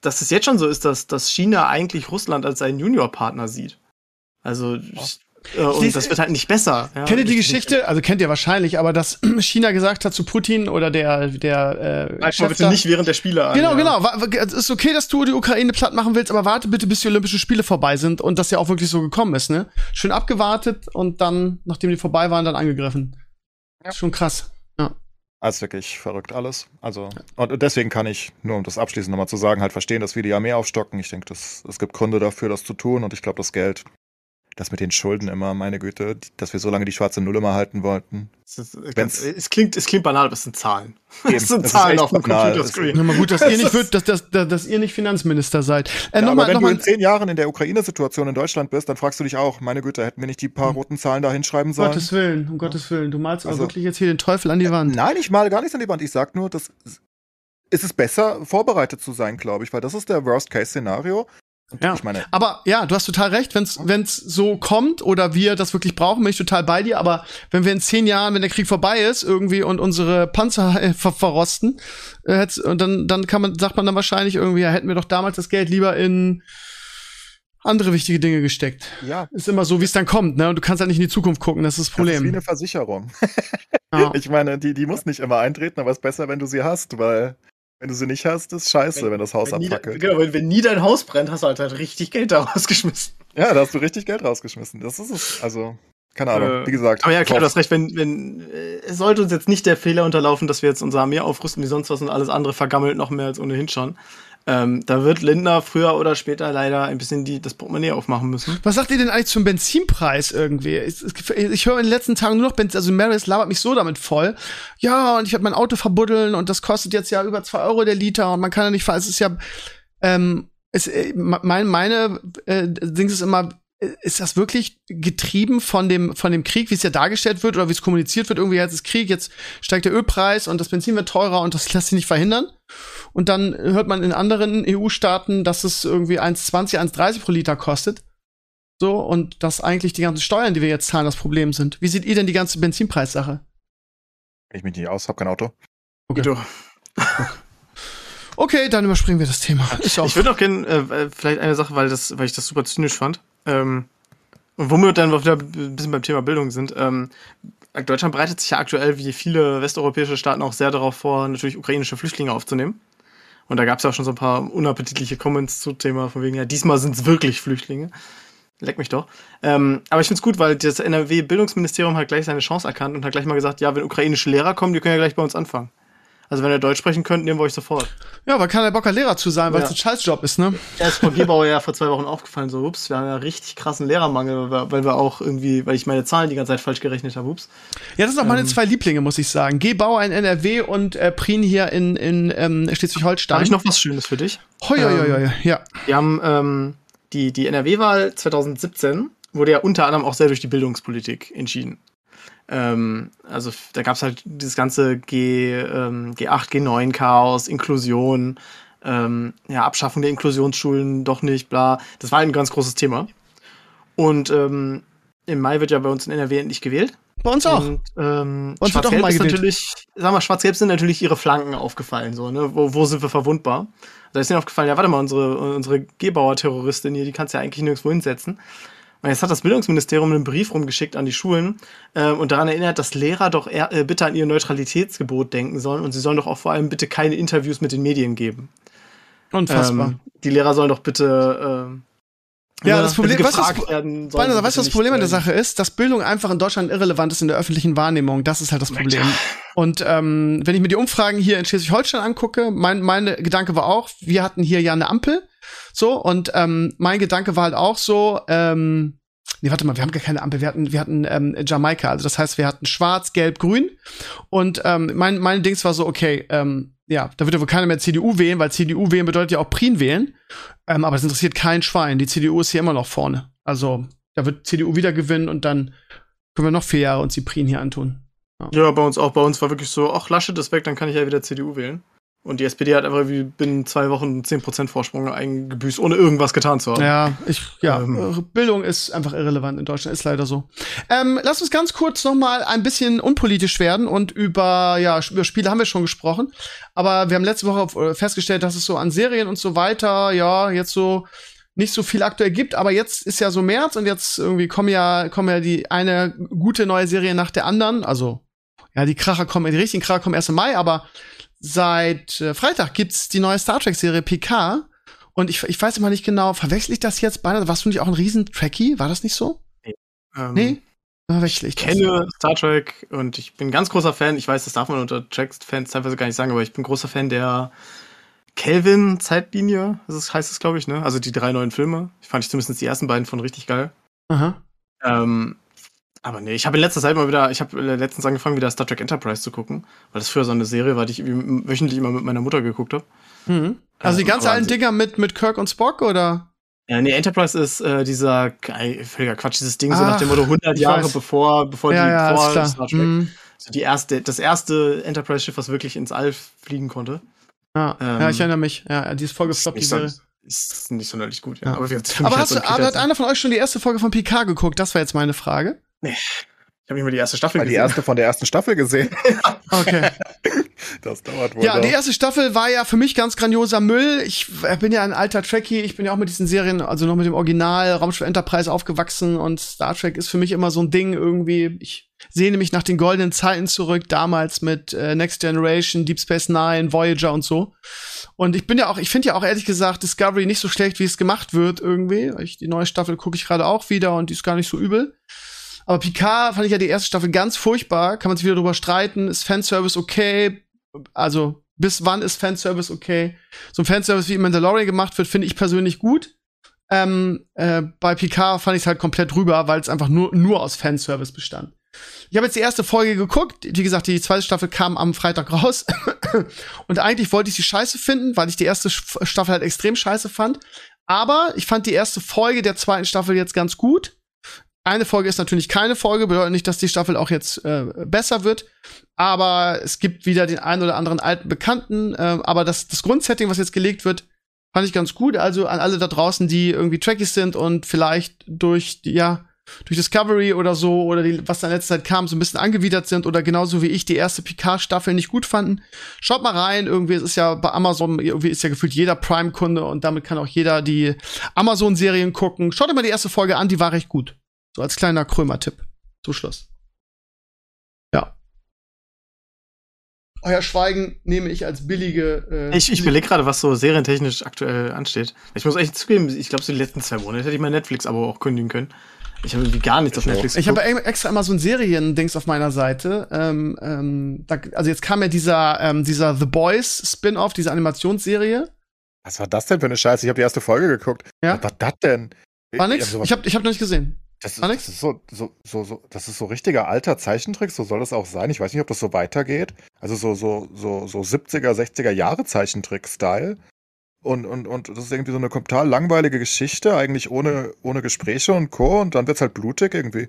dass es jetzt schon so ist, dass, dass China eigentlich Russland als seinen Juniorpartner sieht. Also äh, und das wird halt nicht besser. Ja. Kennt ihr die Geschichte? Also kennt ihr wahrscheinlich, aber dass China gesagt hat zu Putin oder der der äh, Chef bitte da, nicht während der Spiele an. Genau, ja. genau. Es ist okay, dass du die Ukraine platt machen willst, aber warte bitte, bis die Olympischen Spiele vorbei sind und das ja auch wirklich so gekommen ist, ne? Schön abgewartet und dann, nachdem die vorbei waren, dann angegriffen. Ja. Schon krass. Also wirklich verrückt alles. Also, und deswegen kann ich, nur um das abschließend nochmal zu sagen, halt verstehen, dass wir die Armee aufstocken. Ich denke, es gibt Gründe dafür, das zu tun. Und ich glaube, das Geld das mit den Schulden immer, meine Güte, dass wir so lange die schwarze Null immer halten wollten. Es, ist, ganz, es, klingt, es klingt banal, aber es sind Zahlen. Eben, es sind Zahlen auf dem Computerscreen. Ja, mal gut, dass ihr nicht, wird, dass, dass, dass, ihr nicht Finanzminister seid. Äh, ja, aber mal, wenn du in zehn Jahren in der Ukraine-Situation in Deutschland bist, dann fragst du dich auch, meine Güte, hätten wir nicht die paar hm. roten Zahlen da hinschreiben sollen? Um Gottes Willen, um Gottes Willen. Du malst also, aber wirklich jetzt hier den Teufel an die Wand. Nein, ich male gar nichts an die Wand. Ich sag nur, dass ist es besser, vorbereitet zu sein, glaube ich, weil das ist der Worst-Case-Szenario. Ja. Ich meine, aber ja, du hast total recht, wenn es so kommt oder wir das wirklich brauchen, bin ich total bei dir. Aber wenn wir in zehn Jahren, wenn der Krieg vorbei ist, irgendwie und unsere Panzer äh, ver verrosten, äh, und dann dann kann man sagt man dann wahrscheinlich irgendwie, ja, hätten wir doch damals das Geld lieber in andere wichtige Dinge gesteckt. Ja. Ist immer so, wie es dann kommt, ne? Und du kannst halt nicht in die Zukunft gucken, das ist das Problem. Das ist wie eine Versicherung. ja. Ich meine, die, die muss nicht immer eintreten, aber es ist besser, wenn du sie hast, weil wenn du sie nicht hast, ist scheiße, wenn, wenn das Haus abfackelt. genau, wenn, wenn nie dein Haus brennt, hast du halt, halt richtig Geld da rausgeschmissen. Ja, da hast du richtig Geld rausgeschmissen. Das ist es. Also, keine Ahnung, äh, wie gesagt. Aber ja, klar, du hast recht, wenn, wenn, äh, es sollte uns jetzt nicht der Fehler unterlaufen, dass wir jetzt unsere Armee aufrüsten wie sonst was und alles andere vergammelt noch mehr als ohnehin schon. Ähm, da wird Lindner früher oder später leider ein bisschen die, das Portemonnaie aufmachen müssen. Was sagt ihr denn eigentlich zum Benzinpreis irgendwie? Ich, ich höre in den letzten Tagen nur noch Benzin, also Maris labert mich so damit voll. Ja, und ich werde mein Auto verbuddeln und das kostet jetzt ja über zwei Euro der Liter und man kann ja nicht fahren. Es ist ja, ähm, es, äh, mein, meine äh, Dings ist immer, ist das wirklich getrieben von dem, von dem Krieg, wie es ja dargestellt wird oder wie es kommuniziert wird? Irgendwie jetzt ist Krieg, jetzt steigt der Ölpreis und das Benzin wird teurer und das lässt sich nicht verhindern. Und dann hört man in anderen EU-Staaten, dass es irgendwie 1,20, 1,30 pro Liter kostet. So, und dass eigentlich die ganzen Steuern, die wir jetzt zahlen, das Problem sind. Wie seht ihr denn die ganze Benzinpreissache? Ich mich nicht aus, hab kein Auto. Okay. okay, dann überspringen wir das Thema. Ich, ich würde auch gerne, äh, vielleicht eine Sache, weil, das, weil ich das super zynisch fand. Ähm, und womit wir dann wieder ein bisschen beim Thema Bildung sind. Ähm, Deutschland bereitet sich ja aktuell, wie viele westeuropäische Staaten, auch sehr darauf vor, natürlich ukrainische Flüchtlinge aufzunehmen. Und da gab es ja auch schon so ein paar unappetitliche Comments zum Thema, von wegen, ja, diesmal sind es wirklich Flüchtlinge. Leck mich doch. Ähm, aber ich finde es gut, weil das NRW-Bildungsministerium hat gleich seine Chance erkannt und hat gleich mal gesagt, ja, wenn ukrainische Lehrer kommen, die können ja gleich bei uns anfangen. Also wenn ihr Deutsch sprechen könnt, nehmen wir euch sofort. Ja, weil keiner Bock hat, Lehrer zu sein, weil es ja. ein Scheißjob ist, ne? Ja, ist Frau Gebauer ja vor zwei Wochen aufgefallen, so, ups, wir haben ja richtig krassen Lehrermangel, weil wir auch irgendwie, weil ich meine Zahlen die ganze Zeit falsch gerechnet habe, ups. Ja, das sind auch meine ähm, zwei Lieblinge, muss ich sagen. Gebauer in NRW und äh, Prien hier in, in ähm, Schleswig-Holstein. Habe ich noch was Schönes für dich? Hoi, hoi, hoi, hoi. ja. Wir haben ähm, die, die NRW-Wahl 2017 wurde ja unter anderem auch sehr durch die Bildungspolitik entschieden. Ähm, also da gab es halt dieses ganze G, ähm, G8, G9-Chaos, Inklusion, ähm, ja, Abschaffung der Inklusionsschulen doch nicht, bla. Das war ein ganz großes Thema. Und ähm, im Mai wird ja bei uns in NRW endlich gewählt. Bei uns auch. Und, ähm, uns wird auch mal gewählt. natürlich, sag mal, Schwarz-Gelb sind natürlich ihre Flanken aufgefallen, so, ne? Wo, wo sind wir verwundbar? Da ist ihnen aufgefallen, ja, warte mal, unsere, unsere Gebauer-Terroristin hier, die kannst du ja eigentlich nirgendwo hinsetzen. Und jetzt hat das Bildungsministerium einen Brief rumgeschickt an die Schulen äh, und daran erinnert, dass Lehrer doch eher, äh, bitte an ihr Neutralitätsgebot denken sollen und sie sollen doch auch vor allem bitte keine Interviews mit den Medien geben. Unfassbar. Ähm, die Lehrer sollen doch bitte Ja, das Problem, weißt du, was- gefragt werden, sie weißt was das Problem an der nicht Sache ist? Dass Bildung einfach in Deutschland irrelevant ist in der öffentlichen Wahrnehmung. Das ist halt das Problem. Und ähm, wenn ich mir die Umfragen hier in Schleswig-Holstein angucke, mein mein Gedanke war auch, wir hatten hier ja eine Ampel, so und ähm, mein Gedanke war halt auch so. Ähm, Nee, warte mal, wir haben gar keine Ampel, wir hatten, wir hatten ähm, Jamaika, also das heißt, wir hatten Schwarz, Gelb, Grün. Und ähm, mein, mein Dings war so, okay, ähm, ja, da wird ja wohl keiner mehr CDU wählen, weil CDU wählen bedeutet ja auch Prien wählen. Ähm, aber das interessiert kein Schwein. Die CDU ist hier immer noch vorne. Also, da wird CDU wieder gewinnen und dann können wir noch vier Jahre uns die Prien hier antun. Ja, bei uns auch. Bei uns war wirklich so, ach, Laschet ist weg, dann kann ich ja wieder CDU wählen. Und die SPD hat einfach wie binnen zwei Wochen 10% Vorsprung eingebüßt, ohne irgendwas getan zu haben. Ja, ich, ja, Ähm. äh, Bildung ist einfach irrelevant in Deutschland, ist leider so. Ähm, lass uns ganz kurz noch mal ein bisschen unpolitisch werden und über, ja, über Spiele haben wir schon gesprochen. Aber wir haben letzte Woche äh, festgestellt, dass es so an Serien und so weiter, ja, jetzt so nicht so viel aktuell gibt, aber jetzt ist ja so März und jetzt irgendwie kommen ja, kommen ja die eine gute neue Serie nach der anderen. Also, ja, die Kracher kommen, die richtigen Kracher kommen erst im Mai, aber seit äh, Freitag gibt's die neue Star Trek-Serie PK. Und ich, ich weiß immer nicht genau, verwechsel ich das jetzt beinahe? Warst du nicht auch ein riesen Trekkie? War das nicht so? Ähm, Nee? Verwechsel ich Ich kenne Star Trek und ich bin ganz großer Fan. Ich weiß, das darf man unter Trek-Fans teilweise gar nicht sagen, aber ich bin großer Fan der Kelvin-Zeitlinie. Das heißt es, glaube ich, ne? Also die drei neuen Filme. Ich fand ich zumindest die ersten beiden von richtig geil. Aha. Ähm, aber nee, ich habe in letzter Zeit mal wieder, ich habe letztens angefangen, wieder Star Trek Enterprise zu gucken, weil das früher so eine Serie war, die ich wöchentlich immer mit meiner Mutter geguckt habe. Mhm. Also die Ähm, ganz alten Dinger mit, mit Kirk und Spock, oder? Ja, nee, Enterprise ist äh, dieser ey, völliger Quatsch, dieses Ding so Ach, nach dem Motto 100 ich Jahre weiß. bevor, bevor ja, die ja, vor. Star Trek. Mhm. So die erste, das erste Enterprise-Schiff, was wirklich ins All fliegen konnte. Ja. Ähm, ja, ich erinnere mich. Ja, die ist voll Ist gefloppt, die nicht, Serie. ist nicht sonderlich gut, ja. Ja. Aber, Aber hast so du, aber hat einer von euch schon die erste Folge von Picard geguckt? Das war jetzt meine Frage. Ich habe nicht mal die erste Staffel Mal die gesehen. erste von der ersten Staffel gesehen. Okay. Das dauert wohl. Ja, noch. die erste Staffel war ja für mich ganz grandioser Müll. Ich äh, bin ja ein alter Trekkie, ich bin ja auch mit diesen Serien, also noch mit dem Original Raumschiff Enterprise aufgewachsen und Star Trek ist für mich immer so ein Ding irgendwie. Ich sehne mich nach den goldenen Zeiten zurück, damals mit äh, Next Generation, Deep Space Nine, Voyager und so. Und ich bin ja auch, ich finde ja auch ehrlich gesagt Discovery nicht so schlecht, wie es gemacht wird irgendwie. Ich, die neue Staffel gucke ich gerade auch wieder und die ist gar nicht so übel. Aber Picard fand ich ja die erste Staffel ganz furchtbar. Kann man sich wieder drüber streiten. Ist Fanservice okay? Also, bis wann ist Fanservice okay? So ein Fanservice wie im Mandalorian gemacht wird, finde ich persönlich gut. Ähm, äh, bei Picard fand ich es halt komplett drüber, weil es einfach nur, nur aus Fanservice bestand. Ich habe jetzt die erste Folge geguckt. Wie gesagt, die zweite Staffel kam am Freitag raus. Und eigentlich wollte ich sie scheiße finden, weil ich die erste Staffel halt extrem scheiße fand. Aber ich fand die erste Folge der zweiten Staffel jetzt ganz gut. Eine Folge ist natürlich keine Folge, bedeutet nicht, dass die Staffel auch jetzt äh, besser wird. Aber es gibt wieder den einen oder anderen alten Bekannten. Äh, aber das, das Grundsetting, was jetzt gelegt wird, fand ich ganz gut. Also an alle da draußen, die irgendwie Trekkies sind und vielleicht durch ja, durch Discovery oder so oder die, was da in letzter Zeit kam, so ein bisschen angewidert sind oder genauso wie ich die erste Picard-Staffel nicht gut fanden. Schaut mal rein, irgendwie, es ist ja bei Amazon, irgendwie ist ja gefühlt jeder Prime-Kunde und damit kann auch jeder die Amazon-Serien gucken. Schaut euch mal die erste Folge an, die war recht gut. So als kleiner Krömer-Tipp. Zum Schluss. Ja. Euer Schweigen nehme ich als billige. Äh, Ich, ich überlege gerade, was so serientechnisch aktuell ansteht. Ich muss echt zugeben, ich glaube, so die letzten zwei Monate hätte ich mein Netflix-Abo auch kündigen können. Ich habe irgendwie gar nichts auf Ich. Netflix Ich habe geguckt. extra immer so ein Serien-Dings auf meiner Seite. Ähm, ähm, da, also jetzt kam ja dieser, ähm, dieser The Boys Spin-off, diese Animationsserie. Was war das denn für eine Scheiße? Ich habe die erste Folge geguckt. Ja. Was war das denn? War nix? sowas- Ich habe ich hab noch nicht gesehen. Das ist, War das ist so, so, so, so, das ist so richtiger alter Zeichentrick, so soll das auch sein. Ich weiß nicht, ob das so weitergeht. Also so, so, so, so 70er, 60er Jahre Zeichentrick-Style. Und, und, und das ist irgendwie so eine total langweilige Geschichte, eigentlich ohne, ohne Gespräche und Co. Und dann wird's halt blutig irgendwie.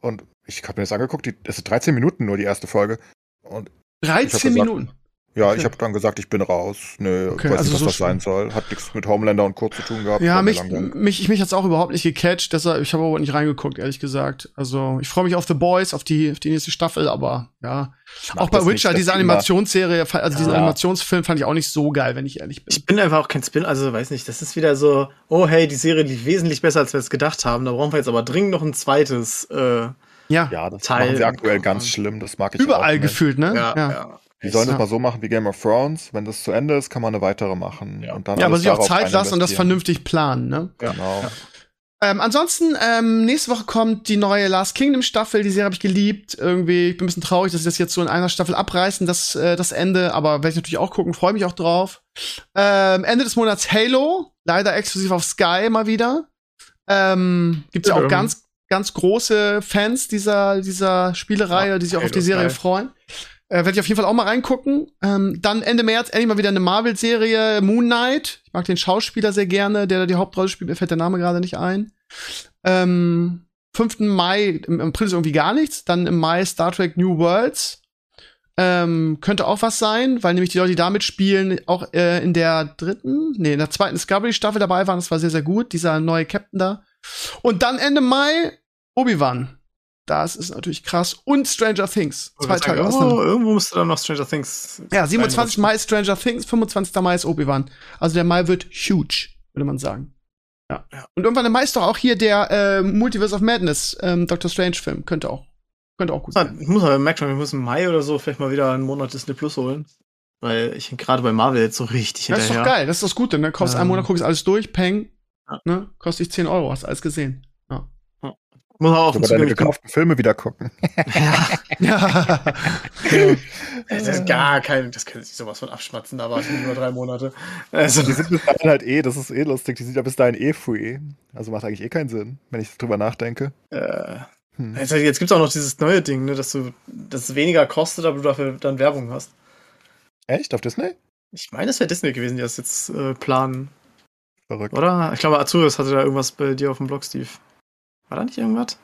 Und ich habe mir das angeguckt, die, das ist 13 Minuten nur die erste Folge. Und 13 gesagt, Minuten. Ja, Okay. ich habe dann gesagt, ich bin raus. Nö, Okay, ich weiß also nicht, was so das sein soll. Hat nichts mit Homelander und Co. zu tun gehabt. Ja, mich, mich, mich hat's auch überhaupt nicht gecatcht, deshalb, ich habe aber nicht reingeguckt, ehrlich gesagt. Also, ich freue mich auf The Boys, auf die, auf die nächste Staffel, aber ja. Auch bei nicht, Witcher, das diese Animationsserie, also diesen Ja. Animationsfilm fand ich auch nicht so geil, wenn ich ehrlich bin. Ich bin einfach auch kein Spin, also weiß nicht, das ist wieder so, oh hey, die Serie lief wesentlich besser, als wir es gedacht haben. Da brauchen wir jetzt aber dringend noch ein zweites. Äh, ja, Ja, das Teil- machen sie aktuell ganz schlimm. Das mag ich überall nicht. gefühlt, ne? ja, ja. Die sollen Ja. das mal so machen wie Game of Thrones. Wenn das zu Ende ist, kann man eine weitere machen. Ja. Und dann Ja, aber sich auch Zeit lassen und das vernünftig planen, ne? Ja. Genau. Ähm, ansonsten, ähm, nächste Woche kommt die neue Last Kingdom Staffel. Die Serie habe ich geliebt. Irgendwie, ich bin ein bisschen traurig, dass sie das jetzt so in einer Staffel abreißen, das, äh, das Ende. Aber werde ich natürlich auch gucken, freue mich auch drauf. Ähm, Ende des Monats Halo. Leider exklusiv auf Sky mal wieder. Ähm, gibt's ja, ja auch ganz, ganz große Fans dieser, dieser Spielereihe, ja, die sich auch auf die Serie geil. freuen. Äh, Werde ich auf jeden Fall auch mal reingucken. Ähm, dann Ende März endlich mal wieder eine Marvel-Serie, Moon Knight. Ich mag den Schauspieler sehr gerne, der da die Hauptrolle spielt. Mir fällt der Name gerade nicht ein. Ähm, 5. Mai, im April ist irgendwie gar nichts. Dann im Mai Star Trek New Worlds. Ähm, könnte auch was sein, weil nämlich die Leute, die damit spielen, auch äh, in der dritten, nee, in der zweiten Discovery-Staffel dabei waren. Das war sehr, sehr gut. Dieser neue Captain da. Und dann Ende Mai Obi-Wan. Das ist natürlich krass. Und Stranger Things. Zwei Tage irgendwo, irgendwo musste dann noch Stranger Things. Ja, 27. Mai ist Stranger Things, 25. Mai ist Obi-Wan. Also der Mai wird huge, würde man sagen. Ja. ja. Und irgendwann im Mai ist doch auch hier der äh, Multiverse of Madness, ähm, Doctor Strange-Film. Könnte auch. Könnte auch gut sein. Ich muss aber merken wir müssen im Mai oder so vielleicht mal wieder einen Monat Disney Plus holen. Weil ich gerade bei Marvel jetzt so richtig hinterher. Das ist doch geil, das ist das Gute, ne? Kaufst ähm, einen Monat, guckst alles durch, peng, ja. ne? Kostet dich 10 Euro, hast alles gesehen. Muss man auch auf deine gekauften Filme wieder gucken. ja. ja. das ist gar kein, das kann sich sowas von abschmatzen, da war es nur drei Monate. Also. Die sind bis dahin halt eh, das ist eh lustig, die sind ja bis dahin eh free. Also macht eigentlich eh keinen Sinn, wenn ich drüber nachdenke. Äh. Hm. Jetzt, jetzt gibt es auch noch dieses neue Ding, ne, dass du das weniger kostet, aber du dafür dann Werbung hast. Echt? Auf Disney? Ich meine, es wäre Disney gewesen, die das jetzt äh, planen. Verrückt. Oder? Ich glaube, Azurius hatte da irgendwas bei dir auf dem Blog, Steve. War da nicht irgendwas?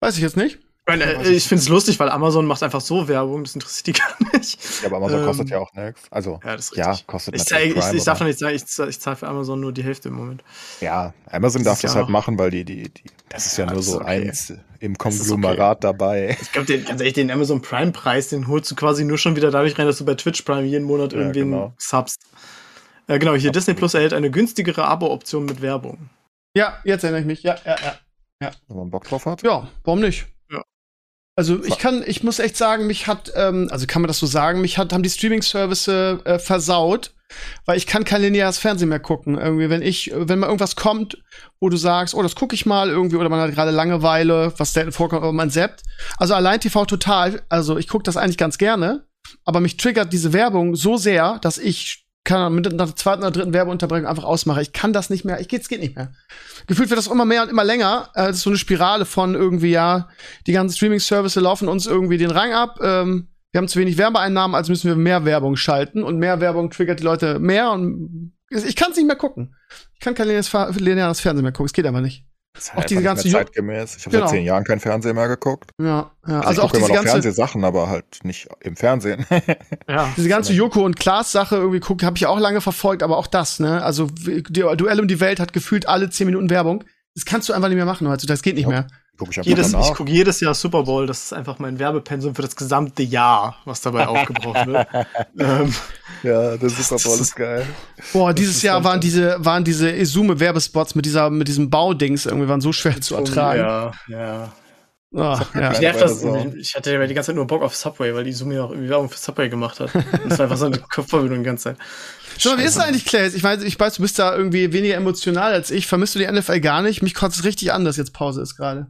Weiß ich jetzt nicht. Ich, meine, äh, ich finde es lustig, weil Amazon macht einfach so Werbung, das interessiert die gar nicht. Ja, aber Amazon ähm, kostet ja auch nichts. Also, ja, ja kostet ich, ich, ich, ich darf doch nicht sagen, ich, ich zahle für Amazon nur die Hälfte im Moment. Ja, Amazon das darf das ja halt machen, weil die, die, die das ist ja, ja nur so okay. eins im Konglomerat okay. dabei. Ich glaube, ganz ehrlich, den Amazon Prime-Preis, den holst du quasi nur schon wieder dadurch rein, dass du bei Twitch Prime jeden Monat irgendwie ja, genau. subst. Äh, genau, hier Disney Plus erhält eine günstigere Abo-Option mit Werbung. Ja, jetzt erinnere ich mich. Ja, ja, ja. Ja. Wenn man Bock drauf hat? Ja, warum nicht? Ja. Also ich kann, ich muss echt sagen, mich hat, ähm, also kann man das so sagen, mich hat, haben die Streaming-Service äh, versaut, weil ich kann kein lineares Fernsehen mehr gucken. Irgendwie, wenn ich, wenn mal irgendwas kommt, wo du sagst, oh, das gucke ich mal irgendwie, oder man hat gerade Langeweile, was selten vorkommt, aber man zappt. Also allein TV total, also ich gucke das eigentlich ganz gerne, aber mich triggert diese Werbung so sehr, dass ich kann mit einer zweiten oder dritten Werbeunterbrechung einfach ausmachen. Ich kann das nicht mehr. Ich geht's geht nicht mehr. Gefühlt wird das immer mehr und immer länger. Äh, das ist so eine Spirale von irgendwie ja, die ganzen Streaming-Services laufen uns irgendwie den Rang ab. Ähm, wir haben zu wenig Werbeeinnahmen, also müssen wir mehr Werbung schalten und mehr Werbung triggert die Leute mehr und ich kann es nicht mehr gucken. Ich kann kein lineares Fernsehen mehr gucken. Es geht einfach nicht. Das ist halt auch diese ganze zeitgemäß. Ich habe genau. seit zehn Jahren kein Fernsehen mehr geguckt. Ja, ja. Also, also auch diese ganze Fernsehsachen, aber halt nicht im Fernsehen. ja. Diese ganze Joko und Klaas Sache irgendwie guckt, habe ich auch lange verfolgt, aber auch das, ne? Also die Duell um die Welt hat gefühlt alle zehn Minuten Werbung. Das kannst du einfach nicht mehr machen heutzutage. Das geht nicht ja. mehr. Guck ich jedes, ich gucke jedes Jahr Super Bowl, das ist einfach mein Werbepensum für das gesamte Jahr, was dabei aufgebrochen wird. ähm, ja, der Super Bowl ist geil. Boah, dieses Jahr waren diese, waren diese Izume-Werbespots mit dieser, mit diesem Baudings irgendwie waren so schwer zu ertragen. Ja, ja. Oh, ja. Ich, das, ich hatte ja die ganze Zeit nur Bock auf Subway, weil die Izumi auch irgendwie Werbung für Subway gemacht hat. Das war einfach so eine Kopfverbindung die ganze Zeit. Schau mal, wie ist es eigentlich, Clay? Ich weiß, ich weiß, du bist da irgendwie weniger emotional als ich. Vermisst du die NFL gar nicht? Mich kotzt es richtig an, dass jetzt Pause ist gerade.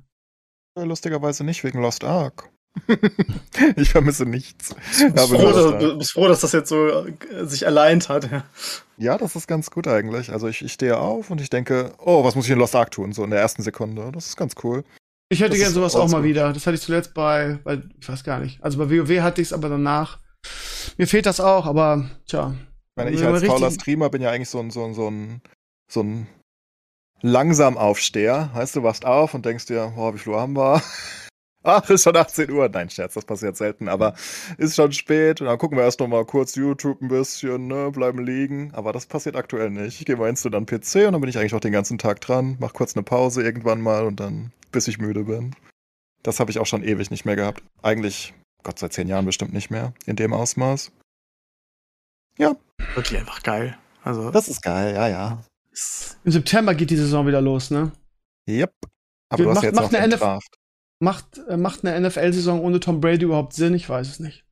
Lustigerweise nicht, wegen Lost Ark. ich vermisse nichts. Du bist, froh, dass, bist froh, dass das jetzt so äh, sich alleint hat. Ja. ja, das ist ganz gut eigentlich. Also ich, ich stehe auf und ich denke, oh, was muss ich in Lost Ark tun? So in der ersten Sekunde. Das ist ganz cool. Ich hätte gerne sowas auch mal wieder. Das hatte ich zuletzt bei, bei, ich weiß gar nicht. Also bei WoW hatte ich es, aber danach. Mir fehlt das auch, aber tja. Ich meine, ich als fauler Streamer bin ja eigentlich so ein, so ein, so ein, so ein langsam Aufsteher. Heißt, du wachst auf und denkst dir, oh, wie viel Uhr haben wir? Ach, ist schon 18 Uhr. Nein, Scherz, das passiert selten, aber ist schon spät. Und dann gucken wir erst noch mal kurz YouTube ein bisschen, ne, bleiben liegen. Aber das passiert aktuell nicht. Ich gehe mal instant an PC und dann bin ich eigentlich auch den ganzen Tag dran, mach kurz eine Pause irgendwann mal und dann, bis ich müde bin. Das habe ich auch schon ewig nicht mehr gehabt. Eigentlich, Gott, seit zehn Jahren bestimmt nicht mehr in dem Ausmaß. Ja. Wirklich einfach geil. Also. Das ist geil, ja, ja. Im September geht die Saison wieder los, ne? Yep. Aber du hast macht, jetzt macht, eine NF macht, äh, macht eine NFL-Saison ohne Tom Brady überhaupt Sinn? Ich weiß es nicht.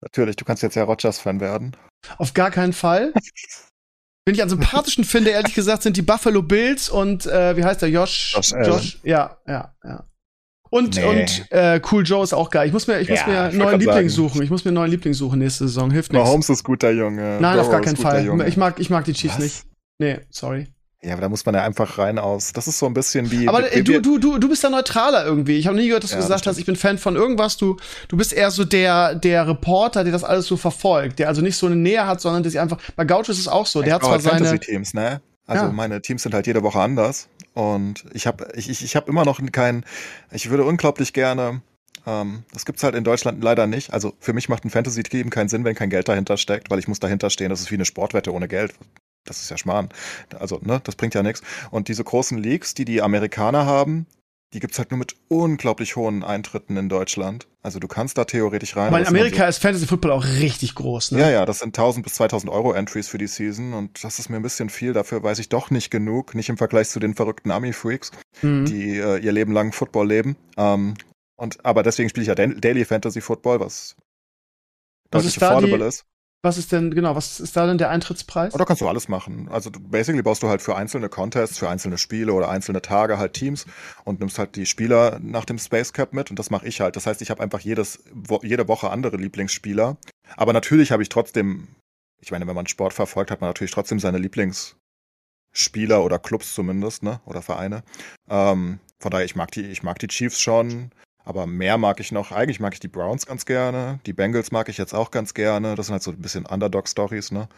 Natürlich, du kannst jetzt ja Rogers-Fan werden. Auf gar keinen Fall. Wen ich am sympathischen finde, ehrlich gesagt, sind die Buffalo Bills und äh, wie heißt der? Josh. Josh. Josh ja, ja, ja. Und, Nee. und äh, Cool Joe ist auch geil. Ich muss mir, ich muss Ja, mir ich einen neuen Liebling sagen. suchen. Ich muss mir einen neuen Liebling suchen nächste Saison. Hilft nichts. Mahomes ist guter Junge. Nein, auf Burrow gar ist keinen Fall. Ich mag, ich mag die Chiefs Was? nicht. Nee, sorry. Ja, aber da muss man ja einfach rein aus. Das ist so ein bisschen wie. Aber wie- äh, du, du, du, du bist da neutraler irgendwie. Ich habe nie gehört, dass du Ja, gesagt hast, ich bin Fan von irgendwas. Du, du bist eher so der, der Reporter, der das alles so verfolgt, der also nicht so eine Nähe hat, sondern der sich einfach. Bei Gaucho ist es auch so. Der hat Ich zwar brauche halt seine. Fantasy-Teams, ne? Also Ja. meine Teams sind halt jede Woche anders. Und ich habe ich, ich, ich hab immer noch keinen. Ich würde unglaublich gerne. Ähm, das gibt's halt in Deutschland leider nicht. Also für mich macht ein Fantasy-Team keinen Sinn, wenn kein Geld dahinter steckt, weil ich muss dahinter stehen. Das ist wie eine Sportwette ohne Geld. Das ist ja Schmarrn. Also, ne, das bringt ja nichts. Und diese großen Leagues, die die Amerikaner haben, die gibt's halt nur mit unglaublich hohen Eintritten in Deutschland. Also du kannst da theoretisch rein. Aber in es Amerika ist Fantasy Football auch richtig groß, ne? ja, ja, das sind 1000 bis 2000 Euro Entries für die Season und das ist mir ein bisschen viel. Dafür weiß ich doch nicht genug, nicht im Vergleich zu den verrückten Ami-Freaks, Mhm. die äh, ihr Leben lang Football leben. Ähm, und, aber deswegen spiele ich ja Daily Fantasy Football, was Was deutlich ist da die- affordable ist. Was ist denn, genau, was ist da denn der Eintrittspreis? Und da kannst du alles machen. Also basically baust du halt für einzelne Contests, für einzelne Spiele oder einzelne Tage halt Teams und nimmst halt die Spieler nach dem Space Cap mit und das mache ich halt. Das heißt, ich habe einfach jedes, wo, jede Woche andere Lieblingsspieler. Aber natürlich habe ich trotzdem, ich meine, wenn man Sport verfolgt, hat man natürlich trotzdem seine Lieblingsspieler oder Clubs zumindest, ne? Oder Vereine. Ähm, von daher, ich mag die, ich mag die Chiefs schon. Aber mehr mag ich noch. Eigentlich mag ich die Browns ganz gerne. Die Bengals mag ich jetzt auch ganz gerne. Das sind halt so ein bisschen Underdog-Stories, ne?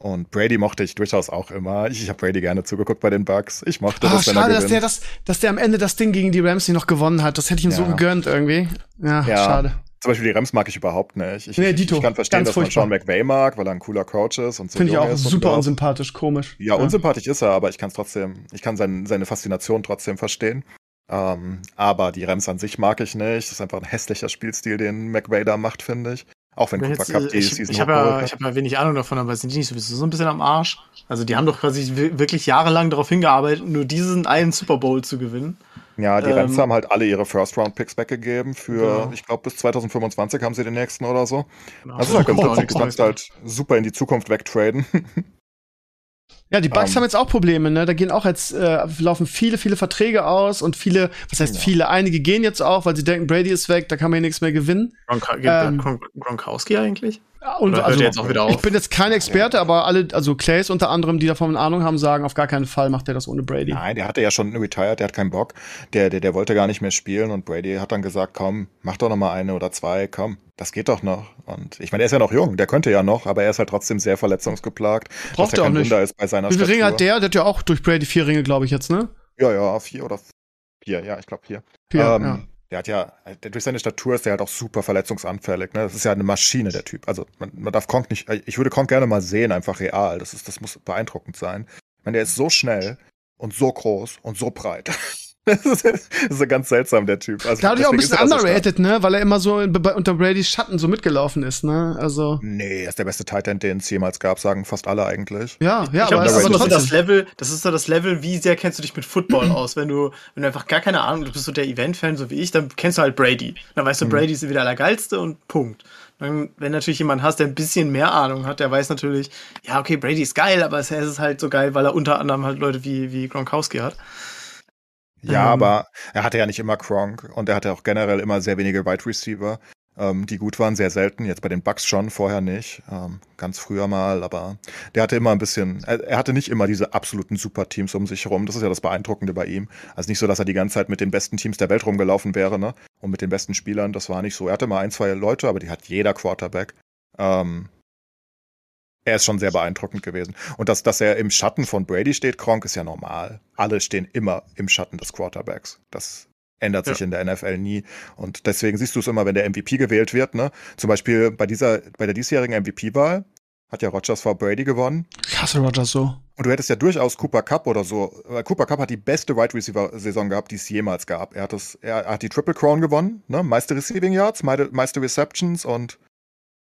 Und Brady mochte ich durchaus auch immer. Ich, ich habe Brady gerne zugeguckt bei den Bucks. Ich mochte Ah, das, wenn schade, dass der, das, dass der am Ende das Ding gegen die Ramsey noch gewonnen hat. Das hätte ich ihm so Ja. gegönnt irgendwie. Ja, Ja. schade. Zum Beispiel die Rams mag ich überhaupt nicht. Ich, Nee, Dito. ich kann verstehen, dass man furchtbar. Sean McVay mag, weil er ein cooler Coach ist und so Finde ich auch super unsympathisch, komisch. Ja, unsympathisch ist er, aber ich kann es trotzdem, ich kann sein, seine Faszination trotzdem verstehen. Ähm, aber die Rams an sich mag ich nicht. Das ist einfach ein hässlicher Spielstil, den McVay da macht, finde ich. Auch wenn Cooper jetzt, Cup äh, die ich Season ich habe ja, ich hab ja wenig Ahnung davon, aber sind die nicht sowieso so ein bisschen am Arsch? Also die haben doch quasi wi- wirklich jahrelang darauf hingearbeitet, nur diesen einen Super Bowl zu gewinnen. Ja, die Ähm, Rams haben halt alle ihre First-Round-Picks weggegeben für, Genau. ich glaube, bis 2025 haben sie den nächsten oder so. Genau. Kommt auch lustig. nichts Du kannst Neues. halt super in die Zukunft wegtraden. Ja, die Bucks Ähm. haben jetzt auch Probleme, ne? Da gehen auch jetzt, äh, laufen viele, viele Verträge aus und viele, was heißt Ja. viele, einige gehen jetzt auch, weil sie denken, Brady ist weg, da kann man hier nichts mehr gewinnen. Gronka gibt ähm, Gron Gronkowski eigentlich? Und Oder also, jetzt auch wieder auf? ich bin jetzt kein Experte, aber alle, also Clays unter anderem, die davon Ahnung haben, sagen, auf gar keinen Fall macht er das ohne Brady. Nein, der hatte ja schon retired, der hat keinen Bock. Der, der, der wollte gar nicht mehr spielen und Brady hat dann gesagt, komm, mach doch noch mal eine oder zwei, komm, das geht doch noch. Und ich meine, er ist ja noch jung, der könnte ja noch, aber er ist halt trotzdem sehr verletzungsgeplagt. Braucht er auch nicht. Wunder ist bei seiner Wie viele Ringe hat der? Der hat ja auch durch Brady vier Ringe, glaube ich, jetzt, ne? Ja, ja, vier oder vier, ja, ich glaube vier. Vier, ähm, ja. Der hat ja, der, durch seine Statur ist der halt auch super verletzungsanfällig. Ne? Das ist ja eine Maschine, der Typ. Also man, man darf Kronk nicht, ich würde Kronk gerne mal sehen, einfach real. Das, ist, das muss beeindruckend sein. Ich meine, der ist so schnell und so groß und so breit. Das ist, das ist so ganz seltsam, der Typ. Also Dadurch auch ein bisschen er so underrated, ne? Weil er immer so unter Bradys Schatten so mitgelaufen ist, ne? Also, Nee, er ist der beste Tight End, den es jemals gab, sagen fast alle eigentlich. ja, ja, ich aber, glaube, das, aber ist so trotzdem. das Level, das ist so das Level, wie sehr kennst du dich mit Football aus? Wenn du, wenn du einfach gar keine Ahnung, du bist so der Event-Fan, so wie ich, dann kennst du halt Brady. Dann weißt du, Mhm. Brady ist wieder der geilste und Punkt. Dann, wenn natürlich jemand hast, der ein bisschen mehr Ahnung hat, der weiß natürlich, ja, okay, Brady ist geil, aber es ist halt so geil, weil er unter anderem halt Leute wie, wie Gronkowski hat. Ja, Ähm. aber er hatte ja nicht immer Kronk und er hatte auch generell immer sehr wenige Wide Receiver, ähm, die gut waren, sehr selten. Jetzt bei den Bucks schon, vorher nicht. Ähm, ganz früher mal, aber der hatte immer ein bisschen, er, er hatte nicht immer diese absoluten Superteams um sich herum. Das ist ja das Beeindruckende bei ihm. Also nicht so, dass er die ganze Zeit mit den besten Teams der Welt rumgelaufen wäre, ne? Und mit den besten Spielern, das war nicht so. Er hatte mal ein, zwei Leute, aber die hat jeder Quarterback. Ähm, er ist schon sehr beeindruckend gewesen. Und dass, dass er im Schatten von Brady steht, Kronk, ist ja normal. Alle stehen immer im Schatten des Quarterbacks. Das ändert sich Ja. in der NFL nie. Und deswegen siehst du es immer, wenn der MVP gewählt wird. Ne? Zum Beispiel bei dieser, bei der diesjährigen MVP-Wahl hat ja Rogers vor Brady gewonnen. Ich hasse Rogers so. Und du hättest ja durchaus Cooper Cup oder so. Weil Cooper Cup hat die beste Wide Receiver-Saison gehabt, die es jemals gab. Er hat, das, er hat die Triple Crown gewonnen, ne? Meiste Receiving Yards, meiste, meiste Receptions und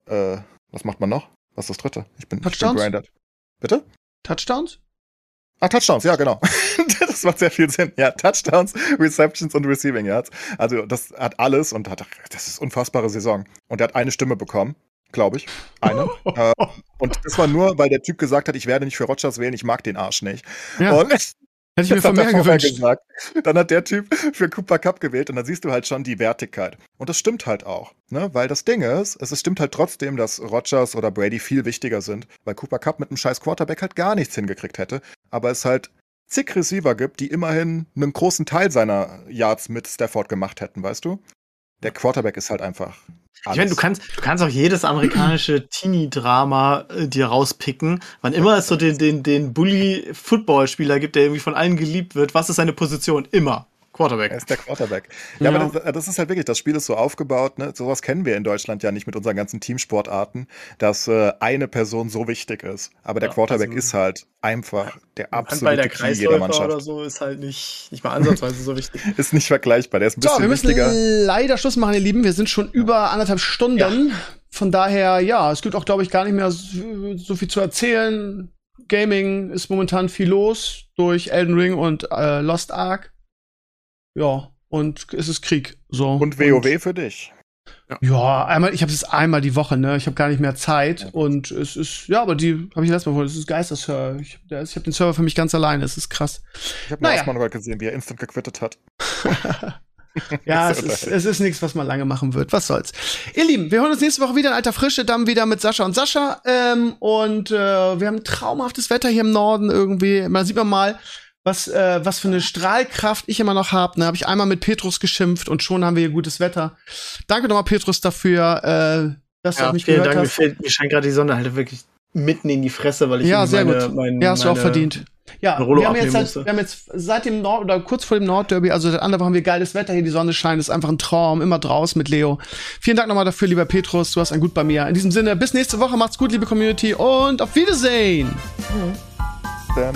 äh, was macht man noch? Was ist das dritte? Ich bin, ich bin Touchdowns? Bitte? Touchdowns? Ah, Touchdowns, ja, genau. das macht sehr viel Sinn. Ja, Touchdowns, Receptions und Receiving Yards. Also, das hat alles und hat, das ist unfassbare Saison. Und er hat eine Stimme bekommen. glaube ich. Eine. äh, und das war nur, weil der Typ gesagt hat, ich werde nicht für Rogers wählen, ich mag den Arsch nicht. Ja. Und Hätte ich mir von mehr gewünscht. gesagt. Dann hat der Typ für Cooper Cup gewählt und dann siehst du halt schon die Wertigkeit. Und das stimmt halt auch, ne? Weil das Ding ist, es stimmt halt trotzdem, dass Rogers oder Brady viel wichtiger sind, weil Cooper Cup mit einem scheiß Quarterback halt gar nichts hingekriegt hätte. Aber es halt zig Receiver gibt, die immerhin einen großen Teil seiner Yards mit Stafford gemacht hätten, weißt du? Der Quarterback ist halt einfach. Ich meine, du kannst, du kannst auch jedes amerikanische Teenie-Drama äh, dir rauspicken. Wann immer es so den, den, den Bully-Football-Spieler gibt, der irgendwie von allen geliebt wird, was ist seine Position? Immer. Quarterback. Er ist der Quarterback. Ja, Ja. aber das, das ist halt wirklich, das Spiel ist so aufgebaut, ne? Sowas kennen wir in Deutschland ja nicht mit unseren ganzen Teamsportarten, dass äh, eine Person so wichtig ist. Aber der Ja, Quarterback also- ist halt einfach der Handball absolute der Key jeder Mannschaft. oder so ist halt nicht, nicht mal ansatzweise so wichtig. Ist nicht vergleichbar. Der ist ein So, bisschen wir müssen wichtiger. leider Schluss machen, ihr Lieben. Wir sind schon über anderthalb Stunden. Von daher, ja, es gibt auch, glaube ich, gar nicht mehr so, so viel zu erzählen. Gaming ist momentan viel los durch Elden Ring und äh, Lost Ark. Ja, und es ist Krieg. So. Und WoW für dich. Ja, einmal, ich habe es einmal die Woche, ne? Ich habe gar nicht mehr Zeit und es ist ja, aber die habe ich letztes Mal vor. Das ist Geisterserver. Ich, ich habe den Server für mich ganz alleine. Es ist krass. Ich habe Naja. gerade gesehen, wie er instant gequittet hat. Ja, es ist, es ist nichts, was man lange machen wird. Was soll's. Ihr Lieben, wir hören uns nächste Woche wieder in alter Frische, dann wieder mit Sascha und Sascha. Ähm, und äh, wir haben traumhaftes Wetter hier im Norden irgendwie. Man sieht man mal, was, äh, was für eine Strahlkraft ich immer noch habe. Ne, habe ich einmal mit Petrus geschimpft und schon haben wir hier gutes Wetter. Danke nochmal, Petrus, dafür, äh, dass du Ja, auf mich vielen gehört Dank. Mir, hast. fällt, mir scheint gerade die Sonne halt wirklich mitten in die Fresse, weil ich Ja, sehr meine, gut. Mein, Ja, hast du auch verdient. Ja, wir haben, jetzt musste. wir haben jetzt seit dem Nord oder kurz vor dem Nordderby, also seit anderthalb haben wir geiles Wetter hier, die Sonne scheint, ist einfach ein Traum, immer draußen mit Leo. Vielen Dank nochmal dafür, lieber Petrus, du hast ein Gut bei mir. In diesem Sinne, bis nächste Woche, macht's gut, liebe Community und auf Wiedersehen! Dann